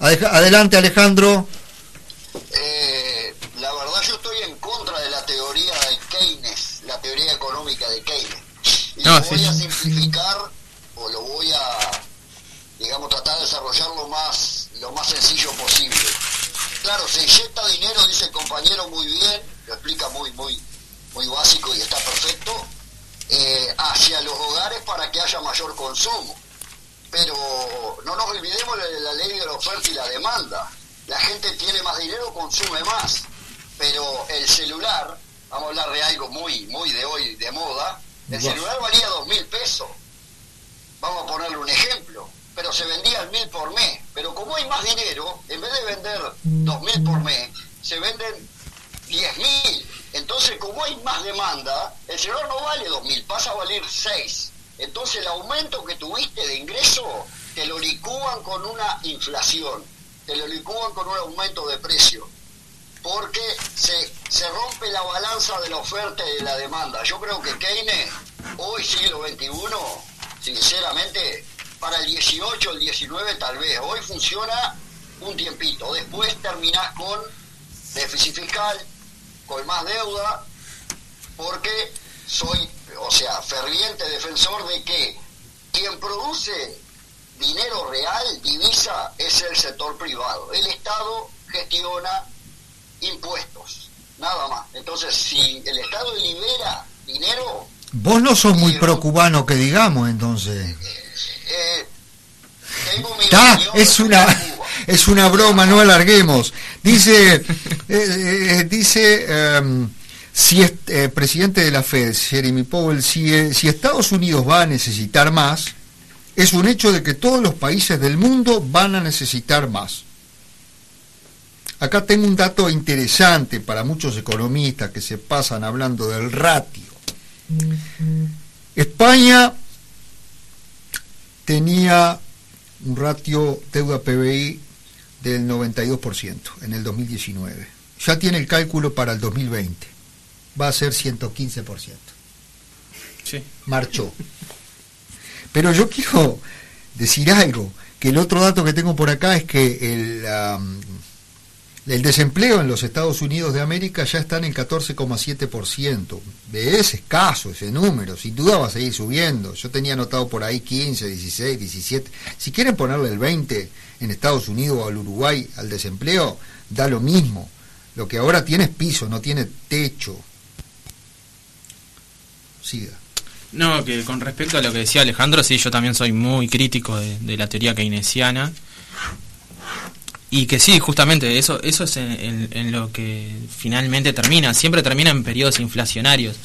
Adeja- Adelante Alejandro. Eh, la verdad yo estoy en contra de la teoría de Keynes, la teoría económica de Keynes. Y No, lo voy sí. a simplificar o lo voy a, digamos, tratar de desarrollar lo más, lo más sencillo posible. Claro, se inyecta dinero, dice el compañero muy bien, lo explica muy, muy, muy básico y está perfecto, eh, hacia los hogares para que haya mayor consumo. Pero no nos olvidemos de la ley de la oferta y la demanda. La gente tiene más dinero, consume más. Pero el celular, vamos a hablar de algo muy, muy de hoy, de moda, el celular valía dos mil pesos. Vamos a ponerle un ejemplo. Pero se vendía al mil por mes. Pero como hay más dinero, en vez de vender dos mil por mes, se venden diez mil. Entonces, como hay más demanda, el celular no vale dos mil, pasa a valer seis. Entonces, el aumento que tuviste de ingreso te lo licúan con una inflación, te lo licúan con un aumento de precio, porque se, se rompe la balanza de la oferta y de la demanda. Yo creo que Keynes hoy siglo XXI, sinceramente, para el 18, el 19 tal vez. Hoy funciona un tiempito. Después terminás con déficit fiscal, con más deuda, porque soy, o sea, ferviente defensor de que quien produce dinero real, divisa, es el sector privado. El Estado gestiona impuestos, nada más. Entonces, si el Estado libera dinero, Vos no sos muy pro-cubano que digamos, entonces. eh, mi Está, es una es una broma, no alarguemos. Dice eh, eh, dice em, si es eh, presidente de la Fed, Jeremy Powell, si, eh, si Estados Unidos va a necesitar más, es un hecho de que todos los países del mundo van a necesitar más. Acá tengo un dato interesante para muchos economistas que se pasan hablando del ratio. España tenía un ratio deuda PBI del 92% en el 2019. Ya tiene el cálculo para el 2020. Va a ser 115%. Sí. Marchó. Pero yo quiero decir algo, que el otro dato que tengo por acá es que el, el desempleo en los Estados Unidos de América ya está en el 14,7%. Es escaso ese número, sin duda va a seguir subiendo. Yo tenía anotado por ahí 15, 16, 17. Si quieren ponerle el 20 en Estados Unidos o al Uruguay al desempleo, da lo mismo. Lo que ahora tiene es piso, no tiene techo. Siga. No, que con respecto a lo que decía Alejandro, sí, yo también soy muy crítico de, de la teoría keynesiana. Y que sí, justamente, eso, eso es en, lo que finalmente termina. Siempre termina en periodos inflacionarios.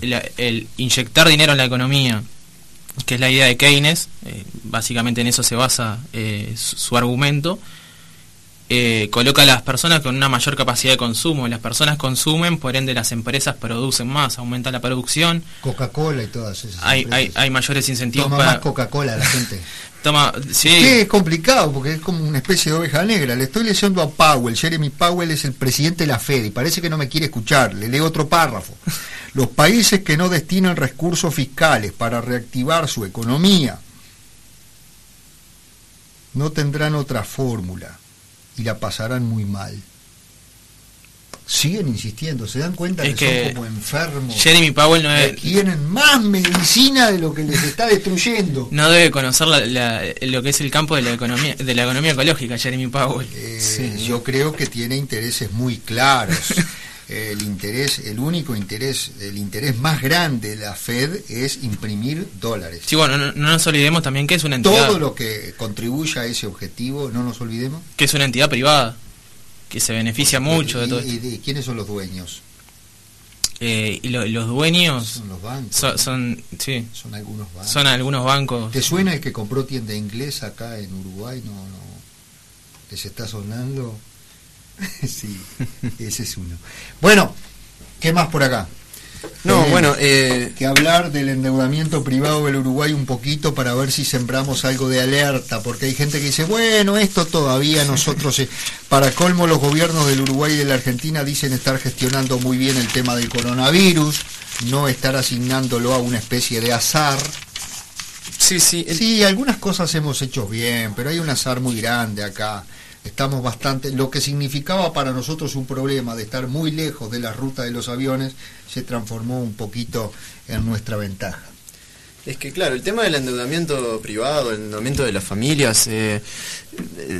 El, inyectar dinero en la economía, que es la idea de Keynes, eh, básicamente en eso se basa eh, su argumento, eh, coloca a las personas con una mayor capacidad de consumo. Las personas consumen, por ende las empresas producen más, aumenta la producción, Coca-Cola y todas esas. hay, hay, hay mayores incentivos Toma para... más Coca-Cola la gente. Toma, sí, Sí, es complicado porque es como una especie de oveja negra. Le estoy leyendo a Powell. Jeremy Powell es el presidente de la Fed y parece que no me quiere escuchar. Le leo otro párrafo. Los países que no destinan recursos fiscales para reactivar su economía no tendrán otra fórmula y la pasarán muy mal. Siguen insistiendo, se dan cuenta Es que, que son como enfermos. Jeremy Powell no es- Tienen más medicina de lo que les está destruyendo. no debe conocer la- la- lo que es el campo de la economía de la economía ecológica, Jeremy Powell. Eh, Yo creo que tiene intereses muy claros. el interés, el único interés, el interés más grande de la Fed es imprimir dólares. Sí, bueno, no, no nos olvidemos también que es una entidad Todo lo que contribuya a ese objetivo, no nos olvidemos. que es una entidad privada que se beneficia mucho de ¿Y- todo y quiénes son los dueños? Eh, y lo- los dueños Son los bancos. son, son- sí, Son algunos bancos. son algunos bancos. ¿Te suena el que compró tienda inglesa acá en Uruguay? No, no. ¿Les está sonando? sí, ese es uno. Bueno, ¿qué más por acá? No, Eh, bueno, eh, que hablar del endeudamiento privado del Uruguay un poquito para ver si sembramos algo de alerta, porque hay gente que dice, bueno, esto todavía nosotros, eh, para colmo los gobiernos del Uruguay y de la Argentina dicen estar gestionando muy bien el tema del coronavirus, no estar asignándolo a una especie de azar. Sí, sí. Sí, algunas cosas hemos hecho bien, pero hay un azar muy grande acá. Estamos bastante, lo que significaba para nosotros un problema de estar muy lejos de la ruta de los aviones, se transformó un poquito en nuestra ventaja. Es que claro, el tema del endeudamiento privado, el endeudamiento de las familias, eh,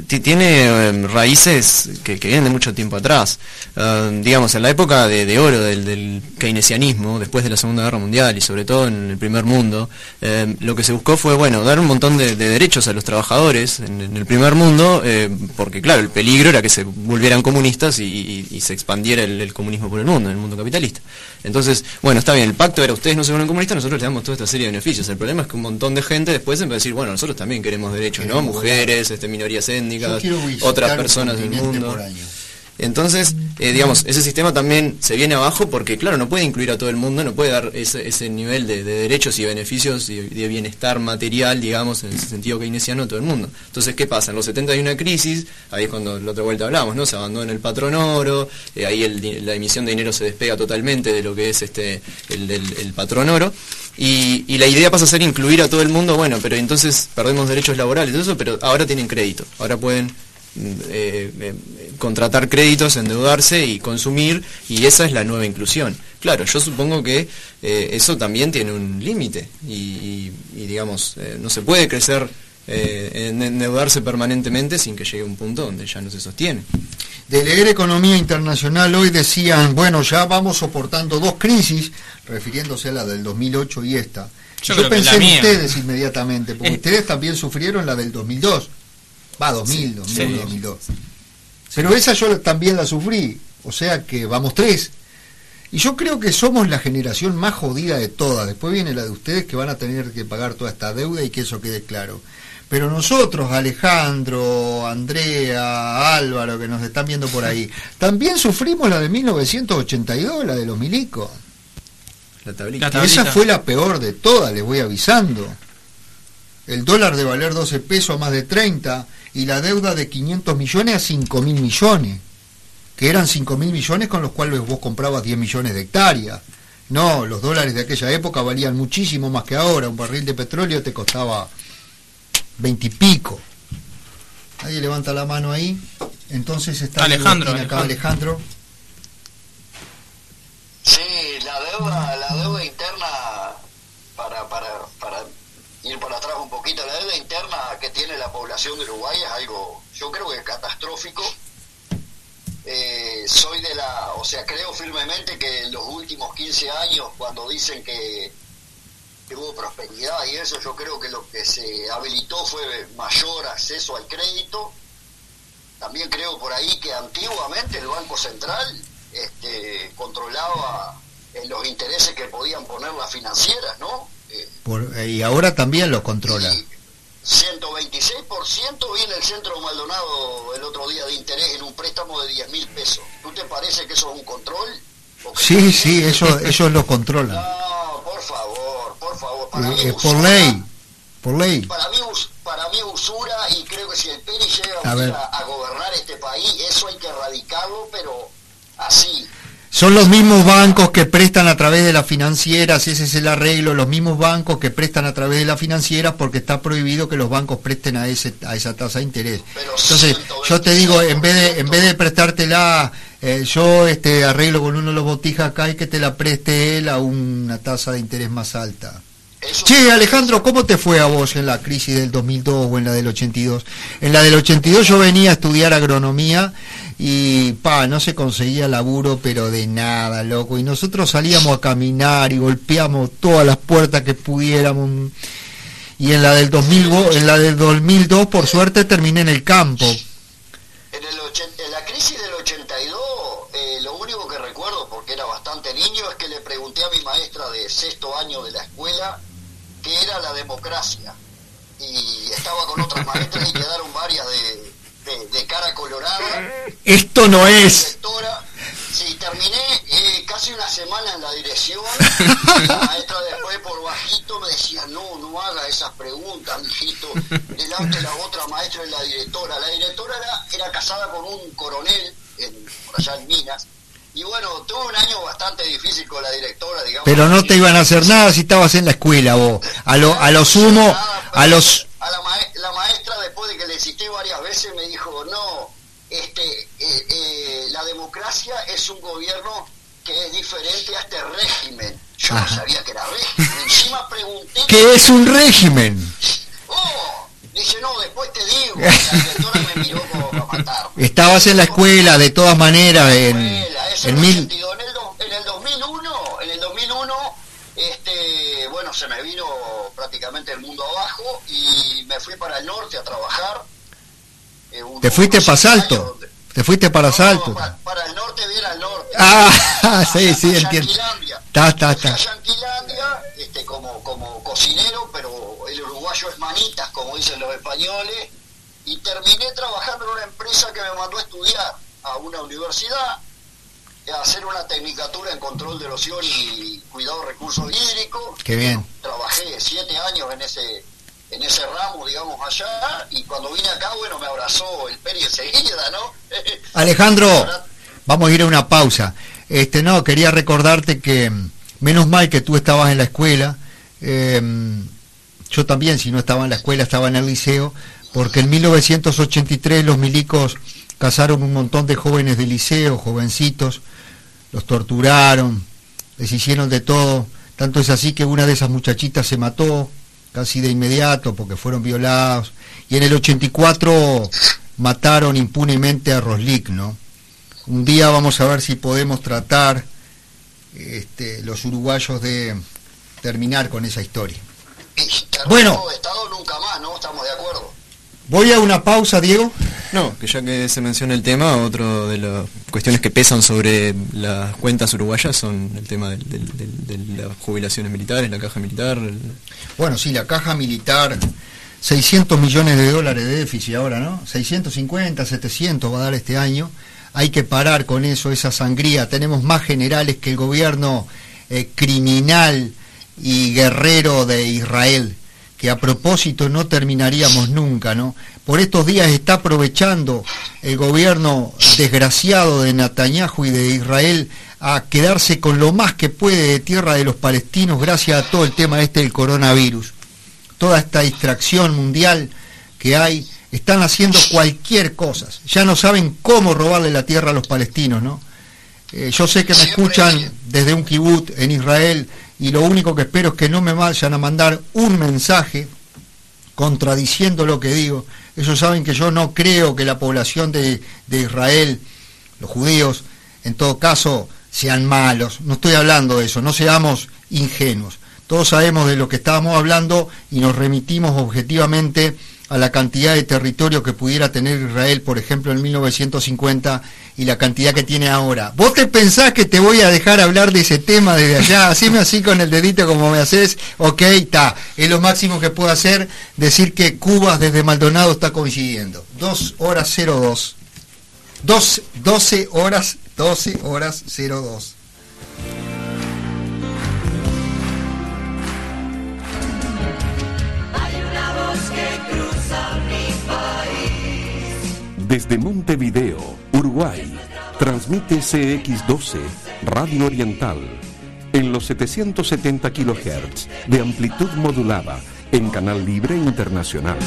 ti- tiene eh, raíces que, vienen de mucho tiempo atrás. Eh, digamos, en la época de, oro del, keynesianismo, después de la Segunda Guerra Mundial y sobre todo en el primer mundo, eh, lo que se buscó fue, bueno, dar un montón de, de derechos a los trabajadores en, el primer mundo, porque claro, el peligro era que se volvieran comunistas y, se expandiera el, el comunismo por el mundo, en el mundo capitalista. Entonces, bueno, está bien, el pacto era ustedes no se vuelven comunistas, nosotros le damos toda esta serie de beneficios. El problema es que un montón de gente después empezó a decir, bueno, nosotros también queremos derechos, ¿no? Mujeres, este, minorías étnicas, otras personas del mundo. por año. Entonces, eh, digamos, ese sistema también se viene abajo porque, claro, no puede incluir a todo el mundo, no puede dar ese, nivel de, de derechos y beneficios y de bienestar material, digamos, en ese sentido keynesiano a todo el mundo. Entonces, ¿qué pasa? En los 70 hay una crisis, ahí es cuando la otra vuelta hablamos, ¿no? Se abandona el patrón oro, eh, ahí el la emisión de dinero se despega totalmente de lo que es este el, el- el patrón oro. Y, la idea pasa a ser incluir a todo el mundo, bueno, pero entonces perdemos derechos laborales eso, pero ahora tienen crédito, ahora pueden mm, eh, contratar créditos, endeudarse y consumir, y esa es la nueva inclusión. Claro, yo supongo que eh, eso también tiene un límite, y, y- y, digamos, eh, no se puede crecer, eh, en- endeudarse permanentemente sin que llegue a un punto donde ya no se sostiene. De leer Economía Internacional hoy decían, bueno, ya vamos soportando dos crisis, refiriéndose a la del 2008 y esta. Yo pensé en ustedes inmediatamente, porque Eh. ustedes también sufrieron la del 2002. Va, 2000, 2001, sí. 2002. Pero esa yo también la sufrí, o sea que vamos tres. Y yo creo que somos la generación más jodida de todas. Después viene la de ustedes que van a tener que pagar toda esta deuda y que eso quede claro. Pero nosotros, Alejandro, Andrea, Álvaro, que nos están viendo por ahí, también sufrimos la de 1982, la de los milicos. La tablita. La Esa fue la peor de todas, les voy avisando. El dólar de valer 12 pesos a más de 30 y la deuda de 500 millones a 5 mil millones, que eran 5 mil millones con los cuales vos comprabas 10 millones de hectáreas. No, los dólares de aquella época valían muchísimo más que ahora. Un barril de petróleo te costaba 20 y pico. Nadie levanta la mano ahí. Entonces está Alejandro, acá Alejandro. Sí, la deuda, la deuda interna, para, para, para ir para atrás un poquito, la deuda interna que tiene la población de Uruguay es algo, yo creo que catastrófico. Eh, soy de la, o sea, creo firmemente que en los últimos 15 años, cuando dicen que, que hubo prosperidad y eso, yo creo que lo que se habilitó fue mayor acceso al crédito. También creo por ahí que antiguamente el Banco Central este, controlaba los intereses que podían poner las financieras, ¿no? Eh, Por- y ahora también lo controla. 126% viene el centro Maldonado el otro día de interés en un préstamo de 10 mil pesos. ¿Tú te parece que eso es un control? Sí, sí, eso, ellos lo controlan. No, por favor, por favor. Para, Eh, mí, eh, por usura, ley, por ley. para, mí, para mí usura y creo que si el PERI llega a gobernar este país, eso hay que erradicarlo, pero así. Son los mismos bancos que prestan a través de las financieras, ese es el arreglo, los mismos bancos que prestan a través de las financieras porque está prohibido que los bancos presten a ese a esa tasa de interés. Entonces, yo te digo, en vez de en vez de prestártela, eh, yo este arreglo con uno de los botijas acá y que te la preste él a una tasa de interés más alta. Che, Alejandro, ¿cómo te fue a vos en la crisis del 2002 o en la del 82? En la del 82 yo venía a estudiar agronomía y, pa, no se conseguía laburo, pero de nada, loco. Y nosotros salíamos a caminar y golpeamos todas las puertas que pudiéramos. Y en la del 2000, go- en la del 2002, por suerte, terminé en el campo. En, el en la crisis del 82, eh, lo único que recuerdo, porque era bastante niño, es que le pregunté a mi maestra de sexto año de la escuela qué era la democracia. Y estaba con otras maestras y quedaron varias de, de- de cara colorada. Esto no es. Directora, sí, terminé eh, casi una semana en la dirección. La maestra después por bajito me decía, no, no haga esas preguntas, mijito. Delante de la otra maestra y la directora. La directora era, era casada con un coronel en, por allá en Minas. Y bueno, tuve un año bastante difícil con la directora, digamos. Pero no te iban a hacer nada si estabas en la escuela vos. A lo, a lo sumo, a los... a la, mae- la maestra después de que le insistí varias veces me dijo no este eh, eh, la democracia es un gobierno que es diferente a este régimen yo no sabía que era régimen. Encima pregunté ¿Qué es un régimen? oh dije no después te digo la directora me miró como para matar. Estabas en la escuela, de todas maneras, en, en mil... en el, do- en el 2001 en el 2001 este bueno se me vino prácticamente el mundo abajo y me fui para el norte a trabajar eh, un- Te fuiste para Salto. Te fuiste para Salto. para, para el norte bien al norte Ah, sí, sí, entiendo. Está, está, a está. Este, como, como cocinero, pero el uruguayo es manitas, como dicen los españoles, y terminé trabajando en una empresa que me mandó a estudiar a una universidad, hacer una tecnicatura en control de erosión y cuidado de recursos hídricos. Qué bien. Trabajé siete años en ese en ese ramo, digamos, allá, y cuando vine acá, bueno, me abrazó el Peri enseguida, ¿no? Alejandro, vamos a ir a una pausa. Este, no, quería recordarte que mm, menos mal que tú estabas en la escuela. eh, yo también, si no estaba en la escuela, estaba en el liceo, porque en 1983 los milicos cazaron un montón de jóvenes de liceo, jovencitos, los torturaron, les hicieron de todo. Tanto es así que una de esas muchachitas se mató casi de inmediato porque fueron violados. Y en el 84 mataron impunemente a Roslik, ¿no? Un día vamos a ver si podemos tratar este, los uruguayos de terminar con esa historia. Bueno, Estado nunca más, ¿no? Estamos de acuerdo. Voy a una pausa, Diego. No, que ya que se menciona el tema, otro de las cuestiones que pesan sobre las cuentas uruguayas son el tema del- del- del- de las jubilaciones militares, la caja militar. el- Bueno, sí, la caja militar, 600 millones de dólares de déficit ahora, ¿no? 650, 700 va a dar este año. Hay que parar con eso, esa sangría. Tenemos más generales que el gobierno eh, criminal y guerrero de Israel, que a propósito no terminaríamos nunca, ¿no? Por estos días está aprovechando el gobierno desgraciado de Netanyahu y de Israel a quedarse con lo más que puede de tierra de los palestinos gracias a todo el tema este del coronavirus. Toda esta distracción mundial que hay, están haciendo cualquier cosa. Ya no saben cómo robarle la tierra a los palestinos, ¿no? Eh, yo sé que me escuchan desde un kibut en Israel y lo único que espero es que no me vayan a mandar un mensaje contradiciendo lo que digo. Ellos saben que yo no creo que la población de, de Israel, los judíos, en todo caso, sean malos. No estoy hablando de eso, no seamos ingenuos. Todos sabemos de lo que estábamos hablando y nos remitimos objetivamente a la cantidad de territorio que pudiera tener Israel, por ejemplo, en 1950 y la cantidad que tiene ahora. ¿Vos te pensás que te voy a dejar hablar de ese tema desde allá? Haceme así con el dedito como me haces. Ok, está. Es lo máximo que puedo hacer, decir que Cuba desde Maldonado está coincidiendo. Dos horas 02. Dos, 12 horas, 12 horas 02. Desde Montevideo, Uruguay, transmite CX12, Radio Oriental, en los 770 kHz de amplitud modulada, en Canal Libre Internacional.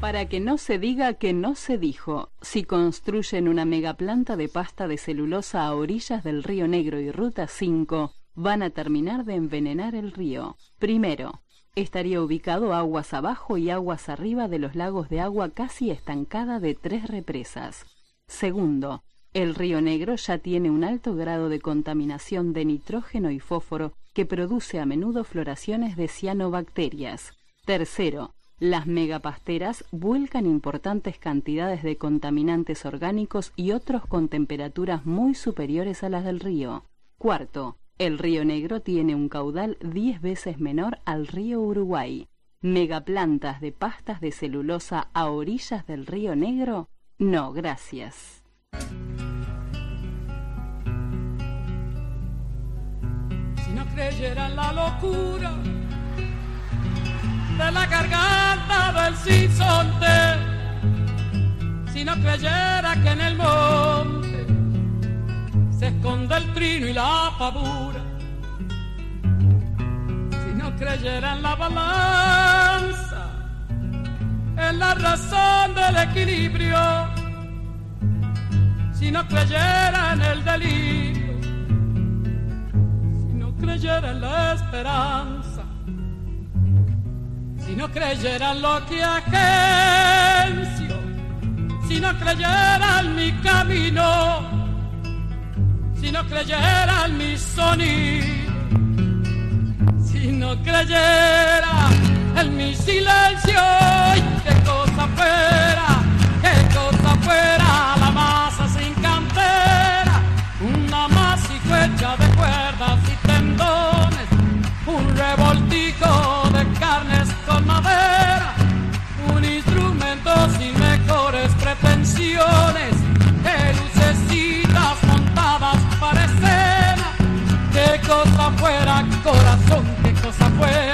Para que no se diga que no se dijo, si construyen una megaplanta de pasta de celulosa a orillas del río Negro y Ruta 5, van a terminar de envenenar el río. Primero, estaría ubicado aguas abajo y aguas arriba de los lagos de agua casi estancada de tres represas. Segundo, el río Negro ya tiene un alto grado de contaminación de nitrógeno y fósforo que produce a menudo floraciones de cianobacterias. Tercero, las megapasteras vuelcan importantes cantidades de contaminantes orgánicos y otros con temperaturas muy superiores a las del río. Cuarto, el río Negro tiene un caudal 10 veces menor al río Uruguay. ¿Megaplantas de pastas de celulosa a orillas del río Negro? No, gracias. si no creyera la locura de la garganta del sinsonte, si no creyera que en el monte se esconde el trino y la pavura, si no creyera en la balanza, en la razón del equilibrio, si no creyera en el delirio, si no creyera en la esperanza, si no creyera en lo que agencio, si no creyera en mi camino, si no creyera en mi sonido, si no creyera en mi silencio, ¡ay, qué cosa fuera, qué cosa fuera la masa sin cantera, una masico hecha de cuerdas y tendones, un revoltijo de carnes con madera, un instrumento sin mejores pretensiones, corazón, qué cosa fue.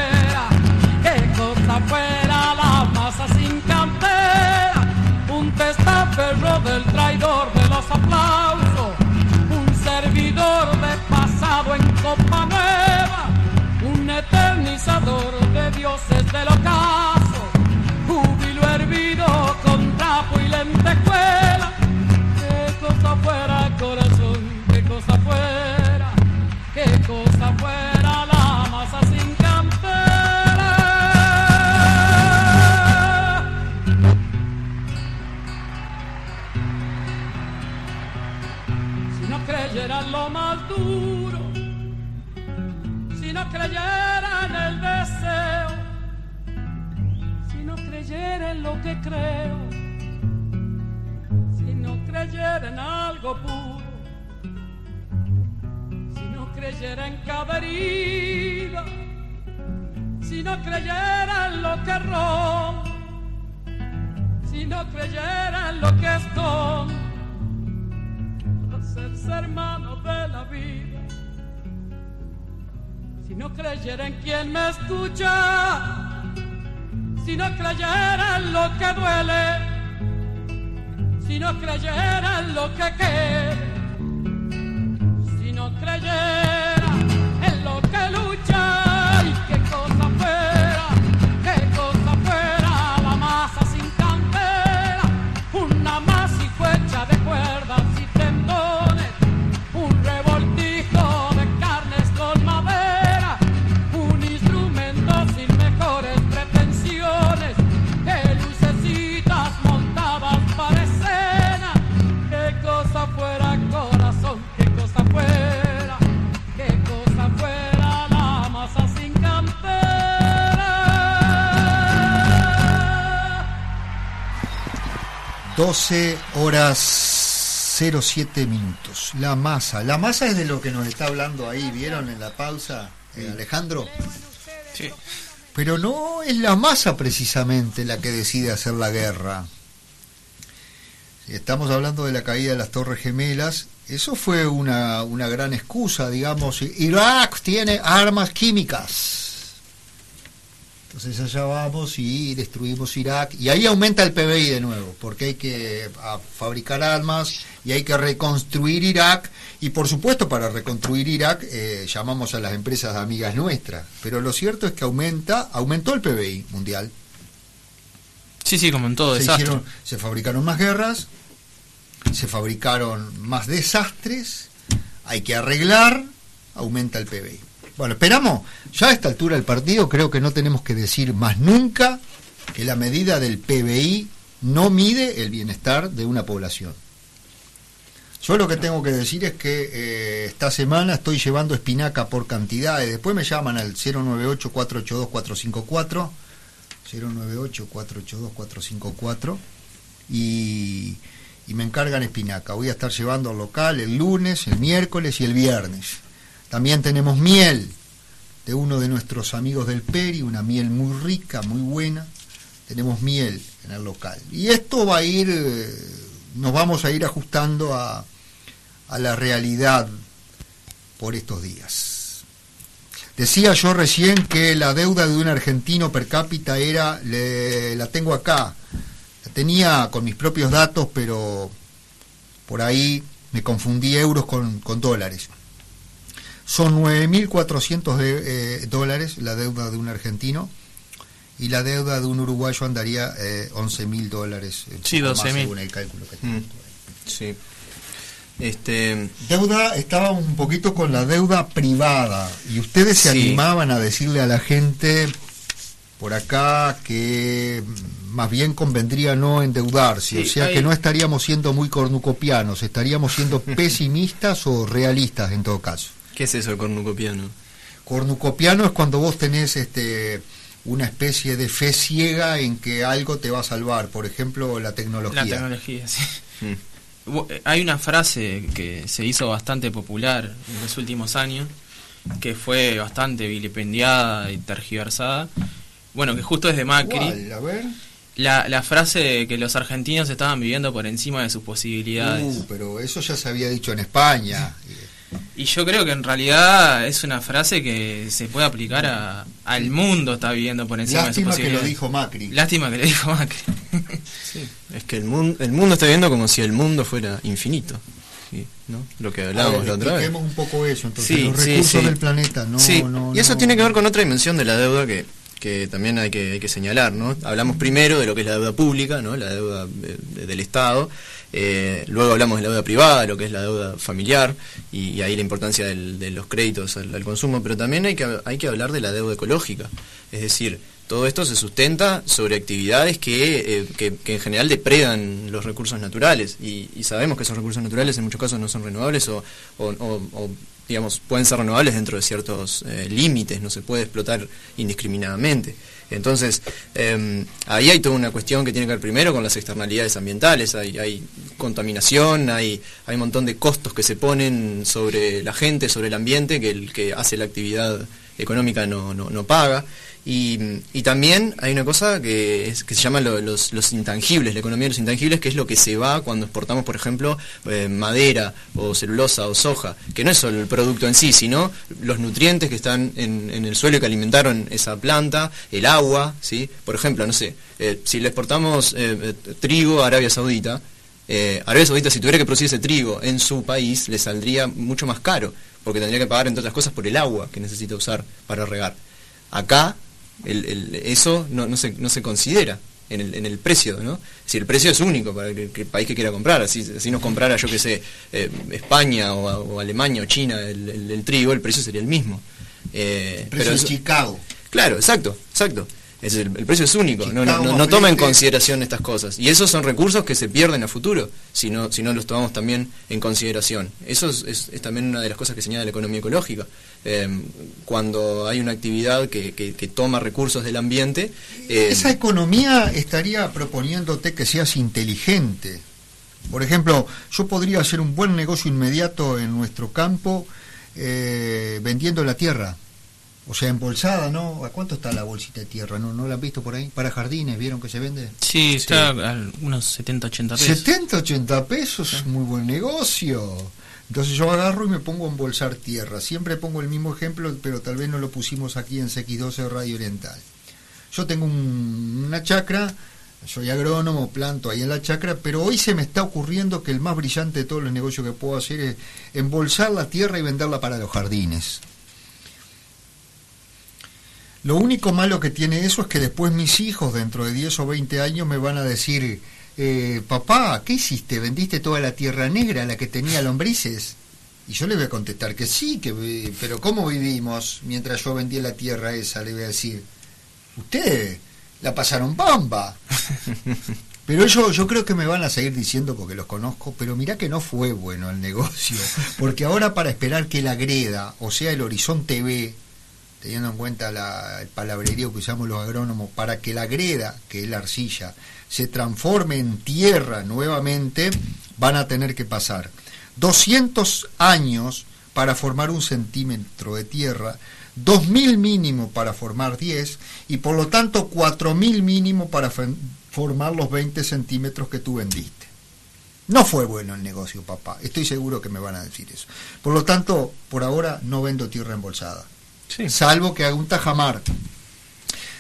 Creyera en el deseo, si no creyera en lo que creo, si no creyera en algo puro, si no creyera en cada si no creyera en lo que rompo, si no creyera en lo que escondo, hacerse hermano de Si no creyera en quien me escucha, si no creyera en lo que duele, si no creyera en lo que quiere, si no creyera 12 horas 07 minutos. La masa. La masa es de lo que nos está hablando ahí, ¿vieron en la pausa, eh, Alejandro? Sí. Pero no es la masa precisamente la que decide hacer la guerra. Si estamos hablando de la caída de las Torres Gemelas, eso fue una, una gran excusa, digamos. Irak tiene armas químicas. Entonces allá vamos y destruimos Irak. Y ahí aumenta el PBI de nuevo, porque hay que fabricar armas y hay que reconstruir Irak. Y por supuesto, para reconstruir Irak eh, llamamos a las empresas amigas nuestras. Pero lo cierto es que aumenta, aumentó el PBI mundial. Sí, sí, como en todo se, desastre. hicieron- se fabricaron más guerras, se fabricaron más desastres, hay que arreglar, aumenta el PBI. Bueno, esperamos, ya a esta altura del partido creo que no tenemos que decir más nunca que la medida del PBI no mide el bienestar de una población. Yo lo que tengo que decir es que eh, esta semana estoy llevando espinaca por cantidades. Después me llaman al 098-482-454, 098-482-454 y, y me encargan espinaca. Voy a estar llevando al local el lunes, el miércoles y el viernes. También tenemos miel de uno de nuestros amigos del Peri, una miel muy rica, muy buena. Tenemos miel en el local. Y esto va a ir, eh, nos vamos a ir ajustando a, a la realidad por estos días. Decía yo recién que la deuda de un argentino per cápita era, la tengo acá, la tenía con mis propios datos, pero por ahí me confundí euros con, con dólares. Son 9.400 de- eh, dólares la deuda de un argentino y la deuda de un uruguayo andaría eh, 11.000 dólares. Sí, poco más 12.000. según el cálculo que tengo. Mm. Sí. Este, Deuda, estaba un poquito con la deuda privada y ustedes se Sí. animaban a decirle a la gente por acá que más bien convendría no endeudarse, Sí, o sea hay- que no estaríamos siendo muy cornucopianos, estaríamos siendo pesimistas o realistas en todo caso. ¿Qué es eso de cornucopiano? Cornucopiano es cuando vos tenés este una especie de fe ciega en que algo te va a salvar, por ejemplo la tecnología. La tecnología, sí. Mm. Eh, Hay una frase que se hizo bastante popular en los últimos años, que fue bastante vilipendiada y tergiversada. Bueno, que justo es de Macri. ¿Cuál? A ver. La, la frase de que los argentinos estaban viviendo por encima de sus posibilidades. Uh, pero eso ya se había dicho en España. Y yo creo que en realidad es una frase que se puede aplicar a, al mundo está viviendo por encima Lástima de sus que lo dijo Macri. Lástima que lo dijo Macri. Es que el mundo, el mundo está viendo como si el mundo fuera infinito. Sí, ¿no? Lo que hablábamos ver, la otra vez. un poco eso, entonces Sí, los sí, recursos sí. del planeta, no, Sí, no, y eso no. tiene que ver con otra dimensión de la deuda que, que también hay que, hay que señalar, ¿no? Hablamos primero de lo que es la deuda pública, ¿no? La deuda de- de- del Estado. Eh, luego hablamos de la deuda privada, lo que es la deuda familiar, y, ahí la importancia del- de los créditos al, consumo, pero también hay que, hay que hablar de la deuda ecológica. Es decir, todo esto se sustenta sobre actividades que, eh, en general depredan los recursos naturales, y, sabemos que esos recursos naturales en muchos casos no son renovables o, digamos, pueden ser renovables dentro de ciertos eh, límites, no se puede explotar indiscriminadamente. Entonces, eh, ahí hay toda una cuestión que tiene que ver primero con las externalidades ambientales, hay, hay contaminación, hay, hay un montón de costos que se ponen sobre la gente, sobre el ambiente, que el que hace la actividad económica no, no, no paga. Y, y también hay una cosa que, se llama lo- los, los intangibles, la economía de los intangibles, que es lo que se va cuando exportamos, por ejemplo, eh, madera o celulosa o soja, que no es solo el producto en sí, sino los nutrientes que están en, el suelo y que alimentaron esa planta, el agua, ¿sí? Por ejemplo, no sé, eh, si le exportamos eh, trigo a Arabia Saudita, Arabia Saudita si tuviera que producir ese trigo en su país le saldría mucho más caro, porque tendría que pagar entre otras cosas por el agua que necesita usar para regar. Acá el- el- eso no, no, se, no se considera en el, en el precio, ¿no? Si el precio es único para el, el país que quiera comprar, así, si nos comprara, yo que sé, eh, España o, o Alemania o China el, el- el trigo, el precio sería el mismo. Eh, Precio en eso- Chicago. Claro, exacto, exacto. Es el, el precio es único, no, no, no- no toma en consideración estas cosas. Y esos son recursos que se pierden a futuro si no, si no los tomamos también en consideración. Eso es, es- es también una de las cosas que señala la economía ecológica. Eh, cuando hay una actividad que, que- que toma recursos del ambiente, eh, Esa economía estaría proponiéndote que seas inteligente. Por ejemplo, yo podría hacer un buen negocio inmediato en nuestro campo eh, vendiendo la tierra. O sea, embolsada, ¿no? ¿A cuánto está la bolsita de tierra? ¿No, ¿No la han visto por ahí? Para jardines, ¿vieron que se vende? Sí, está a unos 70, 80 pesos. 70, 80 pesos es muy buen negocio. Entonces yo agarro y me pongo a embolsar tierra. Siempre pongo el mismo ejemplo, pero tal vez no lo pusimos aquí en CX12 Radio Oriental. Yo tengo un- una chacra, soy agrónomo, planto ahí en la chacra, pero hoy se me está ocurriendo que el más brillante de todos los negocios que puedo hacer es embolsar la tierra y venderla para los jardines. Lo único malo que tiene eso es que después mis hijos, dentro de 10 o 20 años, me van a decir, eh, papá, ¿qué hiciste? ¿Vendiste toda la tierra negra, la que tenía lombrices? Y yo le voy a contestar que sí, que, vi- pero ¿cómo vivimos mientras yo vendía la tierra esa? Le voy a decir, ustedes la pasaron bomba. Pero yo, yo creo que me van a seguir diciendo porque los conozco, pero mirá que no fue bueno el negocio, porque ahora para esperar que la greda, o sea el Horizonte B, teniendo en cuenta la- el palabrerío que usamos los agrónomos, para que la greda, que es la arcilla, se transforme en tierra nuevamente, van a tener que pasar 200 años para formar un centímetro de tierra, 2.000 mínimo para formar 10 y por lo tanto 4.000 mínimo para formar los 20 centímetros que tú vendiste. No fue bueno el negocio, papá. Estoy seguro que me van a decir eso. Por lo tanto, por ahora no vendo tierra embolsada. Salvo que haga un tajamar.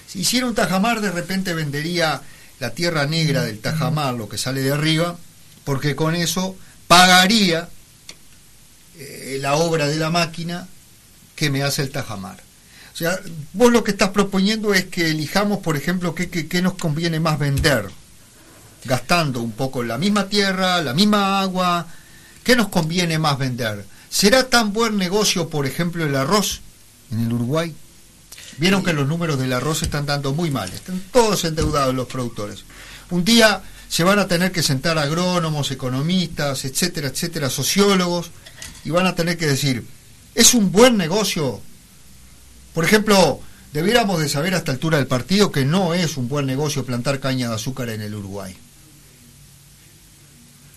Si hiciera un tajamar, de repente vendería la tierra negra del tajamar, lo que sale de arriba, porque con eso pagaría eh, la obra de la máquina que me hace el tajamar. O sea, vos lo que estás proponiendo es que elijamos, por ejemplo, qué, qué- qué nos conviene más vender, gastando un poco la misma tierra, la misma agua, ¿qué nos conviene más vender? ¿Será tan buen negocio, por ejemplo, el arroz en el Uruguay? Vieron que los números del arroz están dando muy mal, están todos endeudados los productores. Un día se van a tener que sentar agrónomos, economistas, etcétera, etcétera, sociólogos, y van a tener que decir, ¿es un buen negocio? Por ejemplo, debiéramos de saber a esta altura del partido que no es un buen negocio plantar caña de azúcar en el Uruguay.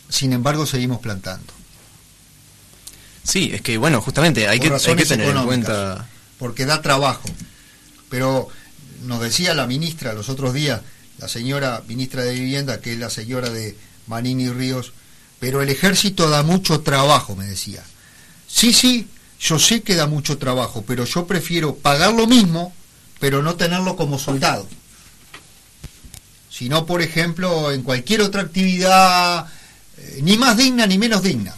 Sin embargo, seguimos plantando. sí, es que bueno, justamente hay Por que, hay que tener en cuenta... Porque da trabajo. Pero nos decía la ministra los otros días, la señora ministra de Vivienda, que es la señora de Manini Ríos, pero el ejército da mucho trabajo, me decía. Sí, sí, yo sé que da mucho trabajo, pero yo prefiero pagar lo mismo, pero no tenerlo como soldado. Sino, por ejemplo, en cualquier otra actividad, eh, ni más digna ni menos digna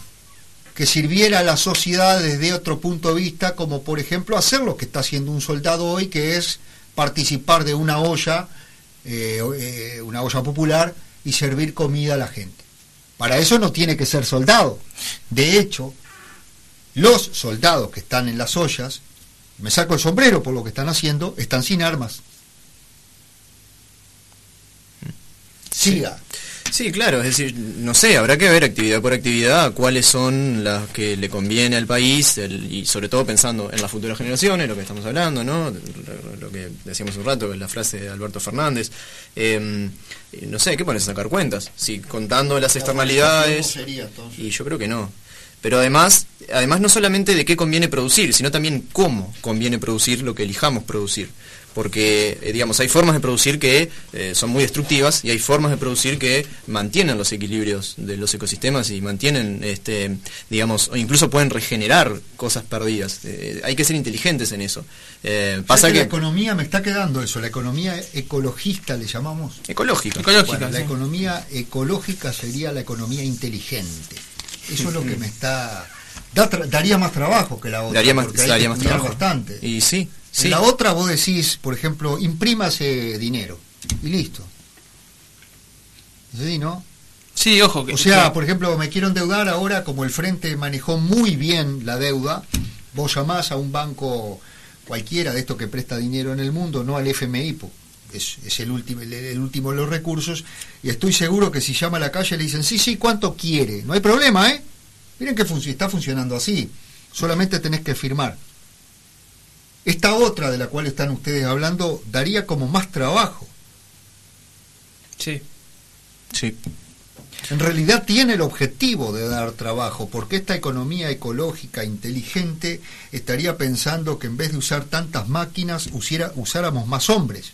que sirviera a la sociedad desde otro punto de vista, como por ejemplo hacer lo que está haciendo un soldado hoy, que es participar de una olla, eh, eh, una olla popular y servir comida a la gente. Para eso no tiene que ser soldado. De hecho, los soldados que están en las ollas, me saco el sombrero por lo que están haciendo, están sin armas. Siga. Sí, claro, es decir, no sé, habrá que ver actividad por actividad cuáles son las que le conviene al país el- y sobre todo pensando en las futuras generaciones, lo que estamos hablando, ¿no? Lo, que decíamos un rato, la frase de Alberto Fernández. Eh, no sé, ¿qué pones a sacar cuentas? Si contando las externalidades... sería? Y yo creo que no. Pero además, además no solamente de qué conviene producir, sino también cómo conviene producir lo que elijamos producir. Porque, eh, digamos, hay formas de producir que eh, son muy destructivas y hay formas de producir que mantienen los equilibrios de los ecosistemas y mantienen, este, digamos, o incluso pueden regenerar cosas perdidas. Eh, hay que ser inteligentes en eso. Eh, Pasa que, que... la economía me está quedando eso, la economía ecologista le llamamos. Ecológica. Bueno, la economía ecológica sería la economía inteligente. Eso es lo que me está da tra- daría más trabajo que la otra. Daría más, porque hay daría que más estudiar trabajo. bastante. Y sí, sí. En la otra vos decís, por ejemplo, imprímase dinero y listo. Sí, ¿no? Sí, ojo. Que, O sea, que- por ejemplo, me quiero endeudar ahora, como el Frente manejó muy bien la deuda, vos llamás a un banco cualquiera de estos que presta dinero en el mundo, no al FMI, es, es el, último, el, el último de los recursos, y estoy seguro que si llama a la calle le dicen, sí, sí, ¿cuánto quiere? No hay problema, ¿eh? Miren que está funcionando así, solamente tenés que firmar. Esta otra de la cual están ustedes hablando daría como más trabajo. Sí. Sí. En realidad tiene el objetivo de dar trabajo, porque esta economía ecológica inteligente estaría pensando que en vez de usar tantas máquinas, usiera- usáramos más hombres.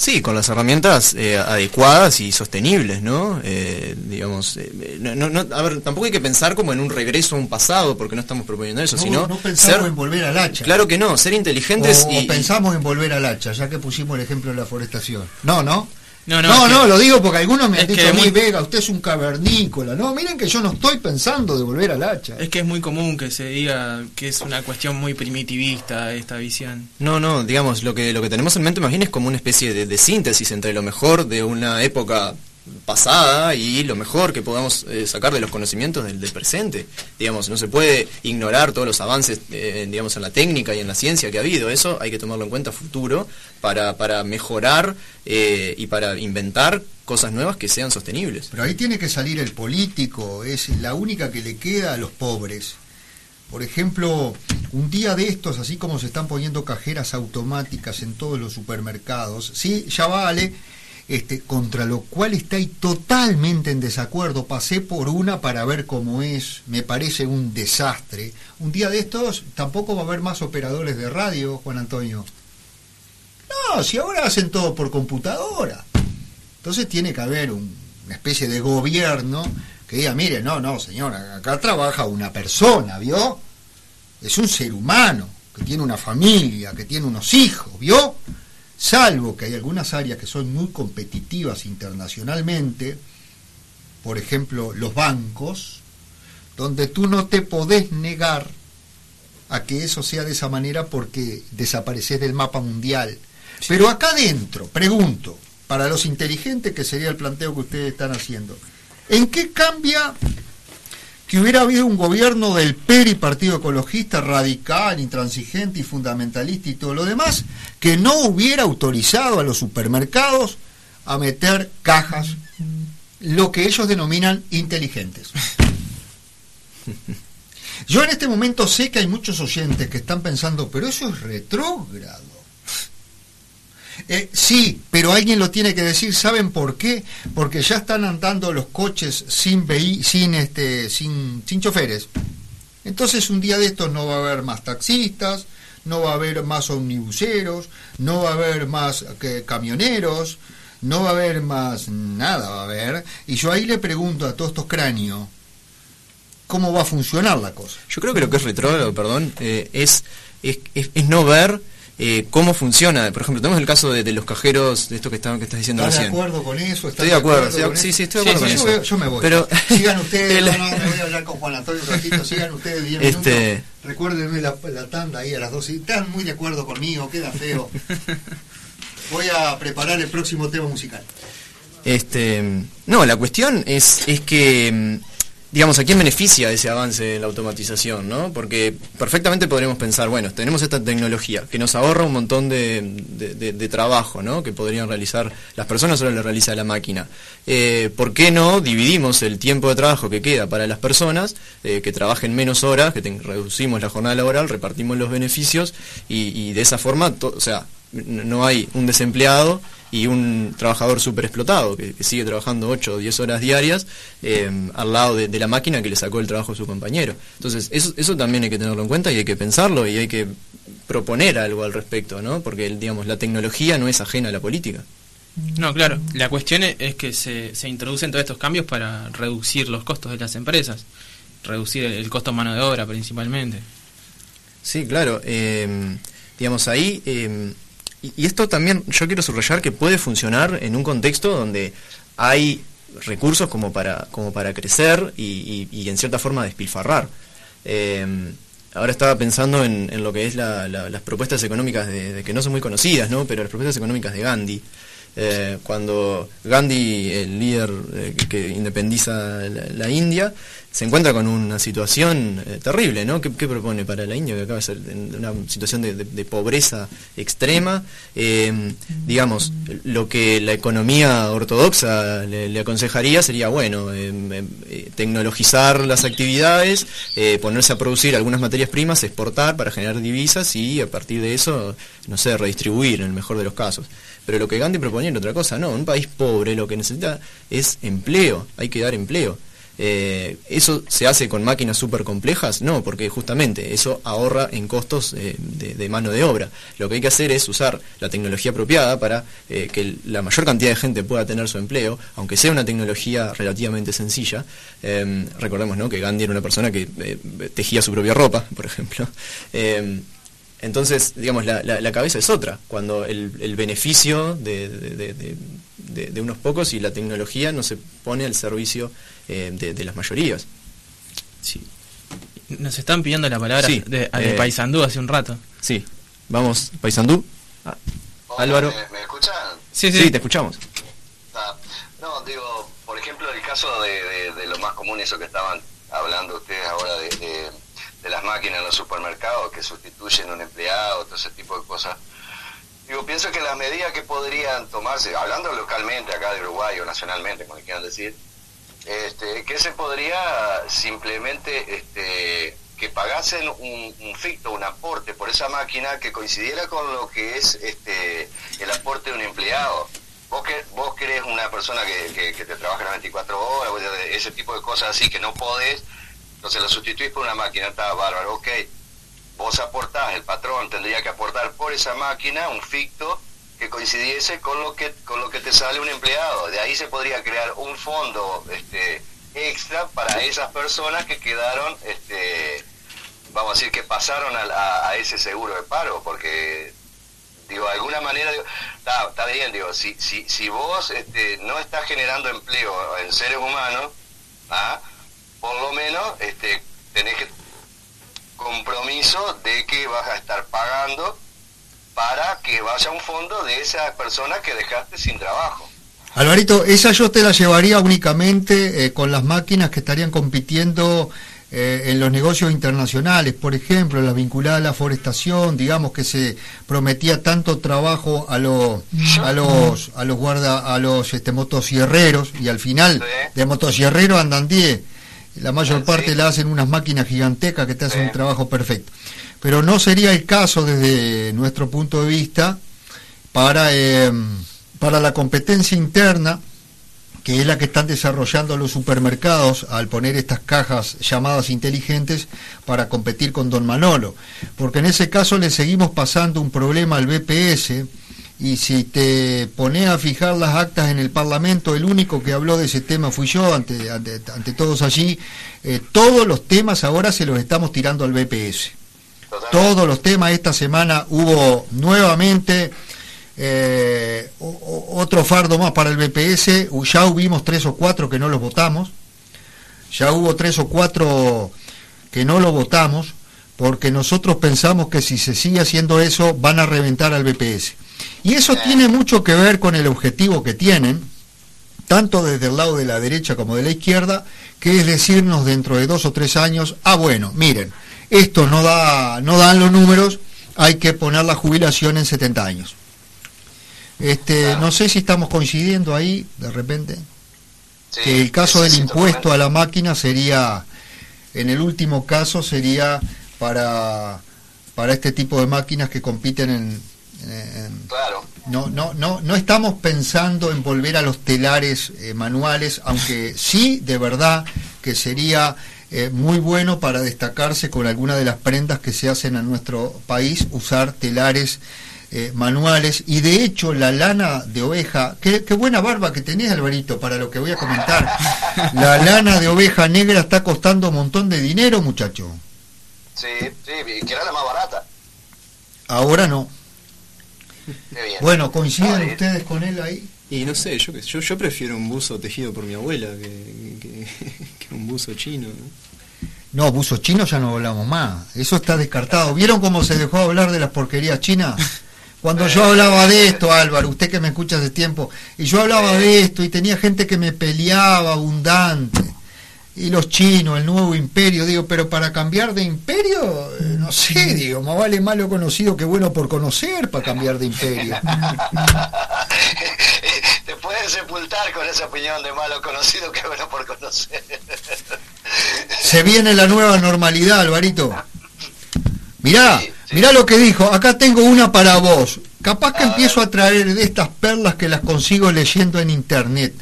Sí, con las herramientas eh, adecuadas y sostenibles, ¿no? Eh, digamos, eh, no, no- no- a ver, tampoco hay que pensar como en un regreso a un pasado, porque no estamos proponiendo eso, No, sino no pensamos ser- en volver al hacha. Claro que no, ser inteligentes o, y, o pensamos en volver al hacha, ya que pusimos el ejemplo de la forestación. No, no. No, No, no, no, es que- lo digo porque algunos me han dicho muy- Vega, usted es un cavernícola. No, miren que yo no estoy pensando de volver al hacha. Es que es muy común que se diga que es una cuestión muy primitivista esta visión. No, no, digamos, lo que, lo que tenemos en mente más bien es como una especie de, de síntesis entre lo mejor de una época pasada y lo mejor que podamos eh, sacar de los conocimientos del, presente. Digamos, no se puede ignorar todos los avances, eh, digamos, en la técnica y en la ciencia que ha habido. Eso hay que tomarlo en cuenta futuro para, para mejorar eh, y para inventar cosas nuevas que sean sostenibles. Pero ahí tiene que salir el político, es la única que le queda a los pobres. Por ejemplo, un día de estos, así como se están poniendo cajeras automáticas en todos los supermercados, sí, ya vale, este, contra lo cual estoy totalmente en desacuerdo. Pasé por una para ver cómo es, me parece un desastre. Un día de estos tampoco va a haber más operadores de radio, Juan Antonio. No, si ahora hacen todo por computadora. Entonces tiene que haber un- una especie de gobierno que diga, mire, no, no, señora, acá trabaja una persona, ¿vio? Es un ser humano, que tiene una familia, que tiene unos hijos, ¿vio? Salvo que hay algunas áreas que son muy competitivas internacionalmente, por ejemplo, los bancos, donde tú no te podés negar a que eso sea de esa manera porque desapareces del mapa mundial. Pero acá adentro, pregunto, para los inteligentes, que sería el planteo que ustedes están haciendo, ¿en qué cambia que hubiera habido un gobierno del PERI, Partido Ecologista, radical, intransigente y fundamentalista y todo lo demás, que no hubiera autorizado a los supermercados a meter cajas, lo que ellos denominan inteligentes? Yo en este momento sé que hay muchos oyentes que están pensando, pero eso es retrógrado. Eh, sí, pero alguien lo tiene que decir, ¿saben por qué? Porque ya están andando los coches sin veí- sin este sin choferes. Entonces un día de estos no va a haber más taxistas, no va a haber más omnibuseros, no va a haber más camioneros, no va a haber más nada va a haber. Y yo ahí le pregunto a todos estos cráneos, ¿cómo va a funcionar la cosa? Yo creo que lo que es retrógrado, perdón, eh, es, es, es- es no ver eh, cómo funciona. Por ejemplo, tenemos el caso de, de los cajeros, de esto que, estaban, que estás diciendo ¿Estás de recién. acuerdo con eso? ¿Estás Estoy de acuerdo, sí, con sí, sí, estoy de acuerdo yo, con eso. yo me voy. Pero- sigan ustedes, no, no, me voy a hablar con Juan Antonio un ratito, sigan ustedes 10 Este- minutos. Recuérdenme la, la tanda ahí a las 12. Están muy de acuerdo conmigo, queda feo. Voy a preparar el próximo tema musical. Este, no, la cuestión es, es que, mm, digamos, ¿a quién beneficia ese avance de la automatización? ¿no? Porque perfectamente podríamos pensar, bueno, tenemos esta tecnología que nos ahorra un montón de, de- trabajo ¿no? que podrían realizar las personas, ahora lo realiza la máquina. Eh, ¿Por qué no dividimos el tiempo de trabajo que queda para las personas, eh, que trabajen menos horas, que reducimos la jornada laboral, repartimos los beneficios y, de esa forma, o sea, no hay un desempleado y un trabajador súper explotado que, que sigue trabajando 8 o 10 horas diarias eh, al lado de, de la máquina que le sacó el trabajo a su compañero. Entonces, eso, eso también hay que tenerlo en cuenta y hay que pensarlo y hay que proponer algo al respecto, ¿no? Porque, digamos, la tecnología no es ajena a la política. No, claro. La cuestión es, que se, se introducen todos estos cambios para reducir los costos de las empresas. Reducir el, el costo mano de obra principalmente. Sí, claro. eh, digamos, ahí... eh, y, esto también yo quiero subrayar que puede funcionar en un contexto donde hay recursos como para, como para crecer y, y- en cierta forma despilfarrar. Eh, ahora estaba pensando en, en lo que es la- la- las propuestas económicas de, de que no son muy conocidas, ¿no? Pero las propuestas económicas de Gandhi. Eh, cuando Gandhi, el líder eh, que- independiza la, India, se encuentra con una situación eh, terrible, ¿no? ¿Qué, propone para la India? Que acaba de ser una situación de, pobreza extrema. Eh, digamos, lo que la economía ortodoxa le, aconsejaría sería, bueno, tecnologizar las actividades, ponerse a producir algunas materias primas, exportar para generar divisas y a partir de eso, no sé, redistribuir en el mejor de los casos. Pero lo que Gandhi proponía era otra cosa, no, un país pobre lo que necesita es empleo, hay que dar empleo. Eh, ¿Eso se hace con máquinas súper complejas? No, porque justamente eso ahorra en costos eh, de, mano de obra. Lo que hay que hacer es usar la tecnología apropiada para eh, que la mayor cantidad de gente pueda tener su empleo, aunque sea una tecnología relativamente sencilla. Eh, recordemos ¿no? que Gandhi era una persona que tejía su propia ropa, por ejemplo. Entonces, digamos, la, la- la cabeza es otra, cuando el, el beneficio de, de- de- de- de- de unos pocos y la tecnología no se pone al servicio eh, de, de las mayorías. Sí. Nos están pidiendo la palabra Sí, de, de eh, Paysandú hace un rato. Sí, vamos, Paisandú. Ah, Álvaro. ¿Me, me escuchan? Sí, sí, te escuchamos. Ah, no, digo, por ejemplo, el caso de, de- de lo más común, eso que estaban hablando ustedes ahora de, de- las máquinas en los supermercados que sustituyen a un empleado, todo ese tipo de cosas. Digo, pienso que las medidas que podrían tomarse, hablando localmente acá de Uruguay o nacionalmente, como quieran decir, este, que se podría simplemente este, que pagasen un, un ficto, un aporte por esa máquina que coincidiera con lo que es este, el aporte de un empleado. Vos, que, vos querés una persona que, que, que te trabaja las 24 horas, ese tipo de cosas así que no podés, entonces lo sustituís por una máquina, está bárbaro, ok. Vos aportás, el patrón tendría que aportar por esa máquina un ficto que coincidiese con lo que con lo que te sale un empleado. De ahí se podría crear un fondo este extra para esas personas que quedaron este vamos a decir que pasaron a, a ese seguro de paro porque digo de alguna manera digo, está, está bien digo si si si vos este, no estás generando empleo en seres humanos ¿ah? Por lo menos este tenés que compromiso de que vas a estar pagando para que vaya a un fondo de esas personas que dejaste sin trabajo. Alvarito, esa yo te la llevaría únicamente eh, con las máquinas que estarían compitiendo eh, en los negocios internacionales, por ejemplo, las vinculadas a la forestación, digamos que se prometía tanto trabajo a los a los a los guarda a los este motosierreros y al final de motosierreros andan 10. La mayor parte la hacen unas máquinas gigantescas que te hacen un trabajo perfecto. Pero no sería el caso desde nuestro punto de vista para eh, para la competencia interna, que es la que están desarrollando los supermercados al poner estas cajas llamadas inteligentes para competir con Don Manolo. Porque en ese caso le seguimos pasando un problema al BPS y si te pones a fijar las actas en el Parlamento, el único que habló de ese tema fui yo, ante, ante, ante todos allí, eh, todos los temas ahora se los estamos tirando al BPS. todos los temas. Esta semana hubo nuevamente eh, otro fardo más para el BPS. Ya hubimos tres o cuatro que no los votamos. Ya hubo tres o cuatro que no lo votamos porque nosotros pensamos que si se sigue haciendo eso van a reventar al BPS. Y eso tiene mucho que ver con el objetivo que tienen, tanto desde el lado de la derecha como de la izquierda, que es decirnos dentro de dos o tres años, ah bueno, miren, esto no da, no dan los números, hay que poner la jubilación en 70 años. Este, no sé si estamos coincidiendo ahí, de repente, que el caso del impuesto a la máquina sería, en el último caso sería para, para este tipo de máquinas que compiten en, en- Claro. no, no, no, no estamos pensando en volver a los telares eh, manuales, aunque sí, de verdad, que sería eh, muy bueno para destacarse con alguna de las prendas que se hacen en nuestro país, usar telares eh, manuales. Y de hecho, la lana de oveja, qué, qué buena barba que tenés, Alvarito, para lo que voy a comentar. La lana de oveja negra está costando un montón de dinero, muchacho. Sí, sí, que era la más barata. Ahora no. Qué bien. Bueno, ¿coinciden Ah, eh, ustedes con él ahí? Y no sé, yo, yo, yo prefiero un buzo tejido por mi abuela que, que- que un buzo chino. ¿no? No, buzo chino ya no hablamos más. Eso está descartado. ¿Vieron cómo se dejó hablar de las porquerías chinas? Cuando yo hablaba de esto, Álvaro, usted que me escucha hace tiempo, y yo hablaba de esto y tenía gente que me peleaba abundante. Y los chinos, el nuevo imperio, digo, pero para cambiar de imperio, eh, no sé, digo, más vale malo conocido que bueno por conocer para cambiar de imperio. Te pueden sepultar con esa opinión de malo conocido que bueno por conocer. Se viene la nueva normalidad, Alvarito. Mirá, mirá lo que dijo. Acá tengo una para vos. Capaz que empiezo a traer de estas perlas que las consigo leyendo en internet.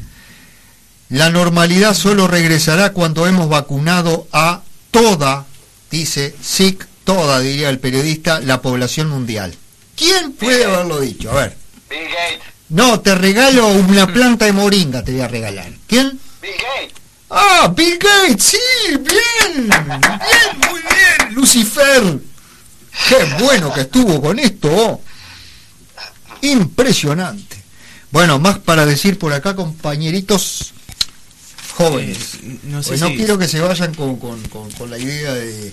La normalidad solo regresará cuando hemos vacunado a toda, dice SIC, toda, diría el periodista, la población mundial. ¿Quién puede haberlo dicho? A ver. Bill Gates. No, te regalo una planta de moringa, te voy a regalar. ¿Quién? Bill Gates. Ah, Bill Gates, sí, bien, bien, muy bien, Lucifer. Qué bueno que estuvo con esto. Impresionante. Bueno, más para decir por acá, compañeritos jóvenes. Eh, no sé Pues no si- quiero que se vayan con, con- con- con la idea de...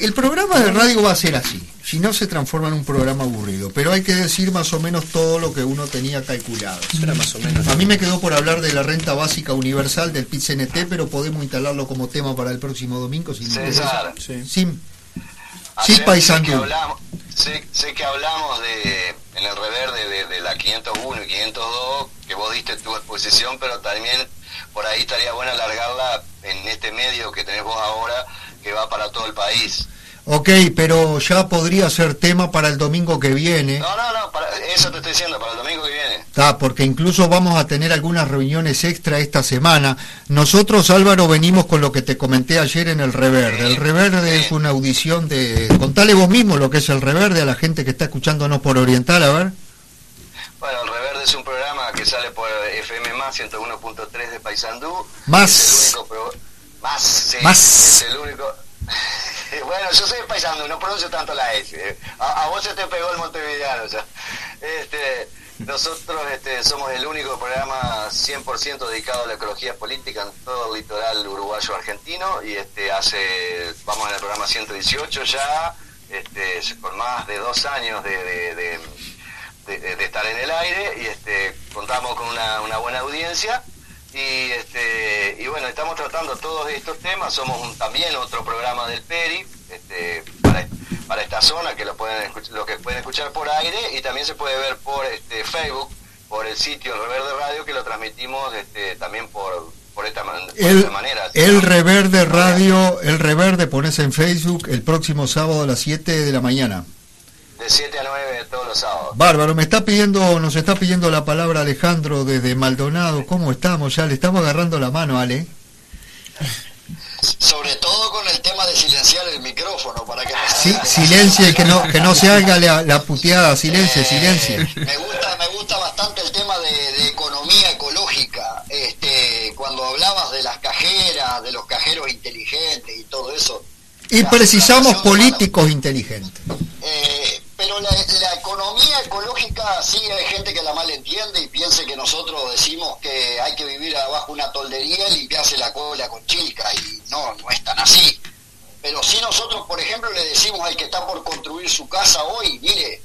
El programa de radio va a ser así, si no se transforma en un programa aburrido, pero hay que decir más o menos todo lo que uno tenía calculado. Era más o menos. A mí me quedó por hablar de la renta básica universal del PIT-CNT, pero podemos instalarlo como tema para el próximo domingo. Si me César. Sí, sí Ayer sé que paisandú. hablamos, sé, sé que hablamos de en el reverde de, de la 501 y 502 que vos diste tu exposición, pero también por ahí estaría bueno alargarla en este medio que tenés vos ahora que va para todo el país. Ok, pero ya podría ser tema para el domingo que viene. No, no, no, para, eso te estoy diciendo, para el domingo que viene. Está, porque incluso vamos a tener algunas reuniones extra esta semana. Nosotros, Álvaro, venimos con lo que te comenté ayer en el Reverde. El Reverde es una audición de... Contale vos mismo lo que es el Reverde a la gente que está escuchándonos por Oriental, a ver. Bueno, el Reverde es un programa que sale por FM más 101.3 de Paysandú. Más. Es el único pro- más, sí, Más. Es el único. bueno, yo soy de Paysandú, no pronuncio tanto la S. A, a vos se te pegó el montevideano ya. Este, nosotros este, somos el único programa 100% dedicado a la ecología política en todo el litoral uruguayo argentino y este hace vamos en el programa 118 ya este, con más de dos años de- de- de, de, de- de estar en el aire y este contamos con una, una buena audiencia. Y este y bueno estamos tratando todos estos temas. Somos un- también otro programa del Peri este, para, para esta zona que lo pueden lo que pueden escuchar por aire. Y también se puede ver por este Facebook por el sitio El Reverde Radio que lo transmitimos este, también por por esta, por El, esta manera el Reverde Radio, el Reverde pones en Facebook el próximo sábado a las 7 de la mañana. De 7 a 9 todos los sábados Bárbaro, me está pidiendo, nos está pidiendo la palabra Alejandro desde Maldonado. ¿Cómo estamos? Ya le estamos agarrando la mano, Ale. sobre todo con el tema de silenciar el micrófono para que no Sí, silencie, que no, que no se haga la, la puteada, silencie, silencie. Me gusta, me gusta bastante el tema de, de economía ecológica. Este, cuando hablabas de las cajeras, de los cajeros inteligentes y todo eso, Y precisamos políticos inteligentes. Eh, pero la, la economía ecológica sí hay gente que la malentiende y piense que nosotros decimos que hay que vivir abajo una toldería y limpiarse la cola con chilca y no, no es tan así. Pero si nosotros, por ejemplo, le decimos al que está por construir su casa hoy, mire,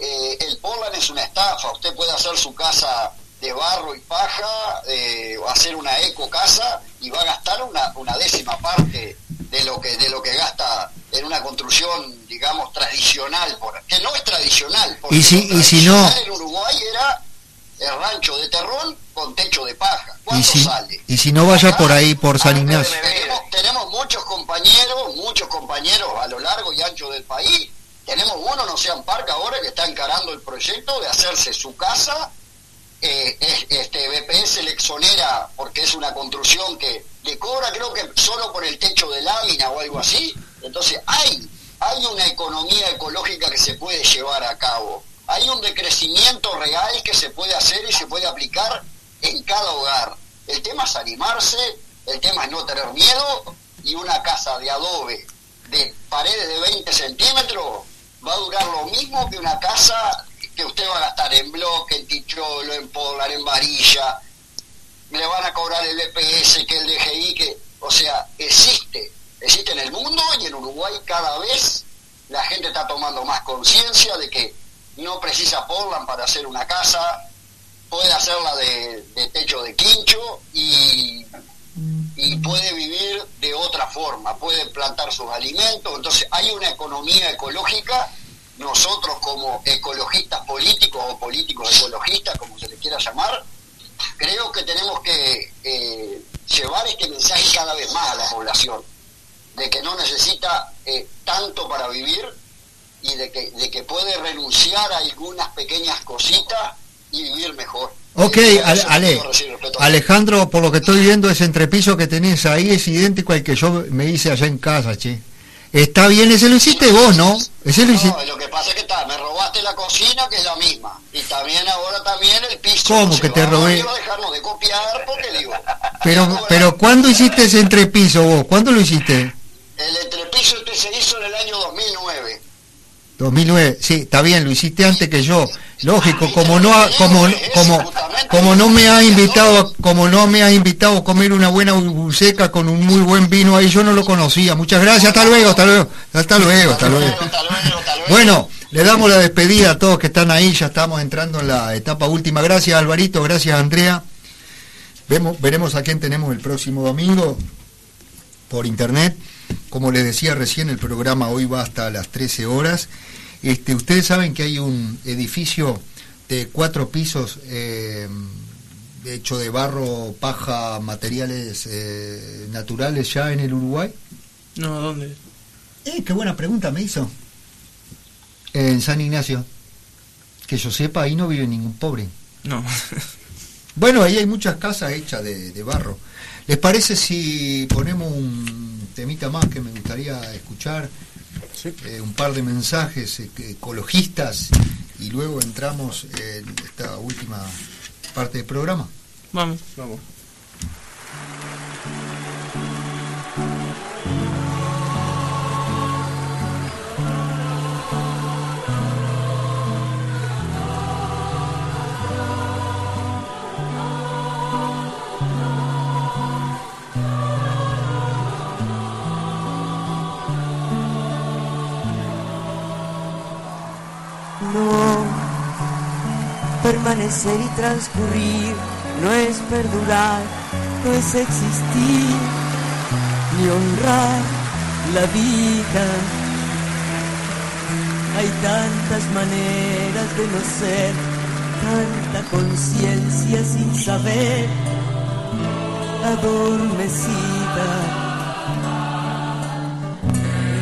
eh, el Portland es una estafa, usted puede hacer su casa de barro y paja, eh, hacer una eco casa y va a gastar una, una décima parte de lo que de lo que gasta en una construcción, digamos, tradicional, por, que no es tradicional. porque Y si- y si no- En Uruguay era el rancho de terrón con techo de paja. Y ¿Cuánto si, sale? y si no vaya por ahí, por San Ignacio. Tenemos, tenemos muchos compañeros, muchos compañeros a lo largo y ancho del país. Tenemos uno, no sean parca ahora, que está encarando el proyecto de hacerse su casa. Eh, es- este BPS le exonera porque es una construcción que le cobra, creo que solo por el techo de lámina o algo así. Entonces, hay, hay una economía ecológica que se puede llevar a cabo. Hay un decrecimiento real que se puede hacer y se puede aplicar en cada hogar. El tema es animarse, el tema es no tener miedo y una casa de adobe de paredes de 20 centímetros va a durar lo mismo que una casa que usted va a gastar en bloque, en ticholo, en polar, en varilla. Le van a cobrar el EPS, que el DGI, que, o sea, existe, existe en el mundo y en Uruguay cada vez la gente está tomando más conciencia de que no precisa Portland para hacer una casa, puede hacerla de, de techo de quincho y, y puede vivir de otra forma, puede plantar sus alimentos, entonces hay una economía ecológica, nosotros como ecologistas políticos o políticos ecologistas, como se les quiera llamar, creo que tenemos que eh, llevar este mensaje cada vez más a la población, de que no necesita eh, tanto para vivir y de que, de que puede renunciar a algunas pequeñas cositas y vivir mejor. Ok, Ale- Alejandro, por lo que estoy viendo, ese entrepiso que tenés ahí es idéntico al que yo me hice allá en casa, che. Está bien, ese lo hiciste vos, ¿no? Ese lo hiciste. No, lo que pasa es que está, me robaste la cocina, que es la misma, y también ahora también el piso. ¿Cómo que te robé? de copiar, porque digo, Pero, pero ¿cuándo hiciste ese entrepiso vos? ¿Cuándo lo hiciste? el entrepiso este se hizo en el año 2009. 2009. Sí, está bien, lo hiciste antes que yo. Lógico, como no ha- como como como no me ha invitado como no me ha invitado a comer una buena buceca con un muy buen vino ahí, yo no lo conocía. Muchas gracias, hasta luego, hasta luego. Hasta luego, hasta luego. Bueno, le damos la despedida a todos que están ahí, ya estamos entrando en la etapa última. Gracias Alvarito, gracias Andrea. Vemos, veremos a quién tenemos el próximo domingo por internet. Como les decía recién, el programa hoy va hasta las 13 horas. Este, ustedes saben que hay un edificio de cuatro pisos eh, hecho de barro, paja, materiales eh, naturales ya en el Uruguay. No, ¿dónde? Eh, qué buena pregunta me hizo. En San Ignacio. Que yo sepa, ahí no vive ningún pobre. No. Bueno, ahí hay muchas casas hechas de, de barro. ¿Les parece si ponemos un temita más que me gustaría escuchar? Eh, un par de mensajes eh, ecologistas y luego entramos en esta última parte del programa. Vamos, vamos. Permanecer y transcurrir no es perdurar, no es existir, ni honrar la vida. Hay tantas maneras de no ser, tanta conciencia sin saber, adormecida.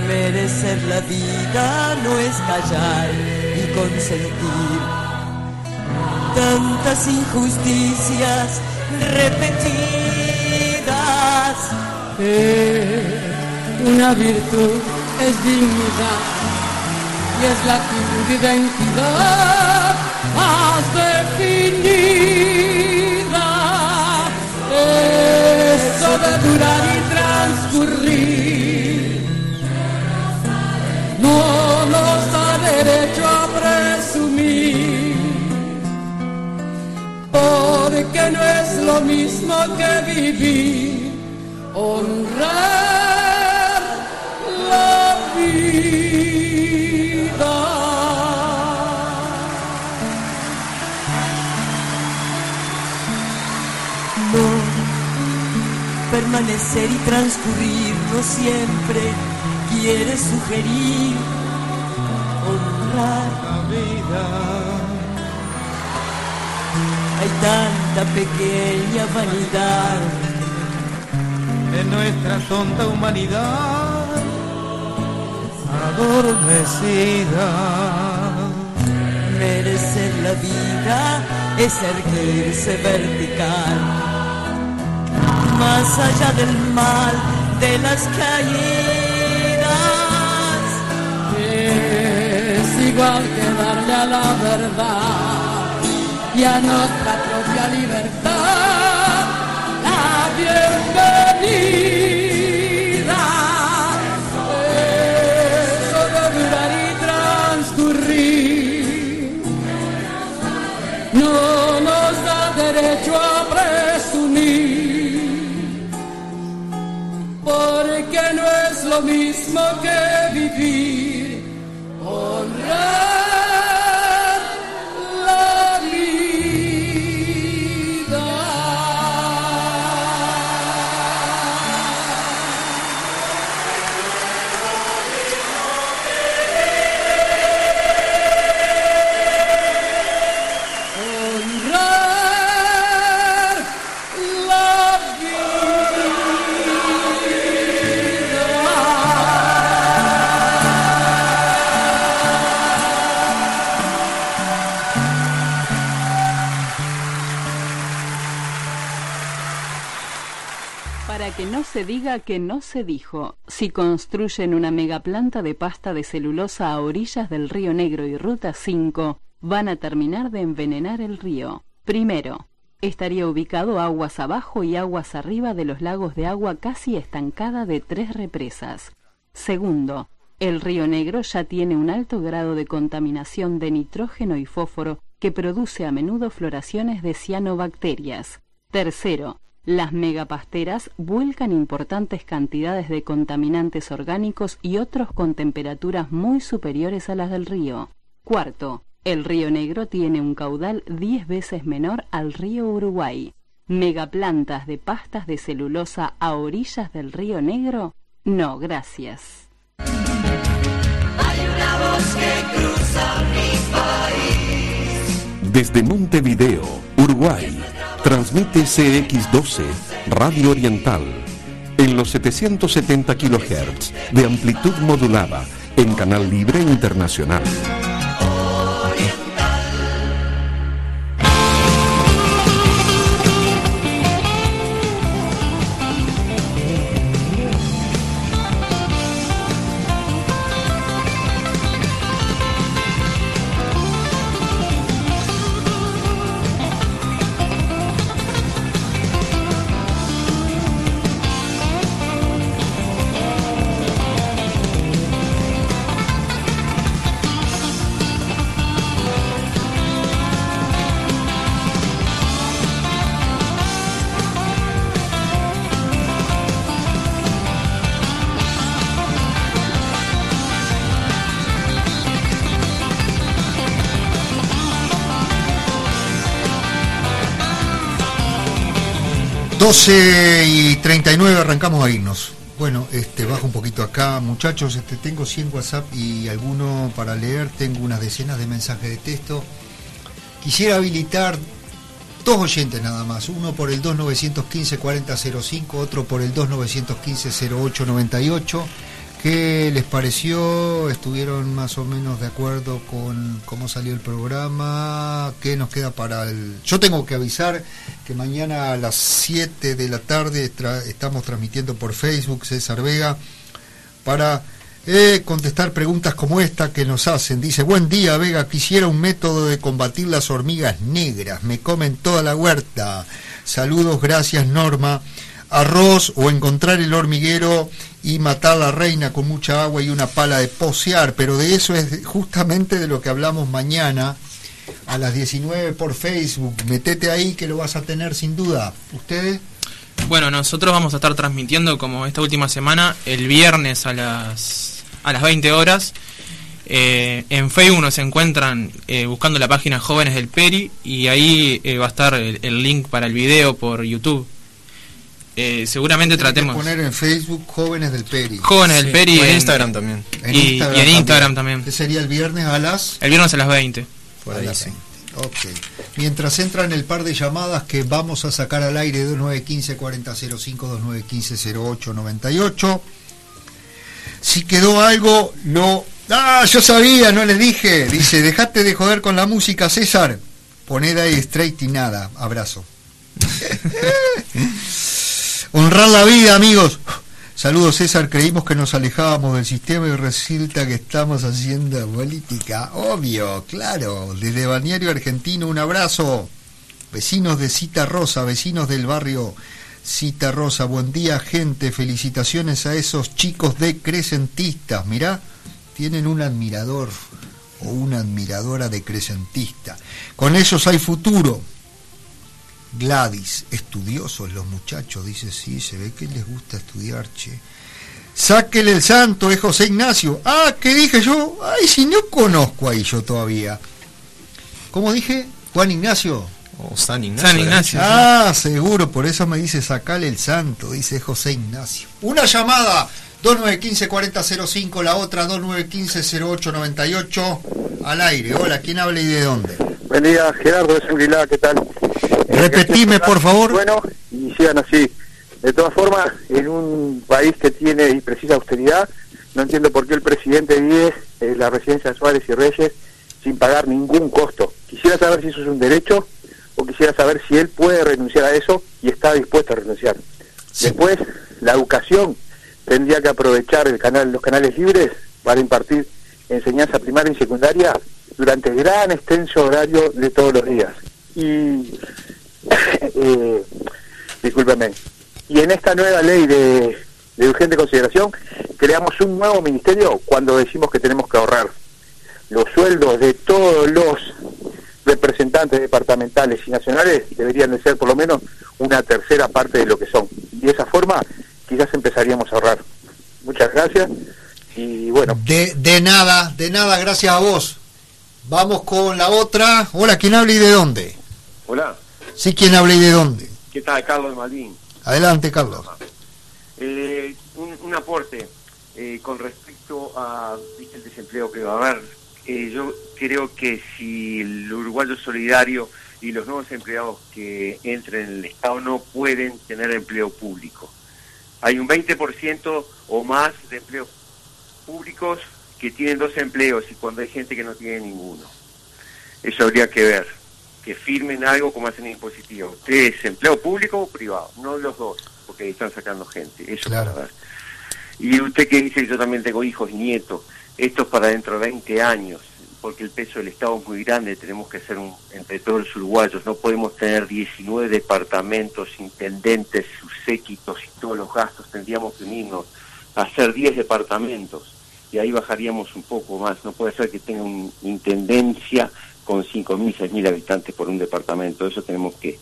Merecer la vida no es callar y consentir tantas injusticias repetidas. Eh, una virtud es dignidad y es la actitud identidad más definida. Eso de durar y transcurrir no nos da derecho a presumir porque no es lo mismo que vivir, honrar la vida. No, permanecer y transcurrir no siempre quiere sugerir honrar la vida. Tanta pequeña vanidad en nuestra tonta humanidad adormecida. Merecer la vida es erguirse vertical, más allá del mal de las caídas. Es igual que darle a la verdad y a nuestra propia libertad la bienvenida. Eso de durar y transcurrir no nos da derecho a presumir, porque no es lo mismo que vivir. Se diga que no se dijo, si construyen una megaplanta de pasta de celulosa a orillas del río Negro y Ruta 5, van a terminar de envenenar el río. Primero, estaría ubicado aguas abajo y aguas arriba de los lagos de agua casi estancada de tres represas. Segundo, el río Negro ya tiene un alto grado de contaminación de nitrógeno y fósforo que produce a menudo floraciones de cianobacterias. Tercero, las megapasteras vuelcan importantes cantidades de contaminantes orgánicos y otros con temperaturas muy superiores a las del río. Cuarto, el río Negro tiene un caudal 10 veces menor al río Uruguay. ¿Megaplantas de pastas de celulosa a orillas del río Negro? No, gracias. Hay una voz que cruza mi país. Desde Montevideo, Uruguay, transmite CX12, Radio Oriental, en los 770 kHz de amplitud modulada, en Canal Libre Internacional. Doce y 39 arrancamos a irnos. Bueno, este bajo un poquito acá, muchachos, este tengo 100 WhatsApp y alguno para leer, tengo unas decenas de mensajes de texto. Quisiera habilitar dos oyentes nada más, uno por el 2915 4005, otro por el 2915 0898. ¿Qué les pareció? ¿Estuvieron más o menos de acuerdo con cómo salió el programa? ¿Qué nos queda para el...? Yo tengo que avisar que mañana a las 7 de la tarde estamos transmitiendo por Facebook César Vega para eh, contestar preguntas como esta que nos hacen. Dice, buen día Vega, quisiera un método de combatir las hormigas negras, me comen toda la huerta. Saludos, gracias Norma. Arroz o encontrar el hormiguero y matar la reina con mucha agua y una pala de posear, pero de eso es justamente de lo que hablamos mañana a las 19 por Facebook. Metete ahí que lo vas a tener sin duda. ¿Ustedes? Bueno, nosotros vamos a estar transmitiendo como esta última semana el viernes a las a las 20 horas. Eh, en Facebook nos encuentran eh, buscando la página Jóvenes del Peri y ahí eh, va a estar el, el link para el video por YouTube. Eh, seguramente Tenés que tratemos poner en Facebook Jóvenes del Peri. Jóvenes del Peri O en en- Instagram también. En y, y en Instagram también. Que sería el viernes a las El viernes a las 20. a las 20. Ok. Mientras entran el par de llamadas que vamos a sacar al aire 2915 4005 2915 0898. Si quedó algo, no. Ah, yo sabía, no les dije. Dice, dejate de joder con la música, César. Poned ahí straight y nada. Abrazo. Honrar la vida, amigos. Saludos, César. Creímos que nos alejábamos del sistema y resulta que estamos haciendo política. Obvio, claro. Desde Balneario Argentino, un abrazo. Vecinos de Cita Rosa, vecinos del barrio Cita Rosa. Buen día, gente. Felicitaciones a esos chicos de Crescentistas. Mirá, tienen un admirador o una admiradora de Crescentista. Con ellos hay futuro. Gladys, estudiosos los muchachos, dice, sí, se ve que les gusta estudiar, che. Sáquele el santo, es José Ignacio. Ah, ¿qué dije yo? Ay, si no conozco ahí yo todavía. ¿Cómo dije? Juan Ignacio. O San Ignacio. San Ignacio. Ah, seguro, por eso me dice sacale el santo, dice José Ignacio. Una llamada, 2915-4005, la otra 2915-0898, al aire. Hola, ¿quién habla y de dónde? Buen día, Gerardo de Sanguilá, ¿qué tal? Repetime, por favor. Bueno, y sigan así. De todas formas, en un país que tiene y precisa austeridad, no entiendo por qué el presidente vive en la residencia de Suárez y Reyes sin pagar ningún costo. Quisiera saber si eso es un derecho o quisiera saber si él puede renunciar a eso y está dispuesto a renunciar. Después, la educación tendría que aprovechar el canal, los canales libres para impartir enseñanza primaria y secundaria durante gran extenso horario de todos los días. Y, eh, discúlpeme, y en esta nueva ley de, de urgente consideración creamos un nuevo ministerio cuando decimos que tenemos que ahorrar los sueldos de todos los representantes departamentales y nacionales deberían de ser por lo menos una tercera parte de lo que son. Y de esa forma quizás empezaríamos a ahorrar. Muchas gracias y bueno. De, de nada, de nada, gracias a vos. Vamos con la otra. Hola, ¿quién habla y de dónde? Hola, Sí, ¿quién habla y de dónde? ¿qué tal? Carlos Malvin. Adelante, Carlos. Eh, un, un aporte eh, con respecto a ¿viste, el desempleo que va a haber. Eh, yo creo que si el uruguayo solidario y los nuevos empleados que entren en el Estado no pueden tener empleo público. Hay un 20% o más de empleos públicos que tienen dos empleos y cuando hay gente que no tiene ninguno. Eso habría que ver, que firmen algo como hacen en impositivo. ¿Es empleo público o privado? No los dos, porque ahí están sacando gente. Eso Claro. para ver. Y usted que dice yo también tengo hijos y nietos, esto es para dentro de 20 años, porque el peso del Estado es muy grande, tenemos que hacer un, entre todos los uruguayos, no podemos tener 19 departamentos, intendentes, sus séquitos y todos los gastos, tendríamos que unirnos a hacer 10 departamentos y ahí bajaríamos un poco más, no puede ser que tenga una intendencia con 5.000, 6.000 habitantes por un departamento, eso tenemos que,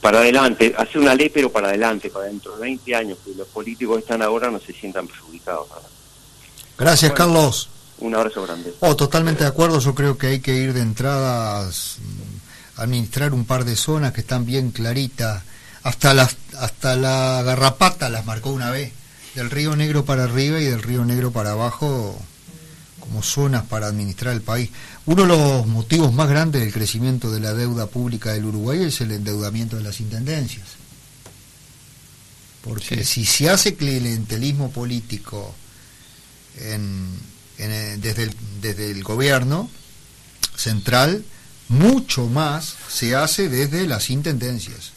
para adelante, hacer una ley pero para adelante, para dentro de 20 años, que los políticos que están ahora no se sientan perjudicados. Gracias, Bueno. Carlos. Un abrazo grande. Oh, totalmente de acuerdo. Yo creo que hay que ir de entradas, administrar un par de zonas que están bien claritas. Hasta las, hasta la garrapata las marcó una vez. Del Río Negro para arriba y del Río Negro para abajo, como zonas para administrar el país. Uno de los motivos más grandes del crecimiento de la deuda pública del Uruguay es el endeudamiento de las intendencias. Porque si se hace clientelismo político en, en, desde, el, desde el gobierno central, mucho más se hace desde las intendencias.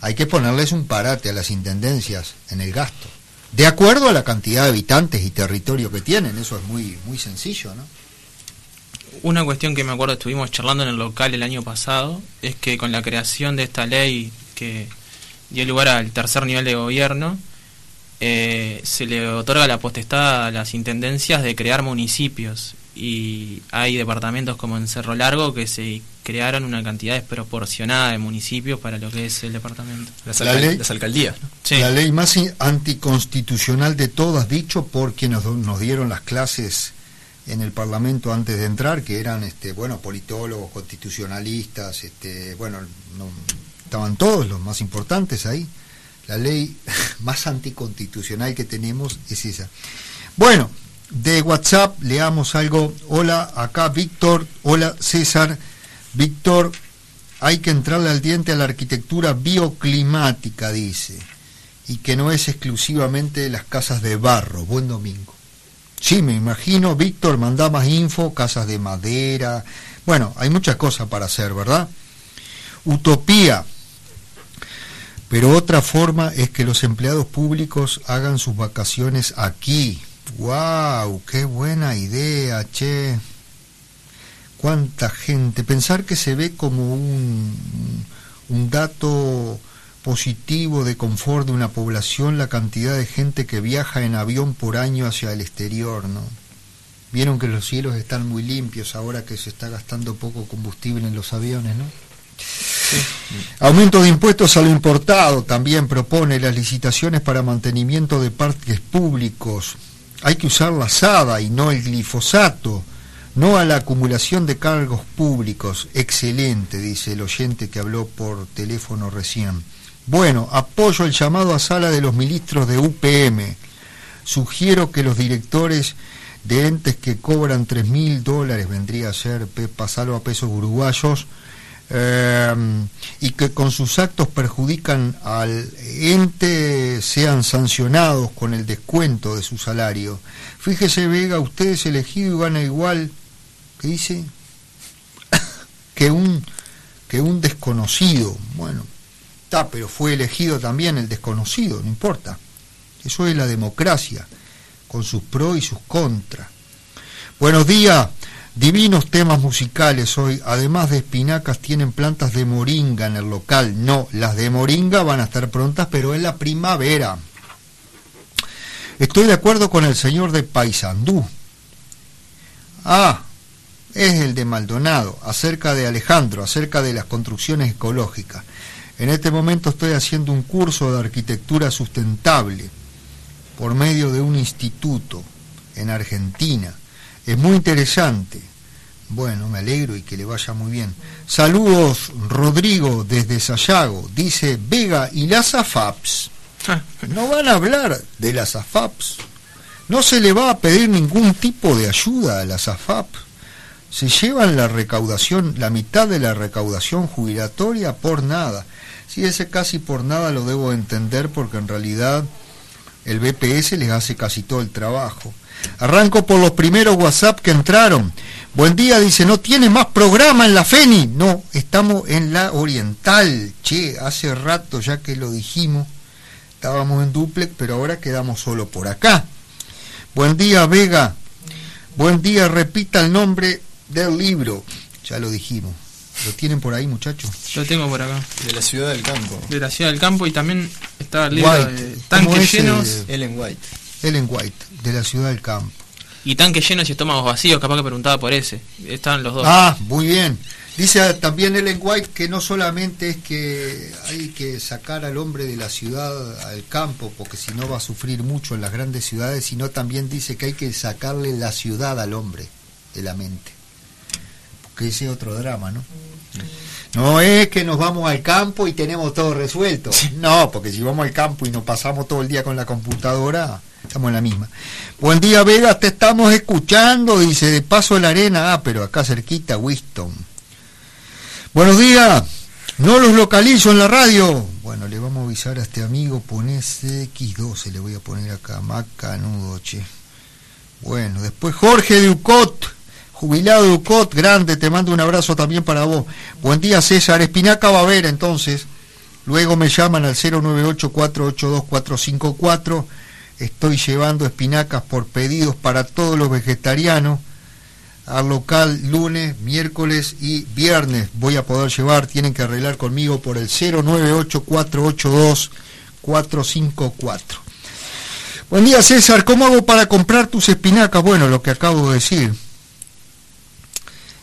Hay que ponerles un parate a las intendencias en el gasto, de acuerdo a la cantidad de habitantes y territorio que tienen, eso es muy, muy sencillo, ¿no? Una cuestión que me acuerdo estuvimos charlando en el local el año pasado es que con la creación de esta ley que dio lugar al tercer nivel de gobierno, eh, se le otorga la potestad a las intendencias de crear municipios y hay departamentos como en Cerro Largo que se crearon una cantidad desproporcionada de municipios para lo que es el departamento. Las, La alcal- ley- las alcaldías. ¿no? Sí. La ley más anticonstitucional de todas, dicho por quienes nos, nos dieron las clases en el Parlamento antes de entrar, que eran, este, bueno, politólogos, constitucionalistas, este, bueno, no- estaban todos los más importantes ahí. La ley más anticonstitucional que tenemos es esa. Bueno, de WhatsApp leamos algo. Hola, acá Víctor. Hola, César. Víctor, hay que entrarle al diente a la arquitectura bioclimática, dice, y que no es exclusivamente las casas de barro. Buen domingo. Sí, me imagino, Víctor, manda más info, casas de madera. Bueno, hay muchas cosas para hacer, ¿verdad? Utopía. Pero otra forma es que los empleados públicos hagan sus vacaciones aquí. ¡Wow! ¡Qué buena idea, che! cuánta gente, pensar que se ve como un, un dato positivo de confort de una población la cantidad de gente que viaja en avión por año hacia el exterior, ¿no? Vieron que los cielos están muy limpios ahora que se está gastando poco combustible en los aviones, ¿no? Aumento de impuestos a lo importado también propone las licitaciones para mantenimiento de parques públicos. Hay que usar la SADA y no el glifosato. No a la acumulación de cargos públicos. Excelente, dice el oyente que habló por teléfono recién. Bueno, apoyo el llamado a sala de los ministros de UPM. Sugiero que los directores de entes que cobran tres mil dólares, vendría a ser, pasarlo a pesos uruguayos, eh, y que con sus actos perjudican al ente sean sancionados con el descuento de su salario. Fíjese, Vega, usted es elegido y gana igual, ¿qué dice? que un, que un desconocido. Bueno, está, pero fue elegido también el desconocido, no importa. Eso es la democracia, con sus pros y sus contras. Buenos días, divinos temas musicales hoy. Además de espinacas, tienen plantas de moringa en el local. No, las de moringa van a estar prontas, pero en la primavera. Estoy de acuerdo con el señor de Paysandú. Ah, es el de Maldonado, acerca de Alejandro, acerca de las construcciones ecológicas. En este momento estoy haciendo un curso de arquitectura sustentable por medio de un instituto en Argentina. Es muy interesante. Bueno, me alegro y que le vaya muy bien. Saludos, Rodrigo, desde Sayago. Dice Vega y las AFAPs. No van a hablar de las AFAPs. No se le va a pedir ningún tipo de ayuda a las AFAP. Se llevan la recaudación, la mitad de la recaudación jubilatoria por nada. Si ese casi por nada lo debo entender porque en realidad el BPS les hace casi todo el trabajo. Arranco por los primeros WhatsApp que entraron. Buen día, dice, ¿no tiene más programa en la FENI? No, estamos en la Oriental. Che, hace rato ya que lo dijimos. Estábamos en duplex, pero ahora quedamos solo por acá. Buen día, Vega. Buen día, repita el nombre del libro. Ya lo dijimos. ¿Lo tienen por ahí, muchachos? Lo tengo por acá. De la ciudad del campo. De la ciudad del campo y también está el libro White. de ¿Cómo tanques es, llenos? Ellen White. Ellen White, de la ciudad del campo. y tanques llenos y estómagos vacíos. Capaz que preguntaba por ese. Estaban los dos. Ah, muy bien. Dice también Ellen White que no solamente es que hay que sacar al hombre de la ciudad al campo, porque si no va a sufrir mucho en las grandes ciudades, sino también dice que hay que sacarle la ciudad al hombre de la mente. Porque ese es otro drama, ¿no? No es que nos vamos al campo y tenemos todo resuelto. No, porque si vamos al campo y nos pasamos todo el día con la computadora, estamos en la misma. Buen día, Vega, te estamos escuchando, dice, de paso la arena. Ah, pero acá cerquita, Winston. Buenos días, no los localizo en la radio. Bueno, le vamos a avisar a este amigo, ponese X12, le voy a poner acá, macanudo, che. Bueno, después Jorge de Ucot, jubilado de Ucot, grande, te mando un abrazo también para vos. Buen día, César. Espinaca va a ver entonces. Luego me llaman al 098-482-454. Estoy llevando espinacas por pedidos para todos los vegetarianos. Al local lunes, miércoles y viernes voy a poder llevar. Tienen que arreglar conmigo por el 098-482-454. Buen día César, ¿cómo hago para comprar tus espinacas? Bueno, lo que acabo de decir.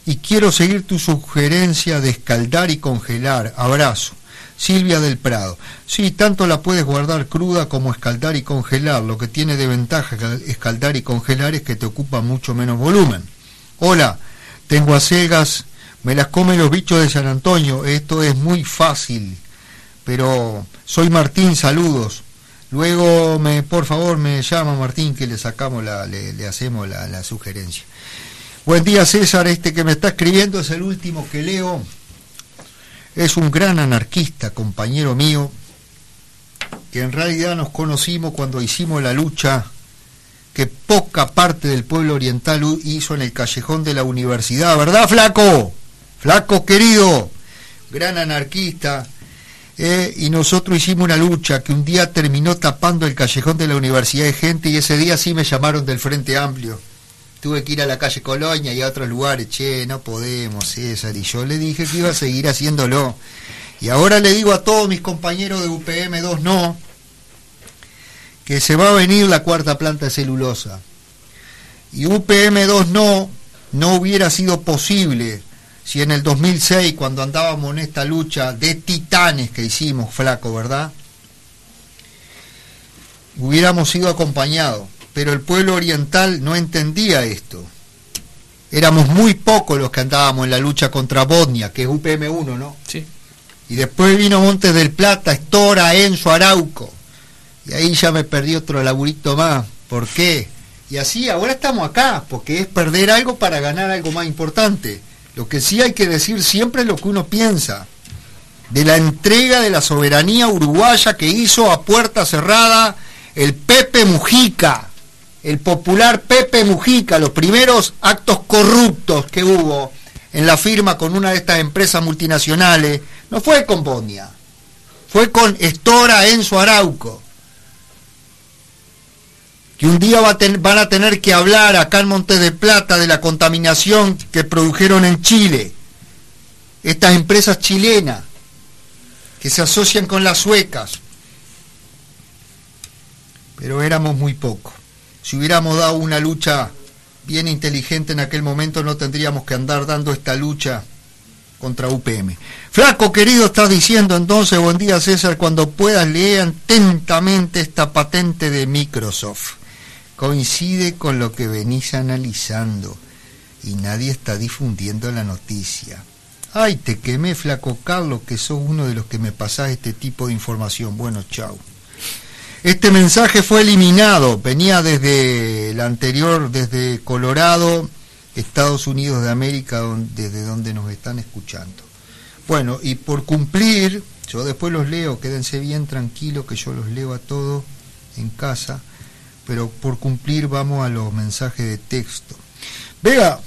y quiero seguir tu sugerencia de escaldar y congelar. Abrazo. Silvia del Prado. Sí, tanto la puedes guardar cruda como escaldar y congelar. Lo que tiene de ventaja escaldar y congelar es que te ocupa mucho menos volumen. Hola, tengo acelgas, me las comen los bichos de San Antonio. Esto es muy fácil. Pero soy Martín, saludos. Luego, me, por favor, me llama Martín que le sacamos la, le, hacemos la, la sugerencia. Buen día, César. Este que me está escribiendo es el último que leo es un gran anarquista, compañero mío, que en realidad nos conocimos cuando hicimos la lucha que poca parte del pueblo oriental hizo en el callejón de la universidad, ¿verdad, flaco? Flaco querido, gran anarquista, eh, y nosotros hicimos una lucha que un día terminó tapando el callejón de la universidad de gente y ese día sí me llamaron del Frente Amplio tuve que ir a la calle Colonia y a otros lugares, che, no podemos, César, y yo le dije que iba a seguir haciéndolo. Y ahora le digo a todos mis compañeros de UPM2 no, que se va a venir la cuarta planta celulosa. Y UPM2 no, no hubiera sido posible si en el 2006, cuando andábamos en esta lucha de titanes que hicimos, flaco, ¿verdad? Hubiéramos sido acompañados pero el pueblo oriental no entendía esto. Éramos muy pocos los que andábamos en la lucha contra Bosnia, que es UPM1, ¿no? Sí. Y después vino Montes del Plata, Estora, Enzo, Arauco. Y ahí ya me perdí otro laburito más. ¿Por qué? Y así ahora estamos acá, porque es perder algo para ganar algo más importante. Lo que sí hay que decir siempre es lo que uno piensa. De la entrega de la soberanía uruguaya que hizo a puerta cerrada el Pepe Mujica el popular Pepe Mujica, los primeros actos corruptos que hubo en la firma con una de estas empresas multinacionales, no fue con Bosnia, fue con Estora Enzo Arauco, que un día van a tener que hablar acá en Monte de Plata de la contaminación que produjeron en Chile, estas empresas chilenas que se asocian con las suecas, pero éramos muy pocos. Si hubiéramos dado una lucha bien inteligente en aquel momento, no tendríamos que andar dando esta lucha contra UPM. Flaco querido, estás diciendo entonces, buen día César, cuando puedas leer atentamente esta patente de Microsoft. Coincide con lo que venís analizando y nadie está difundiendo la noticia. Ay, te quemé, flaco Carlos, que sos uno de los que me pasás este tipo de información. Bueno, chao. Este mensaje fue eliminado, venía desde el anterior, desde Colorado, Estados Unidos de América, desde donde nos están escuchando. Bueno, y por cumplir, yo después los leo, quédense bien tranquilos que yo los leo a todos en casa, pero por cumplir vamos a los mensajes de texto. Vega,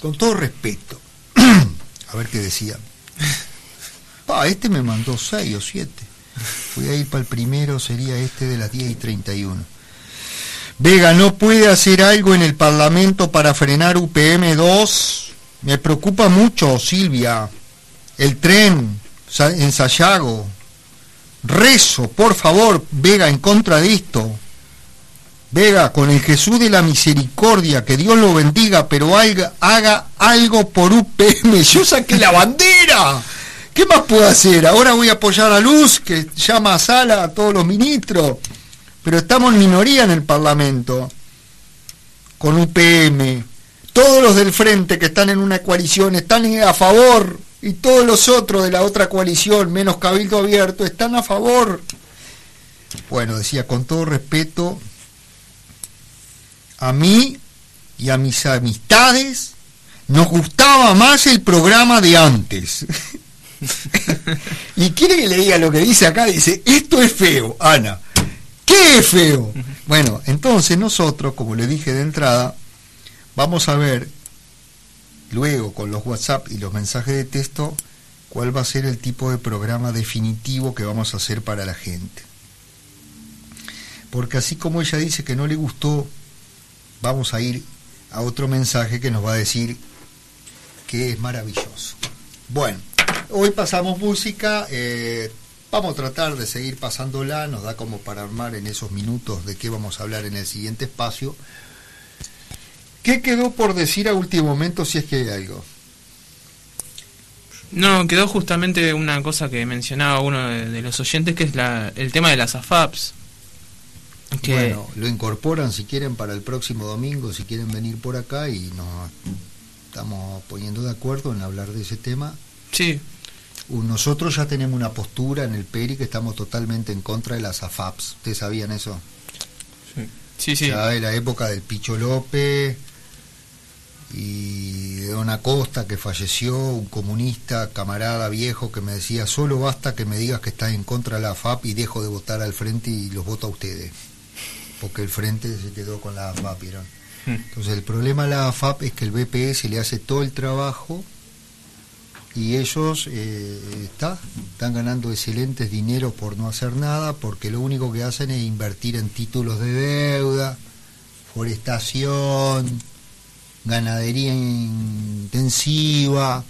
con todo respeto, a ver qué decía. Ah, este me mandó seis o siete. Voy a ir para el primero, sería este de las 10 y 31. Vega, ¿no puede hacer algo en el Parlamento para frenar UPM2? Me preocupa mucho, Silvia. El tren en Sayago. Rezo, por favor, Vega, en contra de esto. Vega, con el Jesús de la misericordia, que Dios lo bendiga, pero haga, haga algo por UPM. Yo saqué la bandera. ¿Qué más puedo hacer? Ahora voy a apoyar a Luz, que llama a Sala a todos los ministros, pero estamos en minoría en el Parlamento, con UPM. Todos los del frente que están en una coalición están a favor y todos los otros de la otra coalición, menos Cabildo Abierto, están a favor. Bueno, decía con todo respeto, a mí y a mis amistades nos gustaba más el programa de antes. y quiere que le diga lo que dice acá, dice, esto es feo, Ana. ¿Qué es feo? Bueno, entonces nosotros, como le dije de entrada, vamos a ver luego con los WhatsApp y los mensajes de texto cuál va a ser el tipo de programa definitivo que vamos a hacer para la gente. Porque así como ella dice que no le gustó, vamos a ir a otro mensaje que nos va a decir que es maravilloso. Bueno. Hoy pasamos música, eh, vamos a tratar de seguir pasándola, nos da como para armar en esos minutos de qué vamos a hablar en el siguiente espacio. ¿Qué quedó por decir a último momento si es que hay algo? No, quedó justamente una cosa que mencionaba uno de, de los oyentes, que es la, el tema de las AFAPs. Que, Bueno, lo incorporan si quieren para el próximo domingo, si quieren venir por acá y nos estamos poniendo de acuerdo en hablar de ese tema. Sí. Nosotros ya tenemos una postura en el PERI que estamos totalmente en contra de las AFAPs. ¿Ustedes sabían eso? Sí, sí. Ya de la época del Picho López y de Don Acosta que falleció, un comunista, camarada viejo que me decía, solo basta que me digas que estás en contra de la AFAP y dejo de votar al frente y los voto a ustedes. Porque el frente se quedó con la AFAP, ¿vieron? Entonces el problema de la AFAP es que el BPS le hace todo el trabajo y ellos eh, está, están ganando excelentes dinero por no hacer nada porque lo único que hacen es invertir en títulos de deuda, forestación, ganadería intensiva.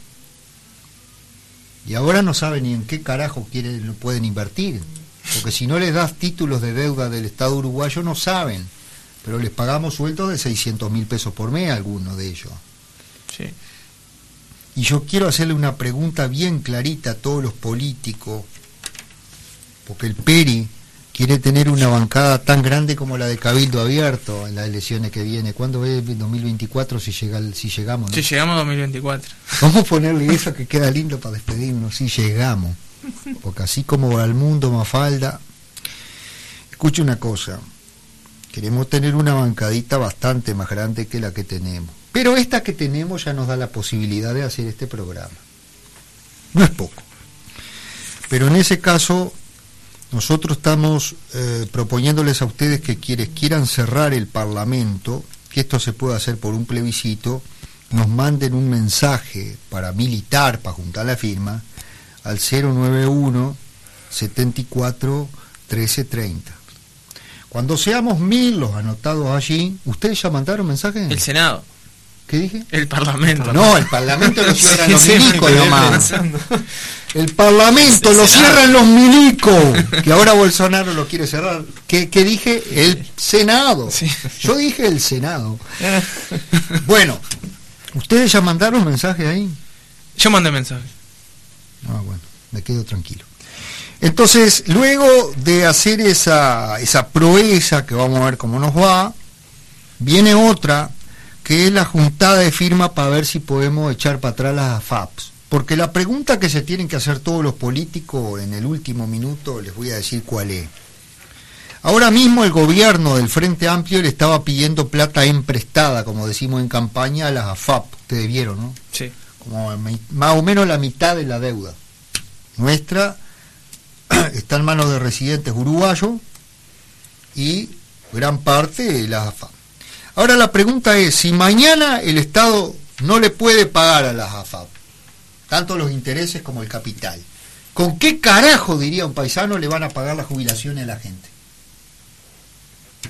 Y ahora no saben ni en qué carajo quieren pueden invertir porque si no les das títulos de deuda del Estado uruguayo no saben pero les pagamos sueldos de 600 mil pesos por mes a algunos de ellos Sí. y yo quiero hacerle una pregunta bien clarita a todos los políticos, porque el PERI quiere tener una bancada tan grande como la de Cabildo Abierto en las elecciones que viene. ¿Cuándo es 2024 si, llega, si llegamos? no? Sí, llegamos a 2024. Vamos a ponerle eso que queda lindo para despedirnos, si llegamos. Porque así como va el mundo, Mafalda, escuche una cosa, queremos tener una bancadita bastante más grande que la que tenemos. Pero esta que tenemos ya nos da la posibilidad de hacer este programa. No es poco. Pero en ese caso, nosotros estamos eh, proponiéndoles a ustedes que quienes quieran cerrar el Parlamento, que esto se pueda hacer por un plebiscito, nos manden un mensaje para militar, para juntar la firma, al 091 74 1330. Cuando seamos mil los anotados allí, ¿ustedes ya mandaron mensaje? El Senado. ¿Qué dije? El Parlamento. No, el Parlamento lo cierran Sí, los sí, milicos nomás. El Parlamento El lo cierran los milicos. Que ahora Bolsonaro lo quiere cerrar. ¿Qué, qué dije? El Senado. Yo dije el Senado. Bueno, ¿ustedes ya mandaron mensaje ahí? Yo mandé mensaje. Ah, bueno, me quedo tranquilo. Entonces, luego de hacer esa, esa proeza, que vamos a ver cómo nos va, viene otra, que es la juntada de firma para ver si podemos echar para atrás las FAPs. Porque la pregunta que se tienen que hacer todos los políticos en el último minuto, les voy a decir cuál es. Ahora mismo el gobierno del Frente Amplio le estaba pidiendo plata emprestada, como decimos en campaña, a las AFAP. Ustedes vieron, ¿no? Sí. como más o menos la mitad de la deuda. Nuestra está en manos de residentes uruguayos y gran parte de las AFAP. Ahora la pregunta es, si mañana el Estado no le puede pagar a las AFAP, tanto los intereses como el capital, ¿con qué carajo, diría un paisano, le van a pagar las jubilaciones a la gente?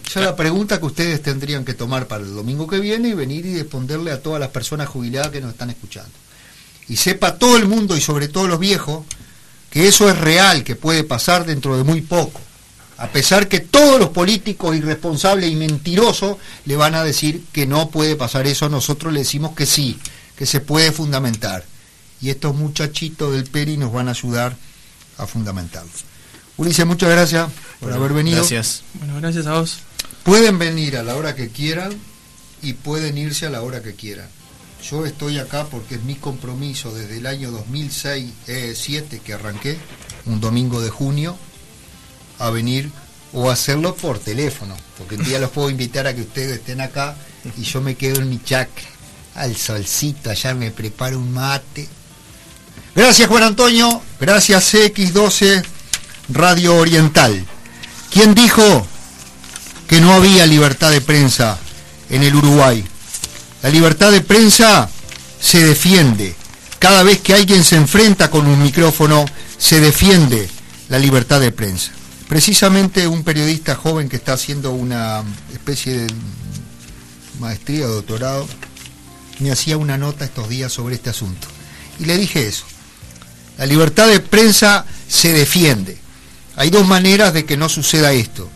Esa es la pregunta que ustedes tendrían que tomar para el domingo que viene y venir y responderle a todas las personas jubiladas que nos están escuchando. Y sepa todo el mundo y sobre todo los viejos que eso es real, que puede pasar dentro de muy poco. A pesar que todos los políticos irresponsables y mentirosos le van a decir que no puede pasar eso, nosotros le decimos que sí, que se puede fundamentar. Y estos muchachitos del PERI nos van a ayudar a fundamentarlo. Ulises, muchas gracias por Bueno, haber venido. Gracias. Bueno, gracias a vos. Pueden venir a la hora que quieran y pueden irse a la hora que quieran. Yo estoy acá porque es mi compromiso desde el año 2006, eh, 7 que arranqué, un domingo de junio, a venir o hacerlo por teléfono, porque un día los puedo invitar a que ustedes estén acá y yo me quedo en mi chac al solcito, allá me preparo un mate. Gracias Juan Antonio, gracias X12 Radio Oriental. ¿Quién dijo que no había libertad de prensa en el Uruguay? La libertad de prensa se defiende. Cada vez que alguien se enfrenta con un micrófono, se defiende la libertad de prensa. Precisamente un periodista joven que está haciendo una especie de maestría o doctorado, me hacía una nota estos días sobre este asunto. Y le dije eso. La libertad de prensa se defiende. Hay dos maneras de que no suceda esto.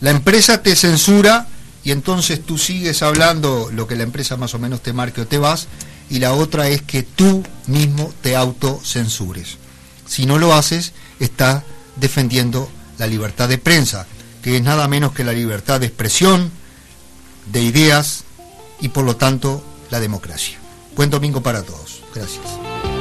La empresa te censura y entonces tú sigues hablando lo que la empresa más o menos te marque o te vas, y la otra es que tú mismo te autocensures. Si no lo haces, estás defendiendo la libertad de prensa, que es nada menos que la libertad de expresión, de ideas y por lo tanto la democracia. Buen domingo para todos. Gracias.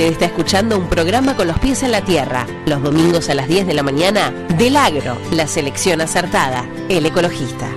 Usted está escuchando un programa con los pies en la tierra, los domingos a las 10 de la mañana, del agro, la selección acertada, el ecologista.